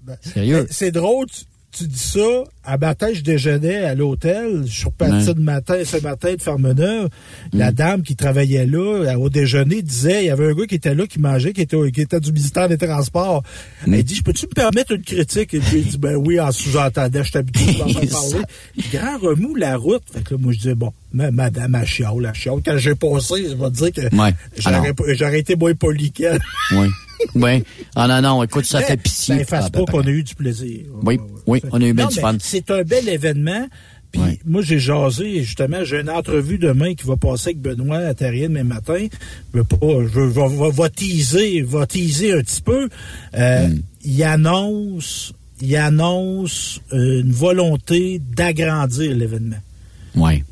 Ben, Sérieux. C'est drôle, tu dis ça, à matin, je déjeunais à l'hôtel. Je suis reparti de matin, ce matin de Fermeneuve. La mm. dame qui travaillait là, au déjeuner, disait, il y avait un gars qui était là, qui mangeait, qui était, qui était du ministère des Transports. Elle dit, je peux-tu me permettre une critique? Et puis, il dit, ben oui, en sous-entendant, je t'habitue en parler. Grand remous la route. Fait que là, moi, je disais, bon, madame a chiale, la chiale. Quand j'ai passé, je vais te dire que j'aurais été moins poli qu'elle. Oui. oui. Ah non, non, écoute, ça fait pitié. Ça efface pas qu'on a eu du plaisir. Oui, oui, on a eu bien du fun. C'est un bel événement. Puis moi, j'ai jasé, justement, j'ai une entrevue demain qui va passer avec Benoît à Terrien demain matin. Je, pas, je vais, va, teaser, va teaser un petit peu. Euh, hmm. Il annonce, il annonce une volonté d'agrandir l'événement.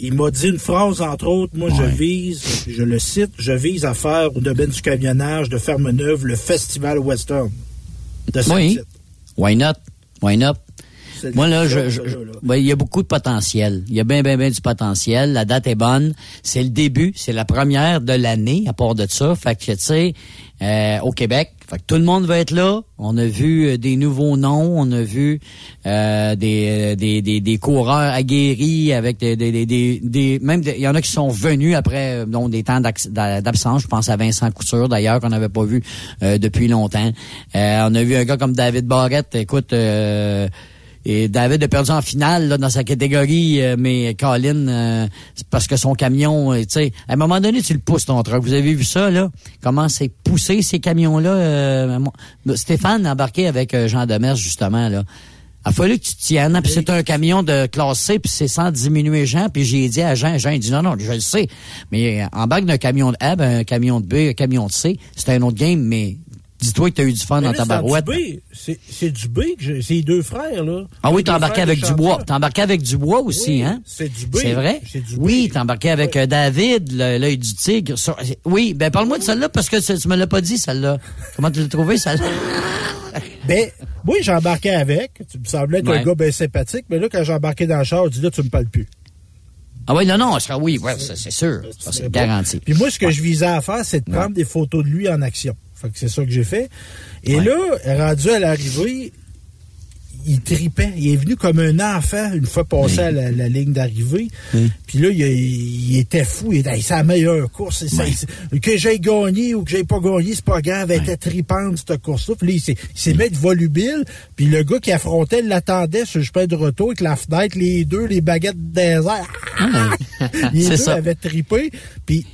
Il m'a dit une phrase, entre autres, moi je vise, je le cite, je vise à faire au domaine du camionnage de Ferme-Neuve le Festival Western. De oui. Why not? Why not? Moi, là, je, je, il y a beaucoup de potentiel. Il y a bien, bien, bien du potentiel. La date est bonne. C'est le début. C'est la première de l'année, à part de ça. Fait que, tu sais, euh, au Québec, fait que tout le monde va être là. On a vu euh, des nouveaux noms. On a vu euh, des, des, des, des, coureurs aguerris avec des, des, des, des même il y en a qui sont venus après donc des temps d'absence. Je pense à Vincent Couture d'ailleurs qu'on n'avait pas vu depuis longtemps. on a vu un gars comme David Barrett. Écoute. Et David a perdu en finale là, dans sa catégorie, mais Colin, c'est parce que son camion, tu sais, à un moment donné, tu le pousses ton truck. Vous avez vu ça, là? Comment c'est poussé ces camions-là? Euh, Stéphane embarqué avec euh, Jean Demers, justement, là. Il a fallu que tu tiennes, puis c'est un camion de classe C, puis c'est sans diminuer Jean, puis j'ai dit à Jean, Jean il dit non, non, je le sais, mais en bac d'un camion de A, ben, un camion de B, un camion de C, c'est un autre game, mais Dis-toi que tu as eu du fun dans ta barouette. C'est du B, c'est les deux frères, là. Ah oui, t'as embarqué avec du bois. T'as embarqué avec du bois aussi, hein? C'est du B. C'est vrai? Oui, t'as embarqué avec euh, David, l'œil du tigre. Oui, ben parle-moi de celle-là parce que tu me l'as pas dit, celle-là. Comment tu l'as trouvé, celle-là? ben, oui, j'ai embarqué avec. Tu me semblais être un gars bien sympathique, mais là, quand j'ai embarqué dans le char, je dis là, tu me parles plus. Ah oui, non, non, oui, ouais, c'est sûr. C'est garanti. Puis moi, ce que je visais à faire, c'est de prendre des photos de lui en action. Fait que c'est ça que j'ai fait. Et là, rendu à l'arrivée, il tripait. Il est venu comme un enfant une fois passé à la, ligne d'arrivée. Puis là, il, était fou. Il était, c'est la meilleure course. que j'ai gagné ou que j'ai pas gagné, c'est pas grave. Elle était tripante, cette course-là. Puis là, il s'est, mis volubile. Puis le gars qui affrontait l'attendait sur le chemin de retour avec la fenêtre, les deux, les baguettes désert. Ah, les deux avaient trippé. Puis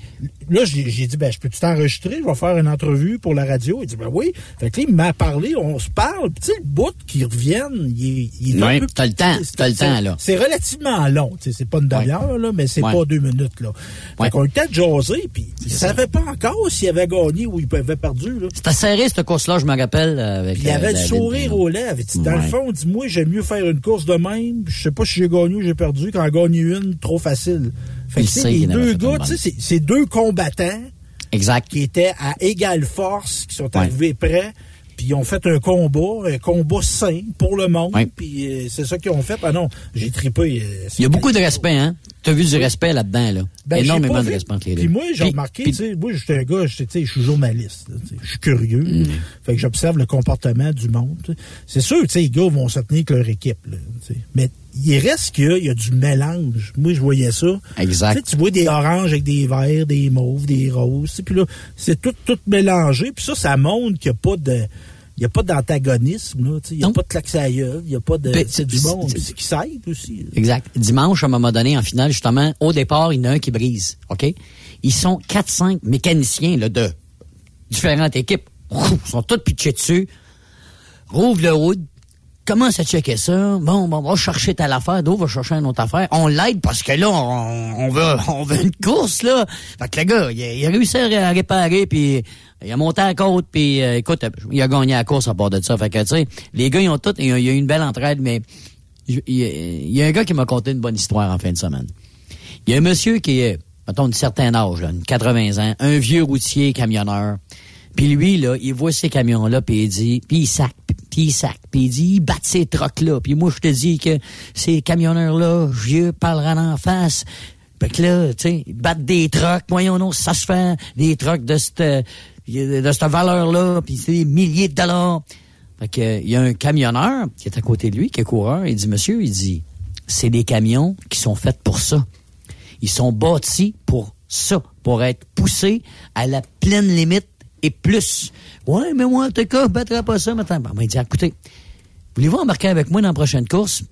là, j'ai dit, ben, je peux-tu t'enregistrer? Je vais faire une entrevue pour la radio. Il dit, ben oui. Fait que là, il m'a parlé, on se parle. tu sais, le bout qui revienne, il, il peu... t'as le temps, t'as le temps, là. C'est relativement long. C'est pas une demi-heure, là, mais c'est pas deux minutes, là. Fait qu'on de jaser, puis il savait pas encore s'il avait gagné ou il avait perdu, là. C'était serré, cette course-là, je me rappelle. Avec, il avait le sourire aux lèvres. Dans le fond, dis-moi, j'aime mieux faire une course de même. Je sais pas si j'ai gagné ou j'ai perdu. Quand gagné une, trop facile. Fait que, les deux gars, c'est deux combattants. Exact. Qui étaient à égale force, qui sont arrivés prêts. Puis ils ont fait un combat, un combat sain pour le monde. Puis euh, c'est ça qu'ils ont fait. Ah non, j'ai tripé. Euh, Il y a beaucoup de respect, hein? Tu as vu du respect là-dedans, là. Ben, Énormément de respect entre les Puis moi, j'ai remarqué, tu sais, moi, j'étais un gars, je suis journaliste. Je suis curieux. Mm. Fait que j'observe le comportement du monde. C'est sûr, tu sais, les gars vont se tenir avec leur équipe. Là, mais il reste qu'il y, a du mélange. Moi, je voyais ça. Exact. Tu, vois des oranges avec des verts, des mauves, des roses. Puis là, c'est tout, tout mélangé. Puis ça, ça montre qu'il n'y a pas de... Il n'y a pas d'antagonisme, il n'y a pas de claque il n'y a pas de. C'est du monde c'est qui s'aide aussi. Exact. Dimanche, à un moment donné, en finale, justement, au départ, il y en a un qui brise. OK? Ils sont 4-5 mécaniciens là, de différentes équipes. Ils sont tous pitchés dessus. Rouvre le hood, commence à checker ça? Bon, bon, on va chercher telle affaire, d'autres va chercher une autre affaire. On l'aide parce que là, on, veut, on veut une course, là. Fait que le gars, il a, réussi à réparer, puis il a monté à côte, puis euh, écoute, il a gagné la course à part de ça. Fait que, tu sais, les gars, ils ont tout, il y a eu une belle entraide, mais il y, a un gars qui m'a conté une bonne histoire en fin de semaine. Il y a un monsieur qui est, mettons, d'un certain âge, là, 80 ans, un vieux routier camionneur. Puis lui, là, il voit ces camions-là, puis il dit, puis il sac, puis il sac, puis il dit, il bat ces trocs-là. Puis moi, je te dis que ces camionneurs-là, vieux, parleront en face. Fait que là, tu sais, ils battent des trocs. Voyons, non, ça se fait des trocs de cette, de cette valeur-là, puis c'est des milliers de dollars. Fait que, il y a un camionneur qui est à côté de lui, qui est coureur, il dit, monsieur, il dit, c'est des camions qui sont faits pour ça. Ils sont bâtis pour ça, pour être poussés à la pleine limite et plus. Ouais, mais moi, en tout cas, je battrai pas ça maintenant. Bon, il dit, écoutez, voulez-vous embarquer avec moi dans la prochaine course?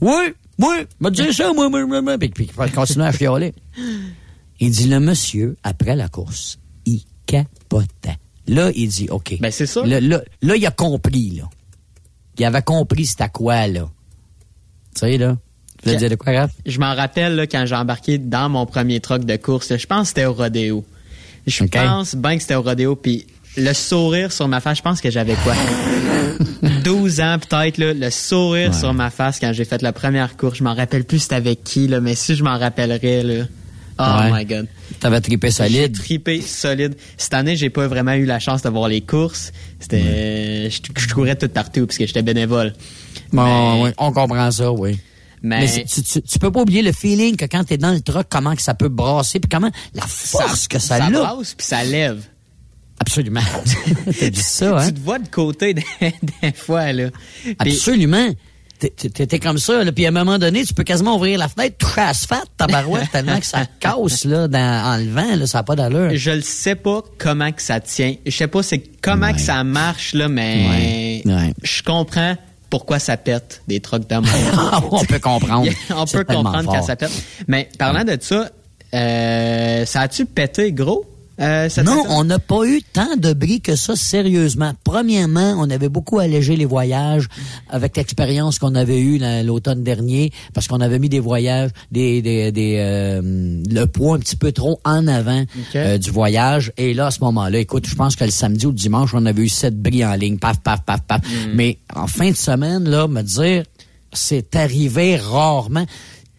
Oui, oui, m'a dit ça, moi, moi, moi, moi. Puis, puis il continuer à fioler. Il dit, le monsieur, après la course, il capotait. Là, il dit, OK. Ben, c'est ça. Là, là, là, il a compris, là. Il avait compris c'était quoi, là. Tu sais, là. Veux dire de quoi, grave? Je m'en rappelle, là, quand j'ai embarqué dans mon premier truck de course. Je pense que c'était au rodéo. Je pense bien que c'était au rodéo, puis le sourire sur ma face, je pense que j'avais quoi? 12 ans peut-être, le sourire sur ma face quand j'ai fait la première course. Je m'en rappelle plus c'était avec qui, là, mais si je m'en rappellerais, là. Oh Ouais. my God. T'avais trippé J'ai solide. trippé solide. Cette année, j'ai pas vraiment eu la chance de voir les courses. C'était, je, je courais tout partout parce que j'étais bénévole. Bon, oui, on comprend ça, oui. Mais- tu, tu, tu peux pas oublier le feeling que quand t'es dans le truck, comment que ça peut brasser, puis comment la force que ça, ça brasse puis ça lève. Absolument. T'as dit ça, hein? Tu te vois de côté des, des fois, là. Absolument. T'es- comme ça, là, puis à un moment donné, tu peux quasiment ouvrir la fenêtre, toucher à l'asphalte, ta barouette, tellement que ça casse là, dans, en le vent, là, ça n'a pas d'allure. Je le sais pas comment que ça tient. Je sais pas c'est comment que ça marche là, mais Ouais, ouais. je comprends pourquoi ça pète des trucs de même. On peut comprendre. On peut comprendre quand ça pète. Mais parlant de ça, euh, ça a-tu pété gros? Euh, Non, on n'a pas eu tant de bris que ça, sérieusement. Premièrement, on avait beaucoup allégé les voyages avec l'expérience qu'on avait eue la- l'automne dernier, parce qu'on avait mis des voyages, des, des, des euh, le poids un petit peu trop en avant euh, du voyage. Et là, à ce moment-là, écoute, je pense que le samedi ou le dimanche, on avait eu sept bris en ligne, paf, paf, paf, paf. Mais en fin de semaine, là, me dire, c'est arrivé rarement.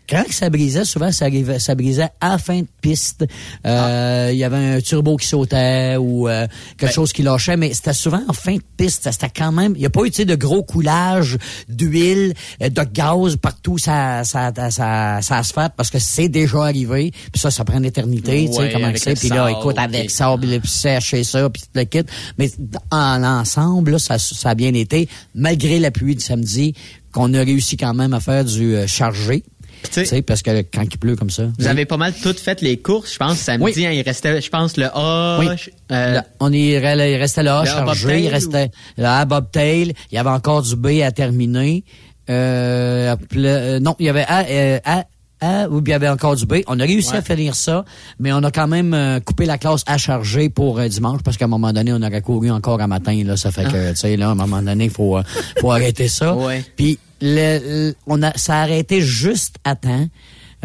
Quand ça brisait, souvent ça arrivait, ça brisait à la fin de piste. Euh, Il y avait un turbo qui sautait ou euh, quelque chose qui lâchait, mais c'était souvent en fin de piste. C'était quand même. Il n'y a pas eu de gros coulage d'huile, euh, de gaz partout ça, ça, ça, ça asphalte parce que c'est déjà arrivé. Puis ça, ça prend une éternité, tu sais comment c'est. Puis là, écoute, avec puis- sable, puis sécher ça, puis tout le kit. Mais en ensemble, là, ça, ça a bien été, malgré la pluie du samedi, qu'on a réussi quand même à faire du euh, chargé. Tu sais, parce que quand il pleut comme ça. Vous avez pas mal toutes fait les courses, je pense. Samedi, hein, il restait, je pense, le A. Oui. euh, on y, il restait le chargé. bobtail Il restait là, bobtail. Il y avait encore du B à terminer. Euh, euh, non, il y avait A, euh, A, A, ou bien il y avait encore du B. On a réussi Ouais. à finir ça, mais on a quand même euh, coupé la classe à charger pour dimanche parce qu'à un moment donné, on aurait couru encore un matin. Là, ça fait que, tu sais, là, à un moment donné, il faut, faut arrêter ça. Ouais. Puis, on a, ça a arrêté juste à temps.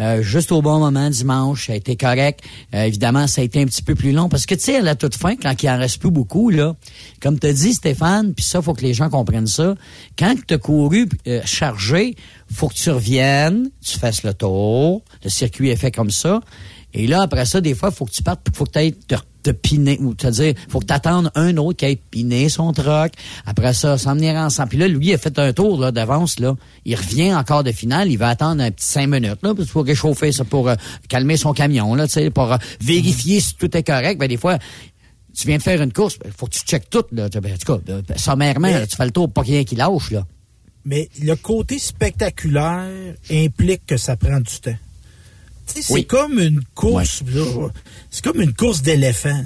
Euh, juste au bon moment dimanche, ça a été correct. Euh, évidemment, ça a été un petit peu plus long parce que tu sais, à la toute fin, quand il en reste plus beaucoup là, comme te dit Stéphane, puis ça faut que les gens comprennent ça. Quand tu as couru euh, chargé, faut que tu reviennes, tu fasses le tour, le circuit est fait comme ça. Et là, après ça, des fois, il faut que tu partes, il faut que tu ailles te, te piner, ou te dire, faut que tu attendes un autre qui aille piner son truck. Après ça, s'en venir ensemble. Puis là, lui, il a fait un tour là d'avance. là. Il revient encore de finale. Il va attendre un petit cinq minutes là, faut réchauffer ça pour euh, calmer son camion, là, pour euh, vérifier si tout est correct. Ben, des fois, tu viens de faire une course, il faut que tu checkes tout. Là. Ben, en tout cas, euh, sommairement, Mais- là, tu fais le tour pour pas qu'il y ait un qui lâche. Là. Mais le côté spectaculaire implique que ça prend du temps. Sais, c'est Oui. comme une course, là, c'est comme une course d'éléphant.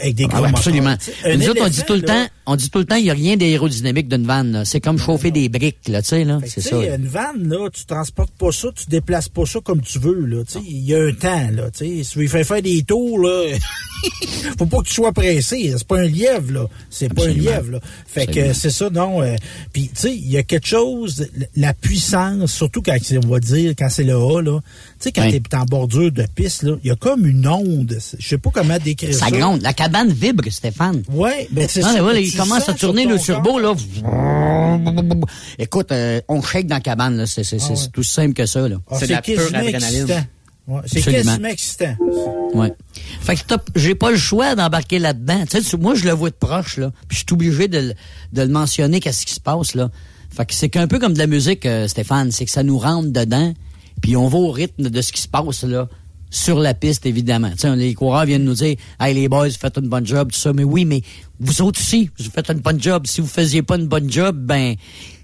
Avec des Ah gros ouais, moteurs. absolument. Un Nous autres, on dit tout le là, temps, on dit tout le temps, il n'y a rien d'aérodynamique d'une vanne. C'est comme chauffer des briques, là, tu sais, là. Que, C'est ça. une vanne, là, tu transportes pas ça, tu déplaces pas ça comme tu veux, là. Tu sais, il y a un temps, là. Tu sais, si tu veux faire faire des tours, là, faut pas que tu sois pressé. C'est pas un lièvre, là. C'est pas un lièvre, là. Fait que Absolument. c'est ça, non. euh, Puis, tu sais, il y a quelque chose, la puissance, surtout quand, c'est- on va dire, quand c'est le A, là. Tu sais, quand Oui. t'es en bordure de piste, là, il y a comme une onde. Je sais pas comment décrire ça. Ça gronde. La cabane vibre, Stéphane. Ouais, ben c'est Ah, ça. Commence à tourner sur le turbo, là. Écoute, euh, on shake dans la cabane, là. C'est c'est- c'est- Ah ouais. tout simple que ça, là. Ah, C'est de la pure adrénaline. Ouais, c'est quasiment excitant. Ouais. Fait que j'ai pas le choix d'embarquer là-dedans. Tu sais, moi, je le vois de proche, là. Puis je suis obligé de, le- de le mentionner, qu'est-ce qui se passe, là. Fait que c'est qu'un peu comme de la musique, euh, Stéphane. C'est que ça nous rentre dedans, puis on va au rythme de ce qui se passe, là. Sur la piste, évidemment. Les coureurs viennent nous dire, hey, les boys, vous faites une bonne job, tout ça. Mais oui, mais vous autres aussi, vous faites une bonne job. Si vous faisiez pas une bonne job, ben,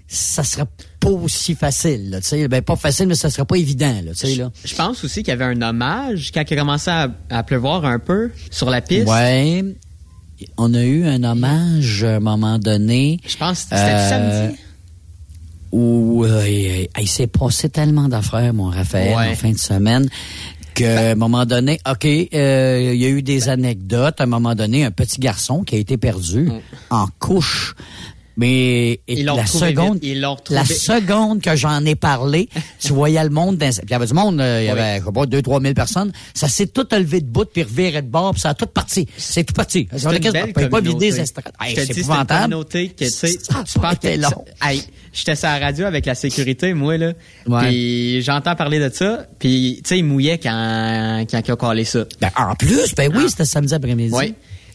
ça serait pas aussi facile, là. Tu sais, ben, pas facile, mais ça serait pas évident, là. Tu sais, là. Je pense aussi qu'il y avait un hommage quand il a commencé à, à pleuvoir un peu sur la piste. Ouais. On a eu un hommage à un moment donné. Je pense que c'était Euh, samedi. Où euh, il, il s'est passé tellement d'affaires, mon Raphaël, Ouais. en fin de semaine, qu'à un moment donné, OK, euh, il y a eu des anecdotes. À un moment donné, un petit garçon qui a été perdu Mm. en couche Mais et la seconde, la seconde que j'en ai parlé, tu voyais le monde. Dans, il y avait du monde, euh, il y Oui. avait je sais pas deux trois mille personnes. Ça s'est tout levé de bout puis reviré de bord, puis ça a tout parti. C'est tout parti. C'est une belle pas vider les estrades. Hey, c'est dis, c'est une épouvantable. communauté que, tu sais, tu long. J'étais sur la radio avec la sécurité, moi, là. Ouais. Puis j'entends parler de ça. Puis, tu sais, il mouillait quand, quand il a collé ça. Ben, en plus, ben oui, c'était samedi après-midi. Oui.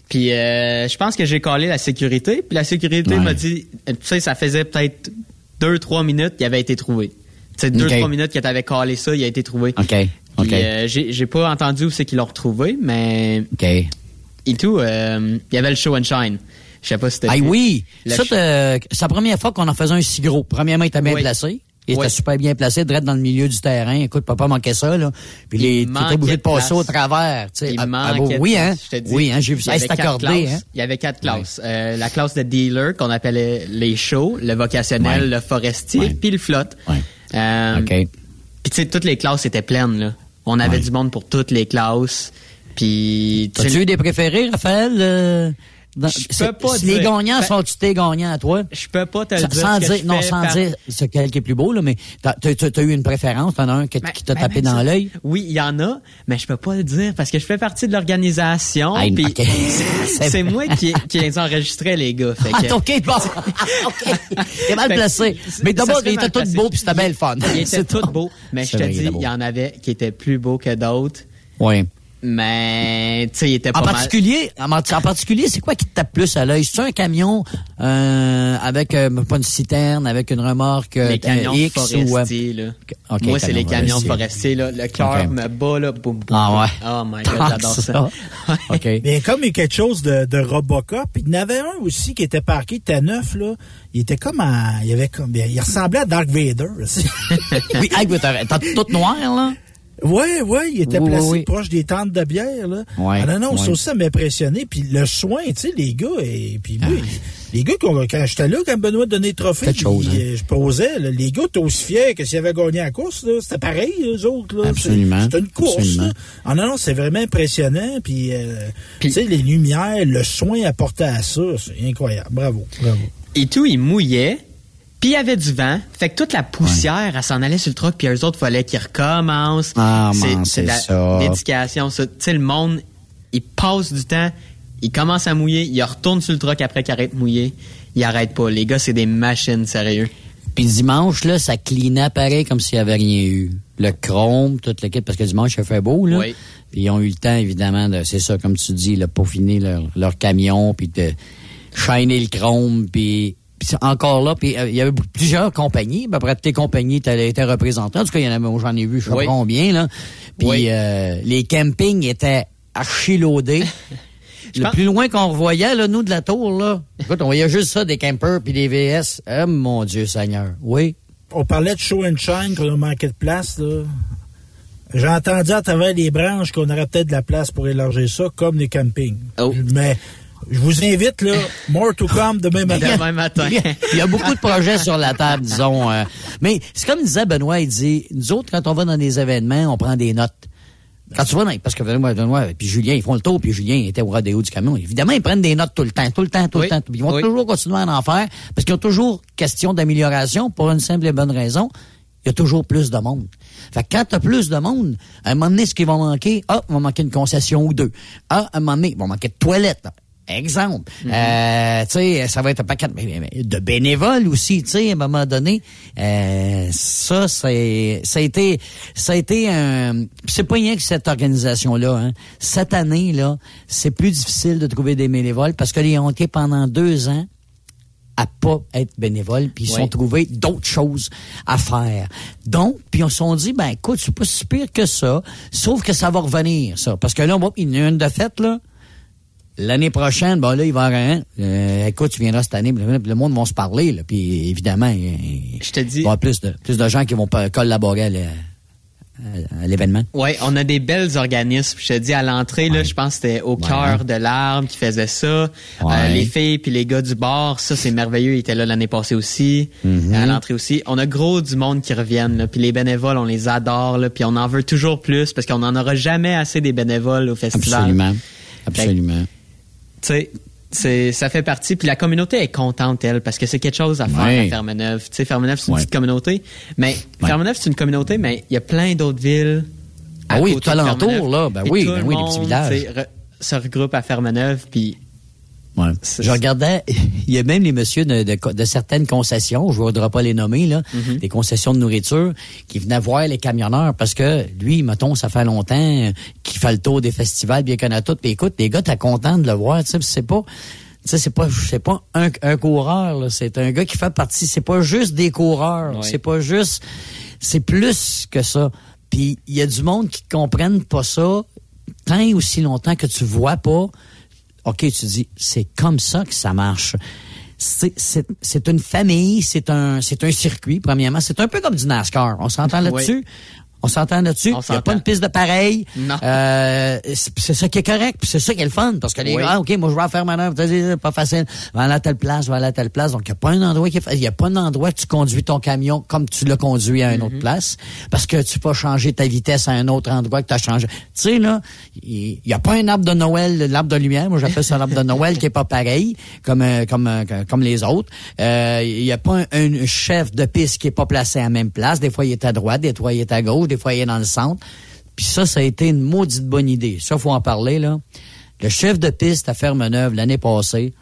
Puis euh, je pense que j'ai collé la sécurité. Puis la sécurité Ouais. m'a dit, tu sais, ça faisait peut-être deux, trois minutes qu'il avait été trouvé. Tu sais, deux, Ok. trois minutes que t'avais collé ça, il a été trouvé. OK. Puis OK. euh, j'ai j'ai pas entendu où c'est qu'ils l'ont retrouvé, mais OK. et tout, euh, il y avait le show and shine. Je sais pas si c'était. Ah oui, Le ça, c'est la première fois qu'on en faisait un si gros. Premièrement, il était bien Oui. placé. Il Oui. était super bien placé, direct dans le milieu du terrain. Écoute, peut pas manquer ça, là. Puis Il les, manquait t'étais obligé de passer place. au travers, tu sais. Il Ah, ah, manquait de oui, hein? place, je te dis. Oui, hein, j'ai vu ça. Il y accordé, classes. hein? Il y avait quatre classes. Euh, la classe de dealer, qu'on appelait les shows, le vocationnel, le forestier, puis le flotte. Euh, OK. Puis tu sais, toutes les classes étaient pleines, là. On avait du monde pour toutes les classes. Puis... T'as-tu eu des préférés, Raphaël? euh, dans- Je peux pas si Les dire. gagnants Ben- sont-tu tes gagnants à toi? Je peux pas te le dire. sans dire, je non, sans par- dire ce quel qui est plus beau, là, mais t'as, t'as, t'as- t'as eu une préférence, t'en as un qui, Ben- qui t'a ben, tapé dans ça. l'œil? Oui, il y en a, mais je peux pas le dire parce que je fais partie de l'organisation. Ah, puis ok. c'est- C'est moi qui, qui les enregistrais, les gars. Fait Ah, OK, bon. OK. T'es mal placé. Mais d'abord, serait il mal était tout placé. beau puis c'était bien le fun. Il était C'est tout tout. beau, mais je te dis, il y en avait qui étaient plus beaux que d'autres. Oui. Mais, tu sais, il était pas En mal. particulier, en, en particulier, c'est quoi qui te tape plus à l'œil? C'est un camion euh, avec euh, pas une citerne, avec une remorque euh, Les camions X ou euh, forestiers, là. OK, Moi, c'est les camions forestiers. là. Le cœur me bat, là. Boum, boum, Ah ouais. Oh my god, j'adore ça. ça. OK. Mais comme il y a quelque chose de, de Robocop, il y en avait un aussi qui était parqué, il était neuf, là. Il était comme à, il avait comme, il ressemblait à Dark Vader. aussi. oui, t'as tout noir, là? Ouais, ouais, il était Oui, oui, placé oui. proche des tentes de bière, là. Ouais, ah non, non, ça aussi, ça m'a impressionné. Puis le soin, tu sais, les gars, et puis moi, les gars, qu'on- quand j'étais là, quand Benoît donnait le trophée, Ah. Chose, puis, hein. euh, je posais, là, les gars étaient aussi fiers que s'ils avaient gagné la course, là. C'était pareil, eux autres, là. Absolument. C'est- C'était une course, Absolument. là. Ah non, non, c'est vraiment impressionnant. Puis, euh, tu sais, les lumières, le soin apporté à ça, c'est incroyable. Bravo, bravo. Et tout, il mouillait. Puis il y avait du vent. Fait que toute la poussière, elle s'en allait sur le truck. Puis eux autres, fallait qu'ils recommencent. Ah, c'est ça. dédication. ça. Tu sais, le monde, il passe du temps. Il commence à mouiller. Il retourne sur le truck après qu'il arrête de mouiller. Il arrête pas. Les gars, c'est des machines, sérieux. Puis dimanche, là, ça clinait pareil comme s'il n'y avait rien eu. Le chrome, toute l'équipe, parce que dimanche, il fait beau, là. Oui. Puis ils ont eu le temps, évidemment, de, c'est ça, comme tu dis, de peaufiner leur, leur camion, puis de shiner le chrome, puis... puis encore là, puis euh, il y avait plusieurs compagnies. Ben, après, tes compagnies étaient, étaient représentées. En tout cas, il y en avait, j'en ai vu, je sais Oui. pas combien, là. Puis Oui. euh, les campings étaient archi-loadés. Le pense- plus loin qu'on revoyait, là, nous, de la tour, là, écoute, on voyait juste ça, des campers puis des VS. Oh, mon Dieu Seigneur. Oui. On parlait de show and shine, qu'on a manqué de place, là. J'ai entendu à travers les branches qu'on aurait peut-être de la place pour élargir ça, comme les campings. Oh. Mais je vous invite, là, more to come demain matin. Demain matin. Il y, a, beaucoup de projets sur la table, disons. euh. mais c'est comme disait Benoît, il dit, nous autres, quand on va dans des événements, on prend des notes. Quand tu vas dans, parce que Benoît, Benoît, puis Julien, ils font le tour, puis Julien était au rodéo du camion. Évidemment, ils prennent des notes tout le temps, tout le temps, tout Oui. le temps. Ils vont Oui. toujours continuer à en faire, parce qu'ils ont toujours question d'amélioration pour une simple et bonne raison. Il y a toujours plus de monde. Fait que quand tu as plus de monde, à un moment donné, ce qui va manquer, ah, il va manquer une concession ou deux. Ah, à un moment donné, il va manquer de toilettes. Exemple. Euh, tu sais, ça va être un paquet de, bénévoles aussi, tu sais, à un moment donné. Euh, ça, c'est, ça a été, ça a été un, c'est pas rien que cette organisation-là, hein. Cette année, là, c'est plus difficile de trouver des bénévoles parce que les ont été pendant deux ans à pas être bénévoles, puis ils Oui. sont trouvés d'autres choses à faire. Donc, puis on se sont dit, ben écoute, c'est pas si pire que ça, sauf que ça va revenir, ça. Parce que là, bon, il y en a une de faite, là. L'année prochaine, ben là, il va un. euh, écoute, tu viendras cette année, le monde va se parler, là. Puis évidemment, il Je te il va y dis, avoir plus de, plus de gens qui vont collaborer à à- à l'événement. ouais, on a des belles organismes. Je te dis, à l'entrée, là, je pense que c'était au cœur de l'arbre qui faisait ça. Ouais. Euh, les filles puis les gars du bar, ça, c'est merveilleux. Ils étaient là l'année passée aussi. Mhm. À l'entrée aussi. On a gros du monde qui reviennent, là. Puis les bénévoles, on les adore, là. Puis on en veut toujours plus parce qu'on n'en aura jamais assez des bénévoles au festival. Absolument. Fait Absolument. Tu sais, c'est ça fait partie puis la communauté est contente elle parce que c'est quelque chose à faire Ouais. à Fermeneuve tu sais Fermeneuve c'est une Ouais. petite communauté mais Fermeneuve c'est une communauté mais il y a plein d'autres villes à Ah oui, tout alentour, là. Ben oui, ben oui, les petits villages. re- se regroupe à Fermeneuve puis Ouais. Je regardais, il y a même les messieurs de, de- de certaines concessions, je ne voudrais pas les nommer, là, Mhm. des concessions de nourriture, qui venaient voir les camionneurs parce que lui, mettons, ça fait longtemps qu'il fait le tour des festivals, bien qu'on a tout. Puis écoute, les gars, t'es content de le voir, tu sais, c'est pas. Tu sais, c'est pas, c'est pas un, un coureur, là. C'est un gars qui fait partie. C'est pas juste des coureurs. C'est pas juste. C'est plus que ça. Puis il y a du monde qui comprennent pas ça tant et aussi longtemps que tu vois pas OK, tu dis, c'est comme ça que ça marche. C'est- une famille, c'est un, c'est un circuit, premièrement. C'est un peu comme du NASCAR. On s'entend là-dessus? On s'entend là-dessus? Il n'y a pas une piste de pareil? Non. Euh, c'est ça qui est correct, puis c'est ça qui est le fun. Parce que les Oui. gars, ah, OK, moi, je vais faire manœuvre. C'est pas facile. Je vais aller à telle place, je vais aller à telle place. Donc, il n'y a pas un endroit qui Il n'y a pas un endroit que tu conduis ton camion comme tu l'as conduit à une Mhm. autre place. Parce que tu peux changer ta vitesse à un autre endroit que tu as changé. Tu sais, là, il n'y a pas un arbre de Noël, l'arbre de lumière. Moi, j'appelle ça l'arbre de Noël qui est pas pareil comme, euh, comme, euh, comme les autres. Euh, Il n'y a pas un, un chef de piste qui est pas placé à la même place. Des fois, il est à droite, des fois, il est à gauche, des est dans le centre. Puis ça, ça a été une maudite bonne idée. Ça, faut en parler, là. Le chef de piste à Fermeneuve l'année passée,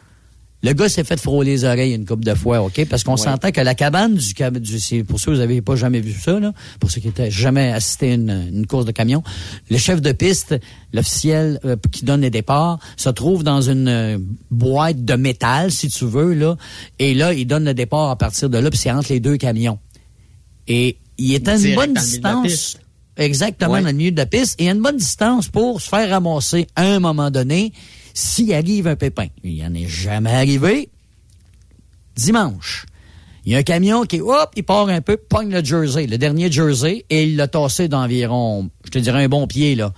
le gars s'est fait frôler les oreilles une couple de fois, OK? Parce qu'on Ouais. s'entend que la cabane du, du pour ceux qui n'avez pas jamais vu ça, là, pour ceux qui n'étaient jamais assisté à une, une course de camion, le chef de piste, l'officiel euh, qui donne les départs, se trouve dans une euh, boîte de métal, si tu veux, là, et là, il donne le départ à partir de là, puis c'est entre les deux camions. Et il est à une bonne distance. Exactement, Ouais. dans le milieu de la piste. Et a une bonne distance pour se faire ramasser à un moment donné s'il arrive un pépin. Il n'y en est jamais arrivé. Dimanche. Il y a un camion qui, hop, il part un peu, pogne le jersey, le dernier jersey, et il l'a tassé d'environ, je te dirais un bon pied, là.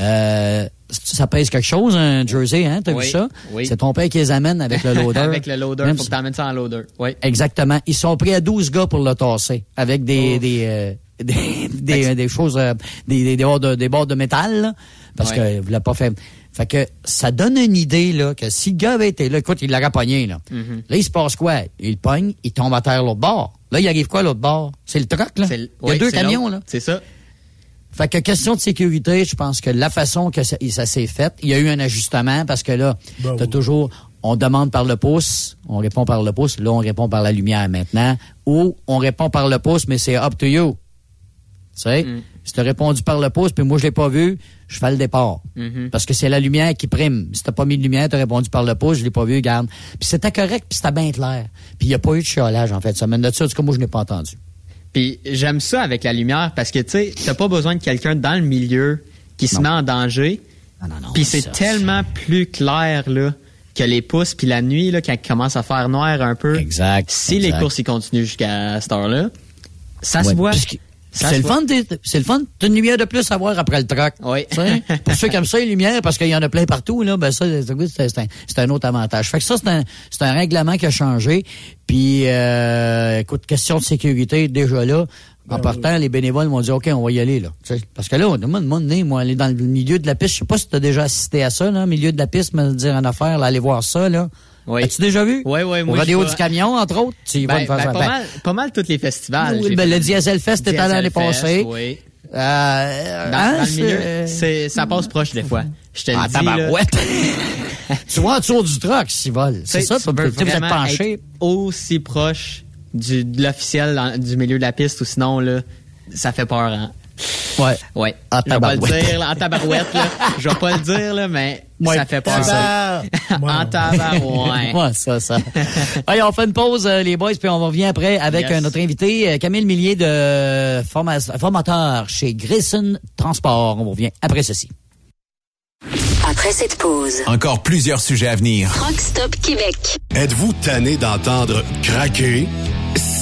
Euh, ça pèse quelque chose, un jersey, hein? T'as Oui, vu ça? oui. C'est ton père qui les amène avec le loader. avec le loader Même faut si- que t'emmènes ça en loader oui Exactement. Ils sont pris à 12 gars pour le tasser avec des des euh, des, des, des choses euh, des des, des barres de des barres de métal là, parce que vous l'avez pas fait. Fait que ça donne une idée là que si le gars avait été là, écoute, il l'aurait pogné là. Mhm. Là, il se passe quoi? Il pogne, il tombe à terre l'autre bord. Là, il arrive quoi l'autre bord? C'est le truck là? C'est le- Il y a oui, deux camions là. c'est ça Fait que question de sécurité, je pense que la façon que ça, ça s'est fait, il y a eu un ajustement parce que là, Ben t'as oui. toujours, on demande par le pouce, on répond par le pouce, là on répond par la lumière maintenant, ou on répond par le pouce, mais c'est up to you. Tu sais, Mm. si t'as répondu par le pouce, puis moi je l'ai pas vu, je fais le départ. Mhm. Parce que c'est la lumière qui prime. Si t'as pas mis de lumière, t'as répondu par le pouce, je l'ai pas vu, garde. Puis c'était correct, puis c'était bien clair. Puis il y a pas eu de chiolage, en fait. Semaine de ça, en tout cas, moi je n'ai pas entendu. Puis j'aime ça avec la lumière parce que tu sais, t'as pas besoin de quelqu'un dans le milieu qui se met en danger. Non, non, non. Puis c'est tellement plus clair là que les pouces puis la nuit là quand il commence à faire noir un peu. Exact, Si exact. les courses ils continuent jusqu'à cette heure-là, ça Ouais, se voit. puisque- C'est le fun, c'est le fun. T'as une lumière de plus à voir après le truck. Oui. Pour ceux qui aiment ça, les lumières, parce qu'il y en a plein partout, là, ben ça, c'est un, autre avantage. Fait que ça, c'est un, c'est un règlement qui a changé. Puis, euh, écoute, question de sécurité, déjà là, en Ben partant, les bénévoles m'ont dit, OK, on va y aller, là. Parce que là, on demande, moi, donné, moi, aller dans le milieu de la piste, je sais pas si tu as déjà assisté à ça, là, milieu de la piste, me dire en affaire, là, aller voir ça, là. Oui. As-tu déjà vu? Oui, oui, moi, vais- du camion, entre autres. Tu y vas Ben, une ben, pas, Ben, mal, pas mal tous les festivals. oui, ben, le Diesel Fest était l'année passée. Oui. Euh, Dans, hein, dans le milieu, c'est, ça passe proche des fois. Je te le Ah, dis. là. tabarouette. tu vois en dessous du truck, s'il vole. C'est ça, tu peux vraiment penché. être aussi proche du, de l'officiel du milieu de la piste ou sinon, là, ça fait peur. Hein? Ouais. Ouais. En je vais pas le tabarouette. dire, là, en tabarouette, là. Je vais pas le dire, là, mais Ouais, ça fait peur. ça. en tabarouette. Ouais, ça, ça. Allez, on fait une pause, euh, les boys, puis on revient après avec Yes. euh, notre invité, euh, Camille Millier, de forma- formateur chez Grayson Transport. On revient après ceci. Après cette pause, Encore plusieurs sujets à venir. Truck Stop Québec. Êtes-vous tanné d'entendre craquer,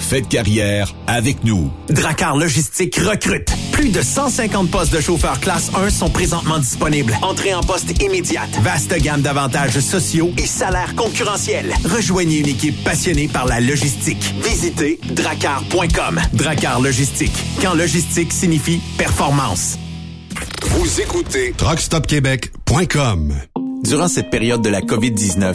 Faites carrière avec nous. Dracar Logistique recrute. Plus de 150 postes de chauffeurs classe 1 sont présentement disponibles. Entrée en poste immédiate. Vaste gamme d'avantages sociaux et salaires concurrentiels. Rejoignez une équipe passionnée par la logistique. Visitez dracar.com. Dracar Logistique. Quand logistique signifie performance. Vous écoutez truckstopquebec.com. Durant cette période de la COVID-19,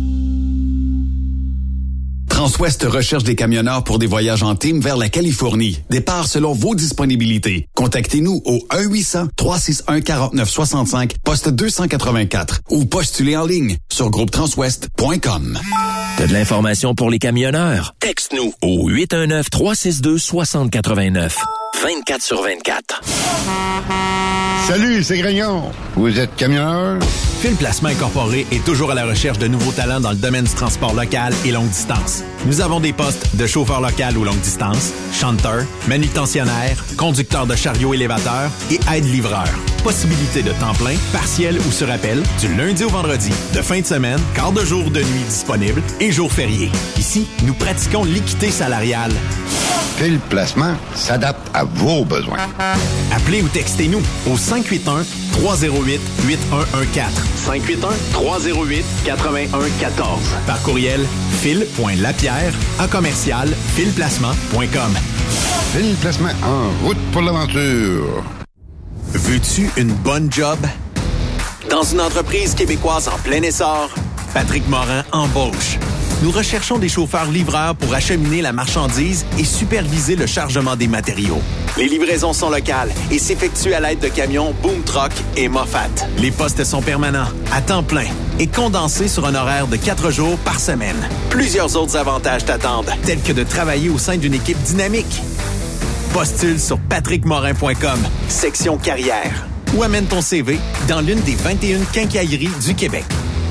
Transwest recherche des camionneurs pour des voyages en team vers la Californie. Départ selon vos disponibilités. Contactez-nous au 1-800-361-4965, poste 284 ou postulez en ligne sur groupetranswest.com. T'as de l'information pour les camionneurs? Texte-nous au 819-362-6089. 24 sur 24. Salut, c'est Grignon. Vous êtes camionneur? Fil Placement Incorporé est toujours à la recherche de nouveaux talents dans le domaine du transport local et longue distance. Nous avons des postes de chauffeur local ou longue distance, chanteur, manutentionnaire, conducteur de chariot élévateur et aide-livreur. Possibilité de temps plein, partiel ou sur appel, du lundi au vendredi, de fin de semaine, quart de jour de nuit disponible et jours fériés. Ici, nous pratiquons l'équité salariale. Fil Placement s'adapte à vos besoins. Appelez ou textez-nous au 581 308 8114. 581-308-8114. Par courriel, fil.lapierre à commercial filplacement.com. Fil Placement en route pour l'aventure. Veux-tu une bonne job? Dans une entreprise québécoise en plein essor, Patrick Morin embauche. Nous recherchons des chauffeurs livreurs pour acheminer la marchandise et superviser le chargement des matériaux. Les livraisons sont locales et s'effectuent à l'aide de camions Boom Truck et Moffat. Les postes sont permanents, à temps plein et condensés sur un horaire de quatre jours par semaine. Plusieurs autres avantages t'attendent, tels que de travailler au sein d'une équipe dynamique Postule sur patrickmorin.com, section carrière. Ou amène ton CV dans l'une des 21 quincailleries du Québec.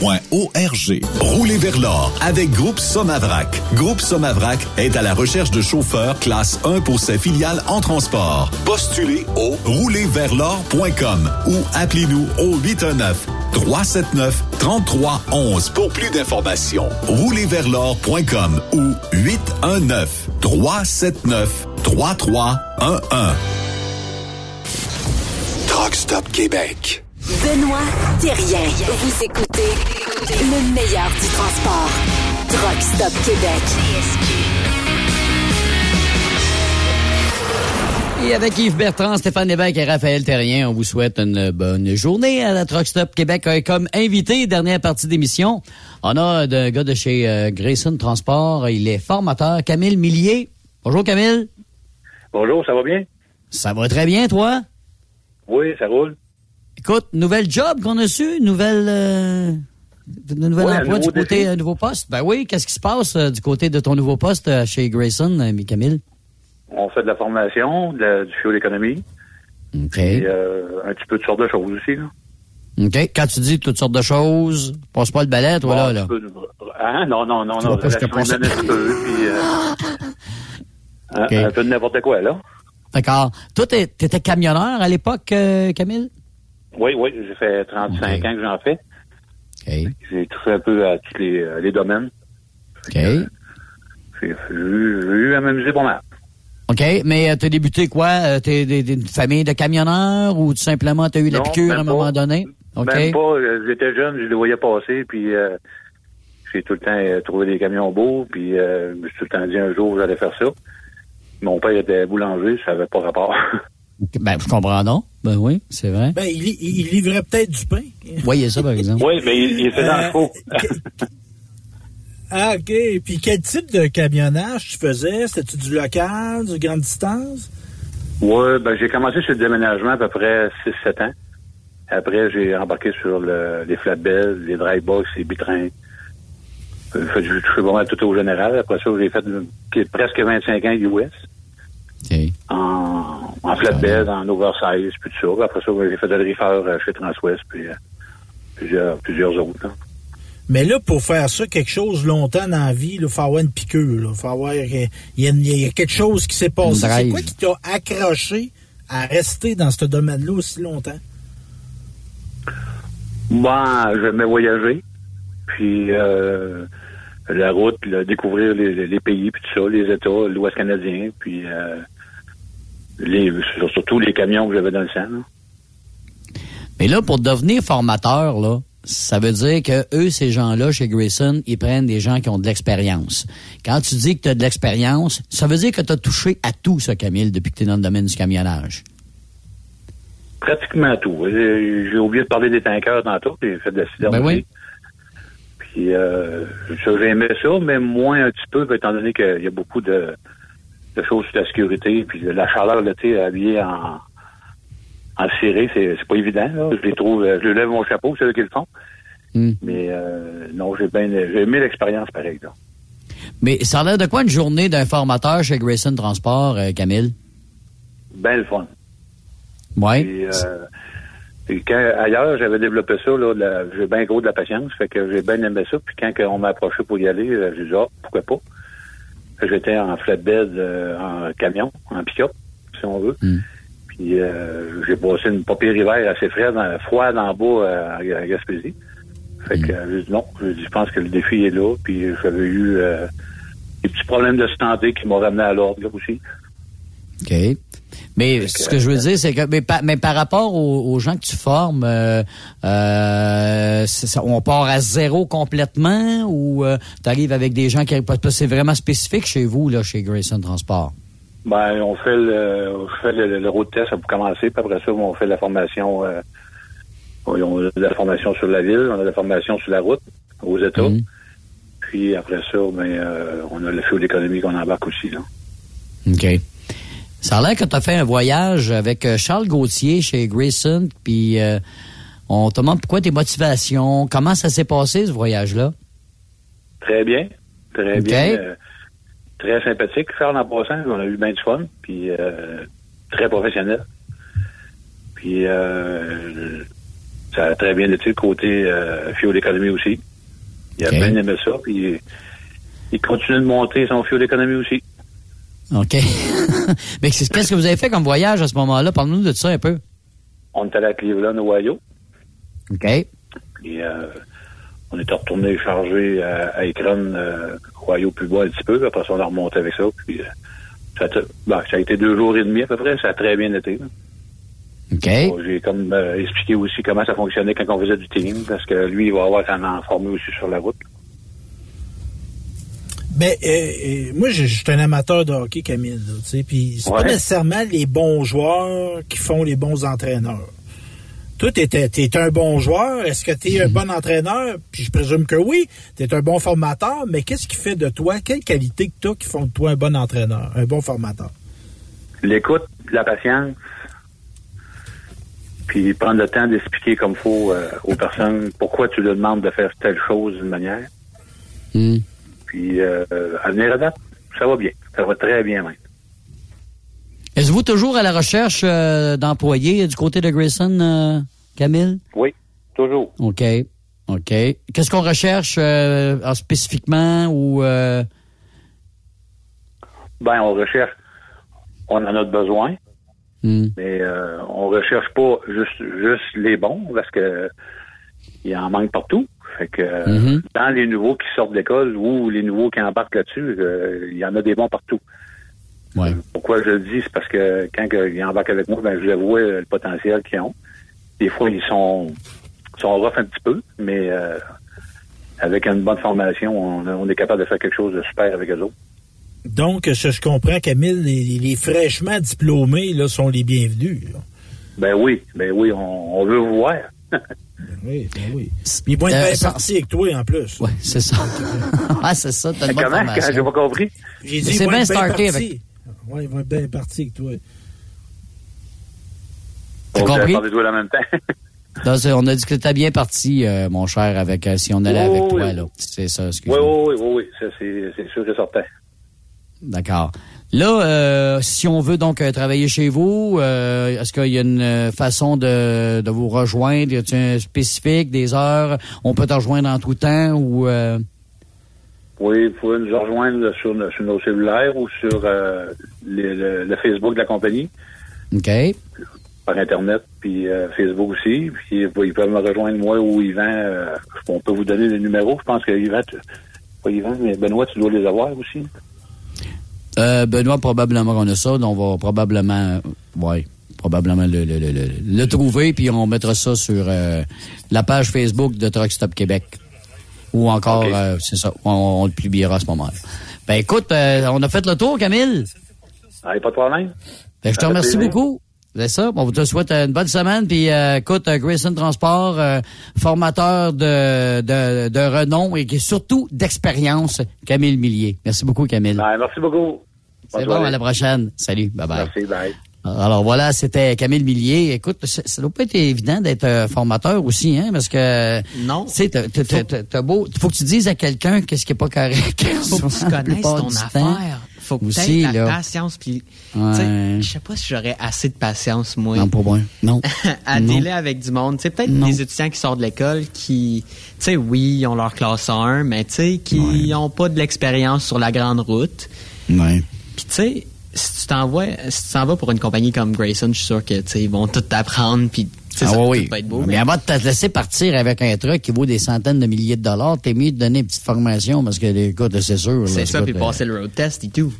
arpq.org. Roulez vers l'or avec Groupe Somavrac. Groupe Somavrac est à la recherche de chauffeurs classe 1 pour ses filiales en transport. Postulez au roulerversl'or.com ou appelez-nous au 819 379 3311 pour plus d'informations. Roulerversl'or.com ou 819 379 3311. Truck Stop Québec. Benoît Thérien. Vous écoutez le meilleur du transport. Truck Stop Québec. Et avec Yves Bertrand, Stéphane Lévesque et Raphaël Terrien, on vous souhaite une bonne journée à la Truck Stop Québec. Comme invité, dernière partie d'émission, on a un gars de chez euh, Grayson Transport. Il est formateur, Camille Millier. Bonjour Camille. Bonjour, ça va bien? Ça va très bien, toi? Oui, ça roule. Écoute, nouvelle job qu'on a su, nouvelle, euh, nouvelle Ouais, un emploi du côté euh, nouveau poste. Ben oui, qu'est-ce qui se passe euh, du côté de ton nouveau poste euh, chez Grayson, euh, Camille? On fait de la formation, de la- du fuel économie. OK. Et un petit peu de sortes de choses aussi. Là. OK. Quand tu dis toutes sortes de choses, passe pas le balai, toi, Bon, là, un là. petit peu de- Hein? Non, non, non, Tu non. pas que relation pense- un petit peu, puis, un- un, peu de n'importe quoi, là. D'accord. Toi, t'étais camionneur à l'époque, Camille? Oui, oui, j'ai fait 35 ans que j'en fais. J'ai touché un peu à tous les, euh, les domaines. OK. J'ai j'ai eu, à m'amuser pas mal. OK. Mais euh, t'as débuté quoi? Euh, T'es d'une famille de camionneurs ou tout simplement t'as eu la Non, piqûre à un moment donné? OK. Même pas, euh, j'étais jeune, je les voyais passer, puis euh, j'ai tout le temps euh, trouvé des camions beaux, puis euh, je me suis tout le temps dit un jour j'allais faire ça. Mon père était boulanger, ça n'avait pas rapport. Ben, je comprends, non? Ben oui, c'est vrai. Ben, il, il livrait peut-être du pain. Voyez ça, par exemple. oui, mais il, il était dans le Euh, faux. Ah, OK. Puis quel type de camionnage tu faisais? C'était-tu du local, du grande distance? Oui, ben j'ai commencé sur le déménagement à peu près 6-7 ans. Après, j'ai embarqué sur le- les flatbeds, les dry box, les bitrains. Euh, J'ai touché vraiment tout au général. Après ça, j'ai fait euh, presque 25 ans US. En, en flatbed, en oversize, puis tout ça. Après ça, j'ai fait de refaire euh, chez Transwest, puis euh, plusieurs, plusieurs autres. là. Mais là, pour faire ça, quelque chose longtemps dans la vie, il faut avoir une piqûre. Il faut avoir. euh, Il y, a, il y a quelque chose qui s'est passé. C'est quoi qui t'a accroché à rester dans ce domaine-là aussi longtemps? Bon, j'aimais voyager. Puis euh, la route, découvrir les, pays, puis tout ça, les États, l'Ouest canadien, puis euh, les, surtout les camions que j'avais dans le sang. là. Mais là, pour devenir formateur, là, ça veut dire que eux, ces gens-là, chez Grayson, ils prennent des gens qui ont de l'expérience. Quand tu dis que tu as de l'expérience, ça veut dire que tu as touché à tout, ça, Camille, depuis que tu es dans le domaine du camionnage. Pratiquement tout. J'ai j'ai oublié de parler des tankers tantôt, j'ai fait de la. Ben oui. Puis euh, j'aimais ça, mais moins un petit peu, étant donné qu'il y a beaucoup de, de choses sur la sécurité, puis la chaleur l'été habillé en, en ciré, c'est c'est pas évident. Là. Je les trouve, euh, je lève mon chapeau, c'est eux qui le font. Hmm. Mais euh, non, j'ai bien j'ai aimé l'expérience pareil. Là. Mais ça a l'air de quoi une journée d'un formateur chez Grayson Transport, euh, Camille? Ben le fun. Oui. Euh, et quand, ailleurs, j'avais développé ça, là, j'ai bien gros de la patience, fait que j'ai bien aimé ça. Puis quand on m'a approché pour y aller, euh, j'ai dit, ah, pourquoi pas? J'étais en flatbed, euh, en camion, en pick-up. si on veut. Puis euh, j'ai passé une pas pire hiver assez frais, dans, froide en bas euh, à, Gaspésie. Fait que euh, j'ai dit non, j'ai dit, je pense que le défi est là. Puis j'avais eu euh, des petits problèmes de santé qui m'ont ramené à l'ordre là aussi. OK. Mais ce que je veux dire, c'est que mais, par, mais par rapport aux, aux gens que tu formes, euh, euh, ça, on part à zéro complètement ou tu arrives avec des gens qui c'est vraiment spécifique chez vous là, chez Grayson Transport. Ben, on fait le, on fait le, le road test pour commencer, puis après ça, on fait la formation. Euh, on a de la formation sur la ville, on a de la formation sur la route aux États. Mhm. Puis après ça, ben, euh, on a le feu d'économie qu'on embarque aussi. Là. OK. Ça a l'air que tu as fait un voyage avec euh, Charles Gauthier chez Grayson, puis euh, on te demande pourquoi tes motivations, comment ça s'est passé ce voyage-là? Très bien, très bien. euh, très sympathique, Charles en passant, on a eu bien du fun, puis euh, très professionnel. Puis euh, ça a très bien été le côté euh, fuel d'économie aussi. Il a bien aimé ça, puis il continue de monter son fuel d'économie aussi. OK. Mais c'est- qu'est-ce que vous avez fait comme voyage à ce moment-là? Parle-nous de ça un peu. On est allé à Cleveland, Ohio, OK. puis euh, on est retourné charger à, à Akron, euh, Ohio plus bas un petit peu, après ça on a remonté avec ça, puis euh, ça, a, ben, ça a été deux jours et demi à peu près, ça a très bien été. là. OK. Bon, J'ai comme euh, expliqué aussi comment ça fonctionnait quand on faisait du team, parce que lui, il va avoir en former aussi sur la route. Ben, euh, euh, moi, je je suis un amateur de hockey, Camille, tu puis c'est pas nécessairement les bons joueurs qui font les bons entraîneurs. Toi, t'es, t'es- t'es un bon joueur. Est-ce que t'es un bon entraîneur? Puis je présume que oui. T'es un bon formateur. Mais qu'est-ce qui fait de toi? Quelles qualités que t'as qui font de toi un bon entraîneur, un bon formateur? L'écoute, la patience, puis prendre le temps d'expliquer comme faut euh, aux personnes pourquoi tu leur demandes de faire telle chose d'une manière. Hmm. Puis euh, à venir à date, ça va bien. Ça va très bien même. Êtes-vous toujours à la recherche euh, d'employés du côté de Grayson, euh, Camille? Oui, toujours. OK. OK. Qu'est-ce qu'on recherche euh, en spécifiquement ou... euh, Ben, on recherche, on en a besoin, hmm. mais euh, on recherche pas juste juste les bons parce que il en manque partout. Fait que euh, Mhm. dans les nouveaux qui sortent d'école ou les nouveaux qui embarquent là-dessus, euh, il y en a des bons partout. Ouais. Pourquoi je le dis, c'est parce que quand ils embarquent avec moi, ben je le vois le potentiel qu'ils ont. Des fois, ils sont sont rough un petit peu, mais euh, avec une bonne formation, on, on est capable de faire quelque chose de super avec eux autres. Donc, je, je comprends, Camille, les, les fraîchement diplômés là, sont les bienvenus. là. Ben oui, ben oui, on, on veut vous voir. Oui, ben oui. Puis ils vont être bien partis avec toi en plus. Ouais, c'est ça. ah, c'est ça, t'as une bonne Comment? J'ai pas compris. J'ai C'est bien starté avec- Ouais, ils vont être bien partis avec toi. T'as On compris? de toi en même temps. Non, on a dit que t'étais bien parti, euh, mon cher, avec euh, si on allait Oui, avec oui, toi, oui. là. C'est ça, Oui, excuse-moi. oui, oui, oui, oui, ça c'est c'est sûr et certain. D'accord. Là, euh, si on veut donc euh, travailler chez vous, euh, est-ce qu'il y a une euh, façon de, de vous rejoindre? Y a-t-il un spécifique, des heures? On peut te rejoindre en tout temps ou... euh, Oui, vous pouvez nous rejoindre sur, nos- sur nos cellulaires ou sur euh, les- le, le Facebook de la compagnie, OK. par Internet, puis Facebook aussi. Puis ils peuvent me rejoindre moi ou Yvan. on peut vous donner les numéros. Je pense que Yvan, tu- pas Yvan, mais Benoît, tu dois les avoir aussi. Euh, Benoît, probablement qu'on a ça. donc On va probablement... ouais, probablement le, le, le, le, le trouver, puis on mettra ça sur euh, la page Facebook de Truck Stop Québec. Ou encore, euh, c'est ça, on, on le publiera à ce moment-là. Ben écoute, euh, on a fait le tour, Camille. Allez, pas de problème. Ben, je te remercie beaucoup. C'est ça. On vous te souhaite une bonne semaine. Puis, euh, écoute, euh, Grayson Transport, euh, formateur de, de, de renom et qui est surtout d'expérience, Camille Millier. Merci beaucoup, Camille. Ouais, merci beaucoup. C'est bon, à la prochaine. Salut. Bye-bye. Merci, bye. Alors voilà, c'était Camille Millier. Écoute, ça ça doit pas être évident d'être euh, formateur aussi, hein, parce que Non. tu sais, t'as- t'as- t'as- t'as- t'as beau, faut que tu dises à quelqu'un qu'est-ce qui est pas correct. Faut que tu connaisses ton affaire. Faut que tu aies la là. patience. Puis, Ouais. sais, je sais pas si j'aurais assez de patience, moi. Non, pas moi. Non. à Non. dealer avec du monde. Tu sais, peut-être des étudiants qui sortent de l'école qui, tu sais, oui, ils ont leur classe 1, mais tu sais, qui ont pas de l'expérience sur la grande route. Ouais. Puis tu sais, si tu t'envoies, si tu t'en vas pour une compagnie comme Grayson, je suis sûr que, tu sais, ils vont tout t'apprendre, puis Ah ça, oui, tout va être beau. mais, mais- avant de te laisser partir avec un truc qui vaut des centaines de milliers de dollars, t'es mieux de donner une petite formation parce que, écoute, c'est sûr. C'est ça, puis passer le road test et tout.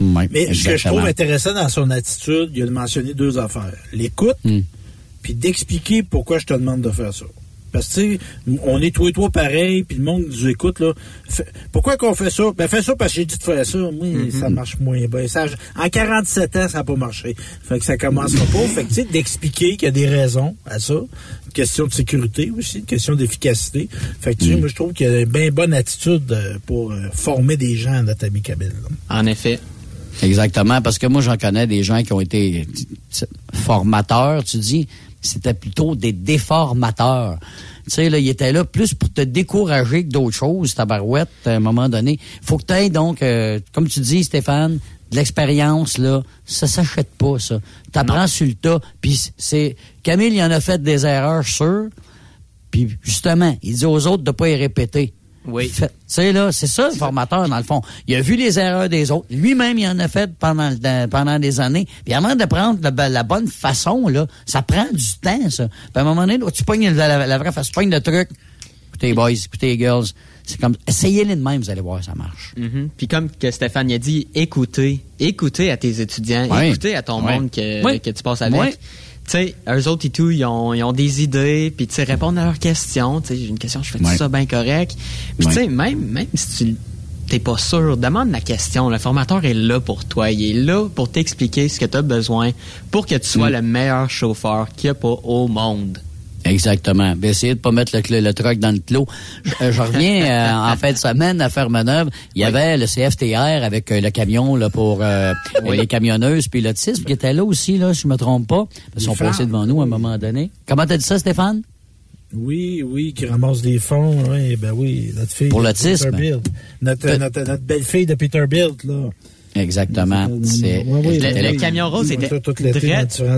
euh, ouais, Mais ce que je trouve intéressant dans son attitude, il a mentionné deux affaires. L'écoute, Hmm. puis d'expliquer pourquoi je te demande de faire ça. Parce que, tu sais, on est tous et toi pareil, puis le monde nous écoute, là. Fait- pourquoi qu'on fait ça? Ben, fais ça parce que j'ai dit de faire ça. Moi, Mm-hmm. ça marche moins bien. Ça, en 47 ans, ça n'a pas marché. Fait que ça commencera pas. Fait que, tu sais, d'expliquer qu'il y a des raisons à ça. Une question de sécurité aussi, une question d'efficacité. Fait que, tu Mm. sais, moi, je trouve qu'il y a une bien bonne attitude euh, pour euh, former des gens à notre ami Kabyle. En effet. Exactement, parce que moi, j'en connais des gens qui ont été formateurs, tu dis, c'était plutôt des déformateurs. Tu sais, là, ils étaient là plus pour te décourager que d'autres choses, ta barouette, à un moment donné. faut que tu aies donc, euh, comme tu dis, Stéphane, de l'expérience, là, ça s'achète pas, ça. T'apprends sur le tas, puis c'est... Camille, il en a fait des erreurs, sûr, puis justement, il dit aux autres de pas y répéter. Oui. Tu sais, là, c'est ça, le formateur, dans le fond. Il a vu les erreurs des autres. Lui-même, il en a fait pendant, pendant des années. Puis avant de prendre la, la bonne façon, là, ça prend du temps, ça. Puis à un moment donné, là, tu pognes la, la, la vraie face, tu pognes le truc. Écoutez, boys, écoutez, girls. C'est comme, essayez-les de même, vous allez voir, ça marche. Mhm. Puis comme que Stéphane a dit, écoutez, écoutez à tes étudiants, écoutez à ton monde que, que tu passes avec. Tu sais, eux autres et tout, ils ont, ils ont des idées, puis tu sais, répondre à leurs questions. Tu sais, j'ai une question, je fais Ouais. ça bien correct? Puis Ouais. tu sais, même, même si tu t'es pas sûr, demande la question. Le formateur est là pour toi. Il est là pour t'expliquer ce que tu as besoin pour que tu Mm. sois le meilleur chauffeur qu'il n'y a pas au monde. Exactement. Ben, essayez de pas mettre le, cl- le truck dans le clos. Je, euh, je reviens euh, en fin de semaine à Fermeneuve. Il y avait le CFTR avec euh, le camion là, pour euh, Oui. les camionneuses puis l'autisme qui était là aussi, là, si je me trompe pas. Ils sont passés devant nous à un moment donné. Comment t'as dit ça, Stéphane? Oui, oui, qui ramasse des fonds, oui, ben oui, notre fille. Pour l'autisme. Notre, notre, notre belle-fille de Peterbilt, là. Exactement. C'est Oui, oui, Le- oui. camion rose était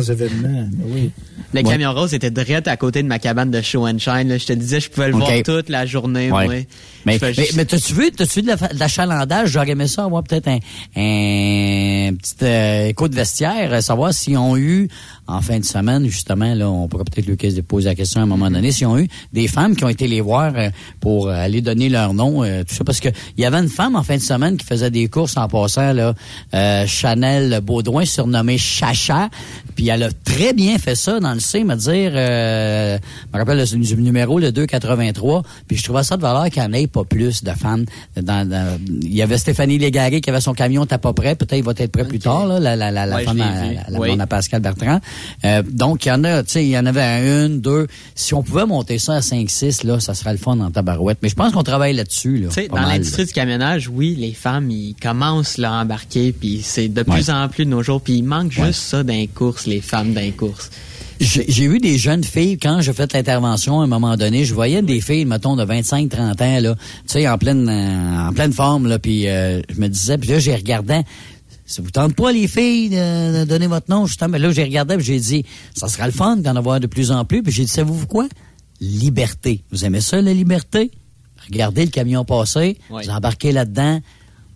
événements. ben oui. Le camion rose était direct à côté de ma cabane de show and shine. là. Je te disais, je pouvais le voir toute la journée. Mais, mais, mais t'as-tu vu, t'as-tu vu de la- de l'achalandage? J'aurais aimé ça avoir peut-être un, un petit euh, écho de vestiaire, euh, savoir s'ils ont eu, en fin de semaine, justement, là, on pourrait peut-être lui poser la question à un moment donné, s'ils ont eu des femmes qui ont été les voir euh, pour aller donner leur nom, euh, tout ça, parce que il y avait une femme en fin de semaine qui faisait des courses en passant, là, euh, Chanel Baudouin, surnommée Chacha, puis elle a très bien fait ça dans le C, me dire, euh, je me rappelle le, numéro, le 283, puis je trouvais ça de valeur ait pas plus de. Dans, dans- il y avait Stéphanie Légaré qui avait son camion, t'as pas prêt, peut-être il va être prêt plus tard, là, la, la, la, la Ouais, femme à, vu. la Oui. blonde à Pascal Bertrand. Euh, donc, il y en a, tu sais, il y en avait une, deux. Si on pouvait monter ça à 5, 6, là, ça serait le fun en tabarouette. Mais je pense qu'on travaille là-dessus, là. Dans l'industrie du camionnage, oui, les femmes, ils commencent là, à embarquer, puis c'est de plus en plus de nos jours, puis il manque Ouais. juste ça dans les courses, les femmes dans les courses. J'ai vu des jeunes filles, quand j'ai fait l'intervention, à un moment donné, je voyais des filles, mettons, de 25, 30 ans, là, tu sais, en pleine, euh, en pleine forme, là, puis euh, je me disais, puis là, j'ai regardé, ça vous tente pas, les filles, de, de donner votre nom, justement, mais là, j'ai regardé, puis j'ai dit, ça sera le fun d'en avoir de plus en plus, puis j'ai dit, savez-vous quoi? Liberté. Vous aimez ça, la liberté? Regardez le camion passer, Ouais. vous embarquez là-dedans,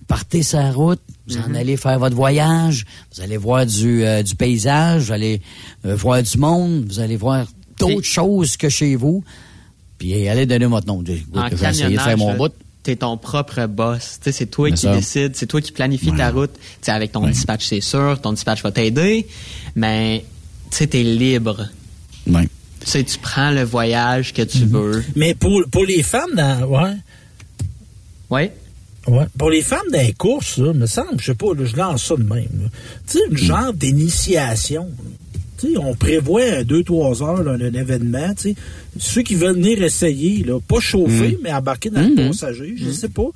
partez sa route, vous en allez faire votre voyage, vous allez voir du, euh, du paysage, vous allez euh, voir du monde, vous allez voir d'autres choses que chez vous, puis allez donner votre nom. Vais essayer de faire camionnage, mon bout. t'es ton propre boss. C'est toi C'est qui ça. décides, c'est toi qui planifie ta route. Avec ton Ouais. dispatch, c'est sûr, ton dispatch va t'aider, mais tu t'es libre. Ouais. Tu sais, tu prends le voyage que tu veux. Mais pour, pour les femmes, dans, ouais, Ouais. Ouais, pour les femmes dans les courses, là, me semble, je sais pas, là, je lance ça de même. Tu sais, une genre d'initiation. là. Tu sais, on prévoit un 2-3 heures là, un événement. tu sais. Ceux qui veulent venir essayer, là, pas chauffer, mais embarquer dans le passager, je sais pas.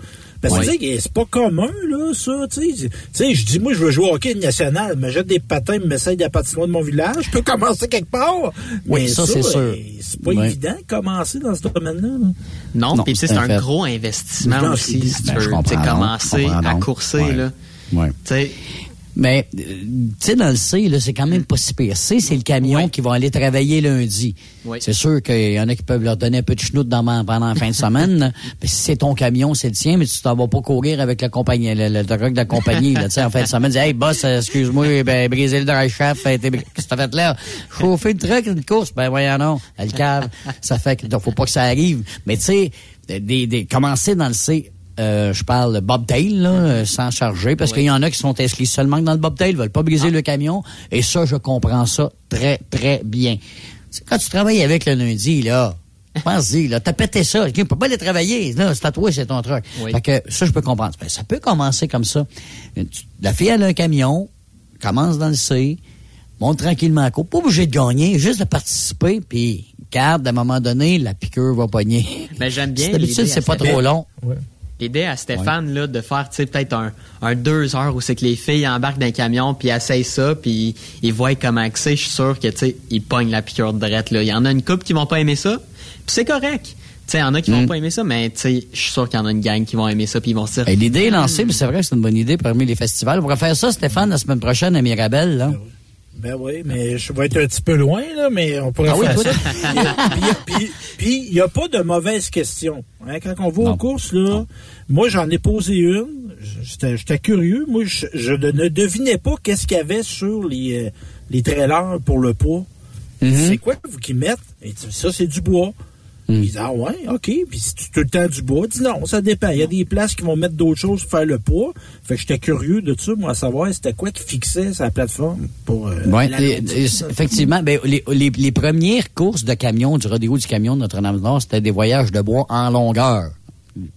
Parce que c'est pas commun, là, ça. Tu sais, je dis, moi, je veux jouer au hockey national, me jette des patins, me m'essaye de la patinoire de mon village. Je peux commencer quelque part. Oui, mais ça, c'est sûr. euh, C'est pas évident de commencer dans ce domaine-là. là. Non, Non, puis tu sais, c'est un fait. gros investissement Non, aussi, si tu Ben, je veux comprends commencer comprends à courser, Ouais. là. Ouais. Mais, euh, tu sais, dans le C, là, c'est quand même pas si pire. C, c'est le camion qui va aller travailler lundi. Oui. C'est sûr qu'il y en a qui peuvent leur donner un peu de chenoute dans, pendant la fin de semaine. Mais si c'est ton camion, c'est le tien, mais tu t'en vas pas courir avec la compagnie, le, le truck de la compagnie, là, tu sais, en fin de semaine, dis, hey, boss, excuse-moi, ben, briser le drive shaft, qu'est-ce que t'as fait là? Chauffer le truck, une course, ben, voyons non, elle cave. ça fait que, donc, faut pas que ça arrive. Mais, tu sais, des, des, commencer dans le C, euh, je parle de bobtail, là, euh, sans charger, parce qu'il y en a qui sont inscrits seulement dans le bobtail, veulent pas briser le camion, et ça, je comprends ça très, très bien. C'est quand tu travailles avec le lundi, là, pense-y, là, t'as pété ça, tu peux pas aller travailler, là, c'est à toi, c'est ton truc. Oui. Fait que ça, je peux comprendre. Ben, ça peut commencer comme ça. La fille, elle a un camion, commence dans le C, monte tranquillement à court, pas obligé de gagner, juste de participer, puis garde, à un moment donné, la piqûre va pogner. Mais j'aime bien. D'habitude, c'est pas trop long. L'idée à Stéphane, là, de faire, tu sais, peut-être un, un deux heures où c'est que les filles embarquent dans un camion, puis essayent ça, puis ils voient comment que c'est. Je suis sûr que, tu sais, ils pognent la piqûre de drette, là. Il y en a une couple qui vont pas aimer ça, puis c'est correct. Tu sais, il y en a qui vont Mm. pas aimer ça, mais, tu sais, je suis sûr qu'il y en a une gang qui vont aimer ça, puis ils vont se dire... L'idée est lancée, mais c'est vrai que c'est une bonne idée parmi les festivals. On pourrait faire ça, Stéphane, la semaine prochaine à Mirabel, là. Ben oui, mais je vais être un petit peu loin, là, mais on pourrait Ah faire ça. Puis- il n'y a pas de mauvaise question. Hein, quand on va aux courses, là, moi, j'en ai posé une. J'étais curieux. Moi, je, je ne devinais pas qu'est-ce qu'il y avait sur les, euh, les trailers pour le poids. Mm-hmm. C'est quoi vous qui mettent? Et ça, c'est du bois. Mm. Ils disent, ah ouais, OK. Puis si tu tout le temps du bois, dis non, ça dépend. Il y a des places qui vont mettre d'autres choses pour faire le poids. Fait que j'étais curieux de ça, moi, à savoir c'était quoi qui fixait sa plateforme pour. euh, Ouais, effectivement, ben, les, les, les premières courses de camions du rodéo du camion de Notre-Dame-du-Nord, c'était des voyages de bois en longueur.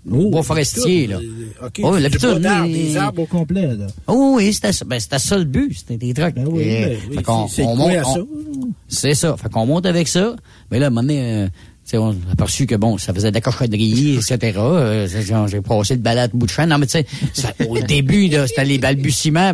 bois forestier, là. euh, OK, Oh, du la bois pitoune, d'arbre, mais- des arbres au complet, là. Oh oui, c'était ça. Ben, c'était ça le but. C'était des oui, Et, ben oui, qu'on- c'est- ça? C'est ça. Fait qu'on monte avec ça. Mais là, à un moment donné, euh, on a aperçu que bon, ça faisait de la cochonnerie, etc. Euh, j'ai passé le balai à bout de champ. Non, mais tu sais, au début, c'était les balbutiements.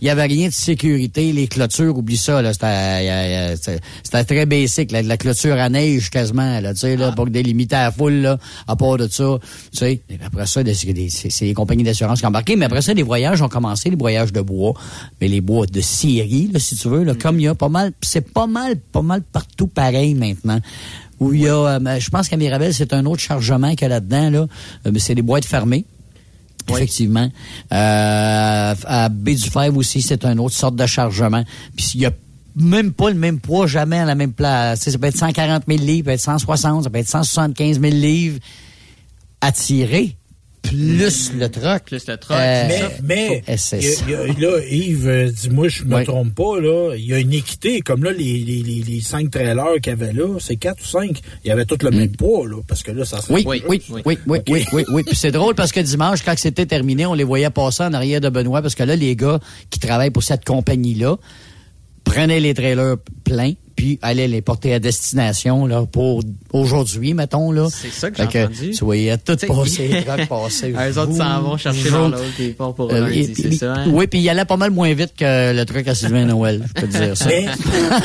Il y avait rien de sécurité. Les clôtures, oublie ça. là, C'était très basic. là, de la clôture à neige quasiment. Là, tu sais, là, pour délimiter la foule. Là, à part de ça, tu sais. Et après ça, c'est les compagnies d'assurance qui ont embarqué. Mais après ça, les voyages ont commencé, les voyages de bois. Mais les bois de série, là, si tu veux, là, comme il y a pas mal, pis c'est pas mal, pas mal partout pareil maintenant. Où il y a, euh, je pense qu'à Mirabel, c'est un autre chargement qu'il y a là-dedans, là. Euh, mais c'est des boîtes fermées. Effectivement. Euh, à Baie du Fèvre aussi, c'est une autre sorte de chargement. Puis il y a même pas le même poids jamais à la même place. Ça peut être 140 000 livres, ça peut être 160, ça peut être 175 000 livres à tirer, plus le truck. Plus le truck. Euh, mais, mais y a- y a- là, Yves, euh, dis-moi, je me Oui. trompe pas, là. Il y a une équité. Comme là, les, les, les, les cinq trailers qu'il y avait là, c'est quatre ou cinq. Il y avait tout le même poids, là. Parce que là, ça serait Mm. Oui, oui, oui, oui, oui, oui, oui, oui. Puis c'est drôle parce que dimanche, quand c'était terminé, on les voyait passer en arrière de Benoît parce que là, les gars qui travaillent pour cette compagnie-là prenaient les trailers pleins puis allaient les porter à destination là pour aujourd'hui, mettons là. C'est ça que j'ai entendu. Tu voyais tout passer, les trucks passer. Eux autres s'en vont chercher dans l'autre, puis ils partent pour Euh, lundi, et- c'est et- ça, hein? Oui, puis il allait pas mal moins vite que le truc à Sylvain Noël, je peux te dire ça. Mais,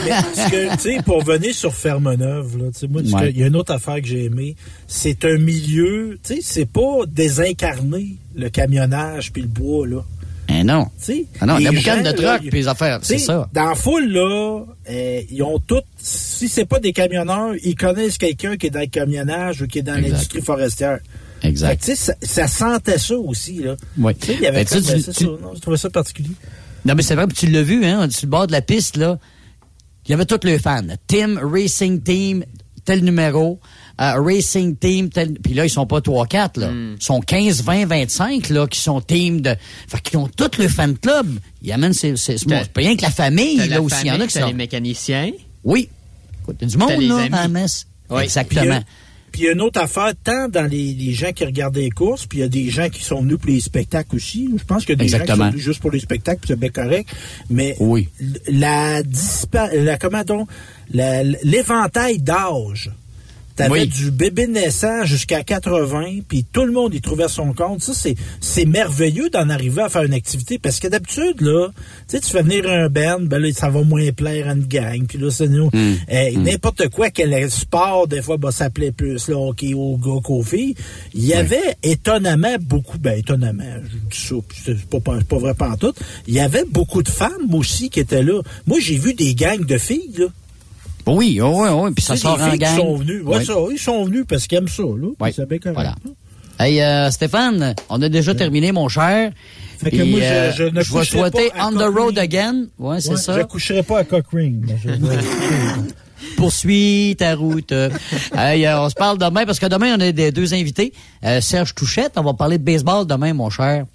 mais tu sais, pour venir sur Ferme-Neuve, là, tu sais, moi, Ouais. il y a une autre affaire que j'ai aimée. C'est un milieu, tu sais, c'est pas désincarné, le camionnage puis le bois, là. Eh non. Tu sais, Ah non, la boucane de truck puis les affaires, c'est ça. Dans la foule, là, euh, ils ont tous, si c'est pas des camionneurs, ils connaissent quelqu'un qui est dans le camionnage ou qui est dans l'industrie forestière. Exact. Fait que, tu sais, ça, ça sentait ça aussi, là. Oui. Il y avait Ben, tu comme, tu- ça, non, je trouvais ça particulier. Non, mais c'est vrai, puis tu l'as vu, hein, sur le bord de la piste, là. Il y avait tous les fans. Team, Racing Team, tel numéro. Euh, Racing Team, tel. Puis là, ils sont pas 3-4, là. Hmm. Ils sont 15, 20, 25, là, qui sont team de. Fait qu'ils ont tous le fan club. Ils amènent, c'est, c'est, c'est, T'as- c'est pas rien que la famille, là, la aussi. Il y en a qui t'as sont. les mécaniciens. Oui. Écoute, t'as du monde, là, amis. à la messe. Oui. Exactement. Puis il y a une autre affaire, tant dans les, les gens qui regardent les courses, puis il y a des gens qui sont venus pour les spectacles aussi. Je pense qu'il y a des gens qui Exactement. sont venus juste pour les spectacles, puis c'est bien correct. Mais Oui. la, dispa- la comment donc, l'éventail d'âge. T'avais du bébé naissant jusqu'à 80, puis tout le monde y trouvait son compte. Ça, c'est, c'est merveilleux d'en arriver à faire une activité, parce que d'habitude, là, tu sais, tu fais venir un band, ben là, ça va moins plaire à une gang, puis là, c'est nous. Hmm. Eh, N'importe quoi, quel sport, des fois, ben, ça plaît plus, là, hockey aux gars qu'aux filles. Il y avait étonnamment beaucoup, ben, étonnamment, je dis ça, c'est pas, pas, pas vrai pas tout. Il y avait beaucoup de femmes aussi qui étaient là. Moi, j'ai vu des gangs de filles, là. Oui, oui, oui, puis ça sort en gang. sont venues. Ouais, Oui. ça, ils sont venus parce qu'ils aiment ça, là. Oui. Bien. Voilà. Hey, euh, Stéphane, on a déjà terminé, mon cher. Fait que moi, je- euh, je ne vais coucherai souhaiter pas à On the. Road Again. Ouais, c'est Ouais, ça. Je coucherai pas à je vais- Poursuis ta route. Hey, euh, on se parle demain parce que demain, on a des deux invités. Euh, Serge Touchette, on va parler de baseball demain, mon cher.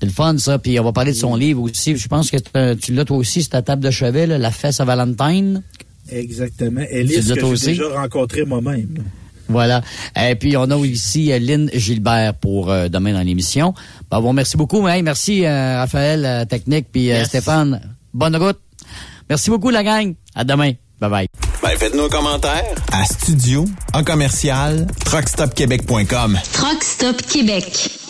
C'est le fun, ça. Puis on va parler de son livre aussi. Je pense que tu l'as toi aussi, c'est ta table de chevet, là, La fesse à Valentine. Exactement. Elise, que j'ai déjà rencontré moi-même. Voilà. Et puis, on a ici euh, Lynn Gilbert pour euh, demain dans l'émission. Ben, bon, merci beaucoup. Hey, merci, euh, Raphaël, euh, Technique, puis euh. Stéphane. Bonne route. Merci beaucoup, la gang. À demain. Bye-bye. Ben, faites-nous un commentaire à studio en commercial truckstopquebec.com. Truck Stop Québec.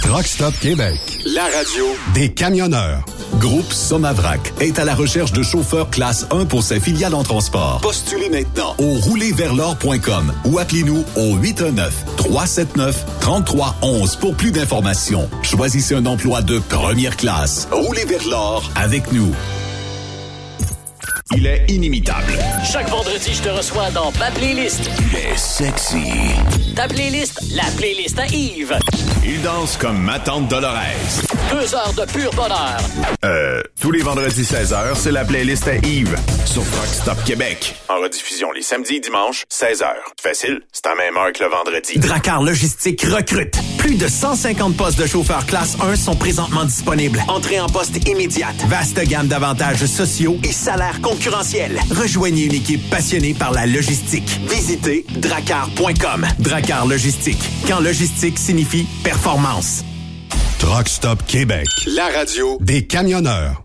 Truck Stop Québec. La radio Des camionneurs. Groupe Somavrac est à la recherche de chauffeurs classe 1 pour ses filiales en transport. Postulez maintenant. Au roulerversl'or.com ou appelez-nous au 819-379-3311 pour plus d'informations. Choisissez un emploi de première classe. Roulez vers l'or. Avec nous. Il est inimitable. Chaque vendredi, je te reçois dans ma playlist. Il est sexy. Ta playlist, la playlist à Yves. Il danse comme ma tante Dolores. Deux heures de pur bonheur. Euh, tous les vendredis 16h, c'est la playlist à Yves sur Truck Stop Québec. En rediffusion les samedis et dimanches, 16h. Facile, c'est à même heure que le vendredi. Dracar Logistique recrute. Plus de 150 postes de chauffeurs classe 1 sont présentement disponibles. Entrée en poste immédiate. Vaste gamme d'avantages sociaux et salaires concurrentiels. Rejoignez une équipe passionnée par la logistique. Visitez dracar.com. Dracar Logistique. Quand logistique signifie performance. Truck Stop Québec. La radio Des camionneurs.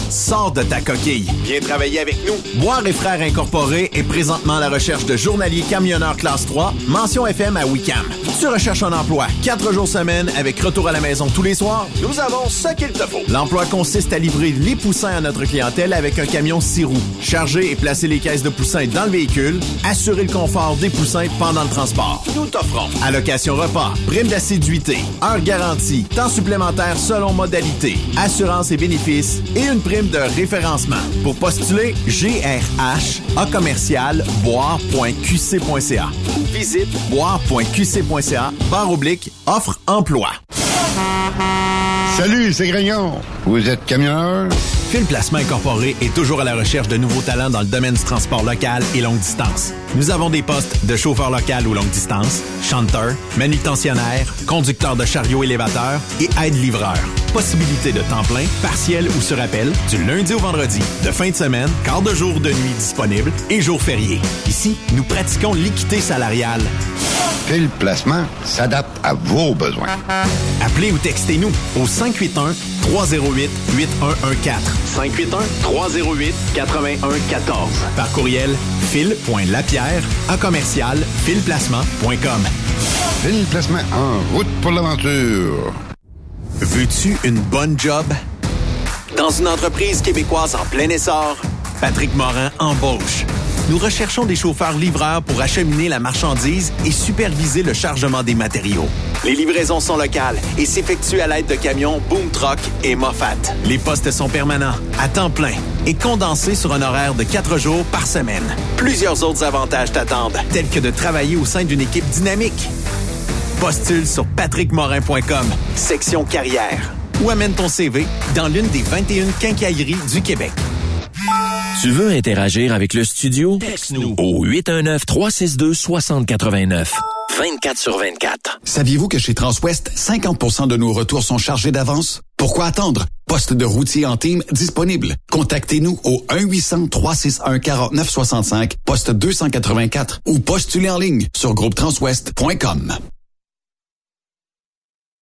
Sors de ta coquille. Viens travailler avec nous. Boire et Frères Incorporés est présentement à la recherche de journaliers camionneurs classe 3, mention FM à Wicam. Tu recherches un emploi 4 jours semaine avec retour à la maison tous les soirs? Nous avons ce qu'il te faut. L'emploi consiste à livrer les poussins à notre clientèle avec un camion 6 roues. Charger et placer les caisses de poussins dans le véhicule. Assurer le confort des poussins pendant le transport. Nous t'offrons allocation repas, prime d'assiduité, heure garantie, temps supplémentaire selon modalité, assurance et bénéfices et une prime de référencement. Pour postuler, GRH A commercial boire.qc.ca. Visite boire.qc.ca barre oblique offre emploi. Salut, c'est Grignon. Vous êtes camionneur? Fil Placement Incorporé est toujours à la recherche de nouveaux talents dans le domaine du transport local et longue distance. Nous avons des postes de chauffeur local ou longue distance, chanteur, manutentionnaire, conducteur de chariot élévateur et aide-livreur. Possibilité de temps plein, partiel ou sur appel, du lundi au vendredi, de fin de semaine, quart de jour de nuit disponible et jours fériés. Ici, nous pratiquons l'équité salariale. Fil Placement s'adapte à vos besoins. Appelez ou textez-nous au 581 308 8114. 581-308-8114. Par courriel, fil.lapierre à commercial filplacement.com. Fil Placement en route pour l'aventure. Veux-tu une bonne job? Dans une entreprise québécoise en plein essor, Patrick Morin embauche. Nous recherchons des chauffeurs livreurs pour acheminer la marchandise et superviser le chargement des matériaux. Les livraisons sont locales et s'effectuent à l'aide de camions Boom Truck et Moffat. Les postes sont permanents, à temps plein et condensés sur un horaire de quatre jours par semaine. Plusieurs autres avantages t'attendent, tels que de travailler au sein d'une équipe dynamique. Postule sur patrickmorin.com, section carrière, ou amène ton CV dans l'une des 21 quincailleries du Québec. Tu veux interagir avec le studio? Texte-nous au 819-362-6089. 24 sur 24. Saviez-vous que chez Transwest, 50% de nos retours sont chargés d'avance? Pourquoi attendre? Poste de routier en team disponible. Contactez-nous au 1-800-361-4965, poste 284 ou postulez en ligne sur groupetranswest.com.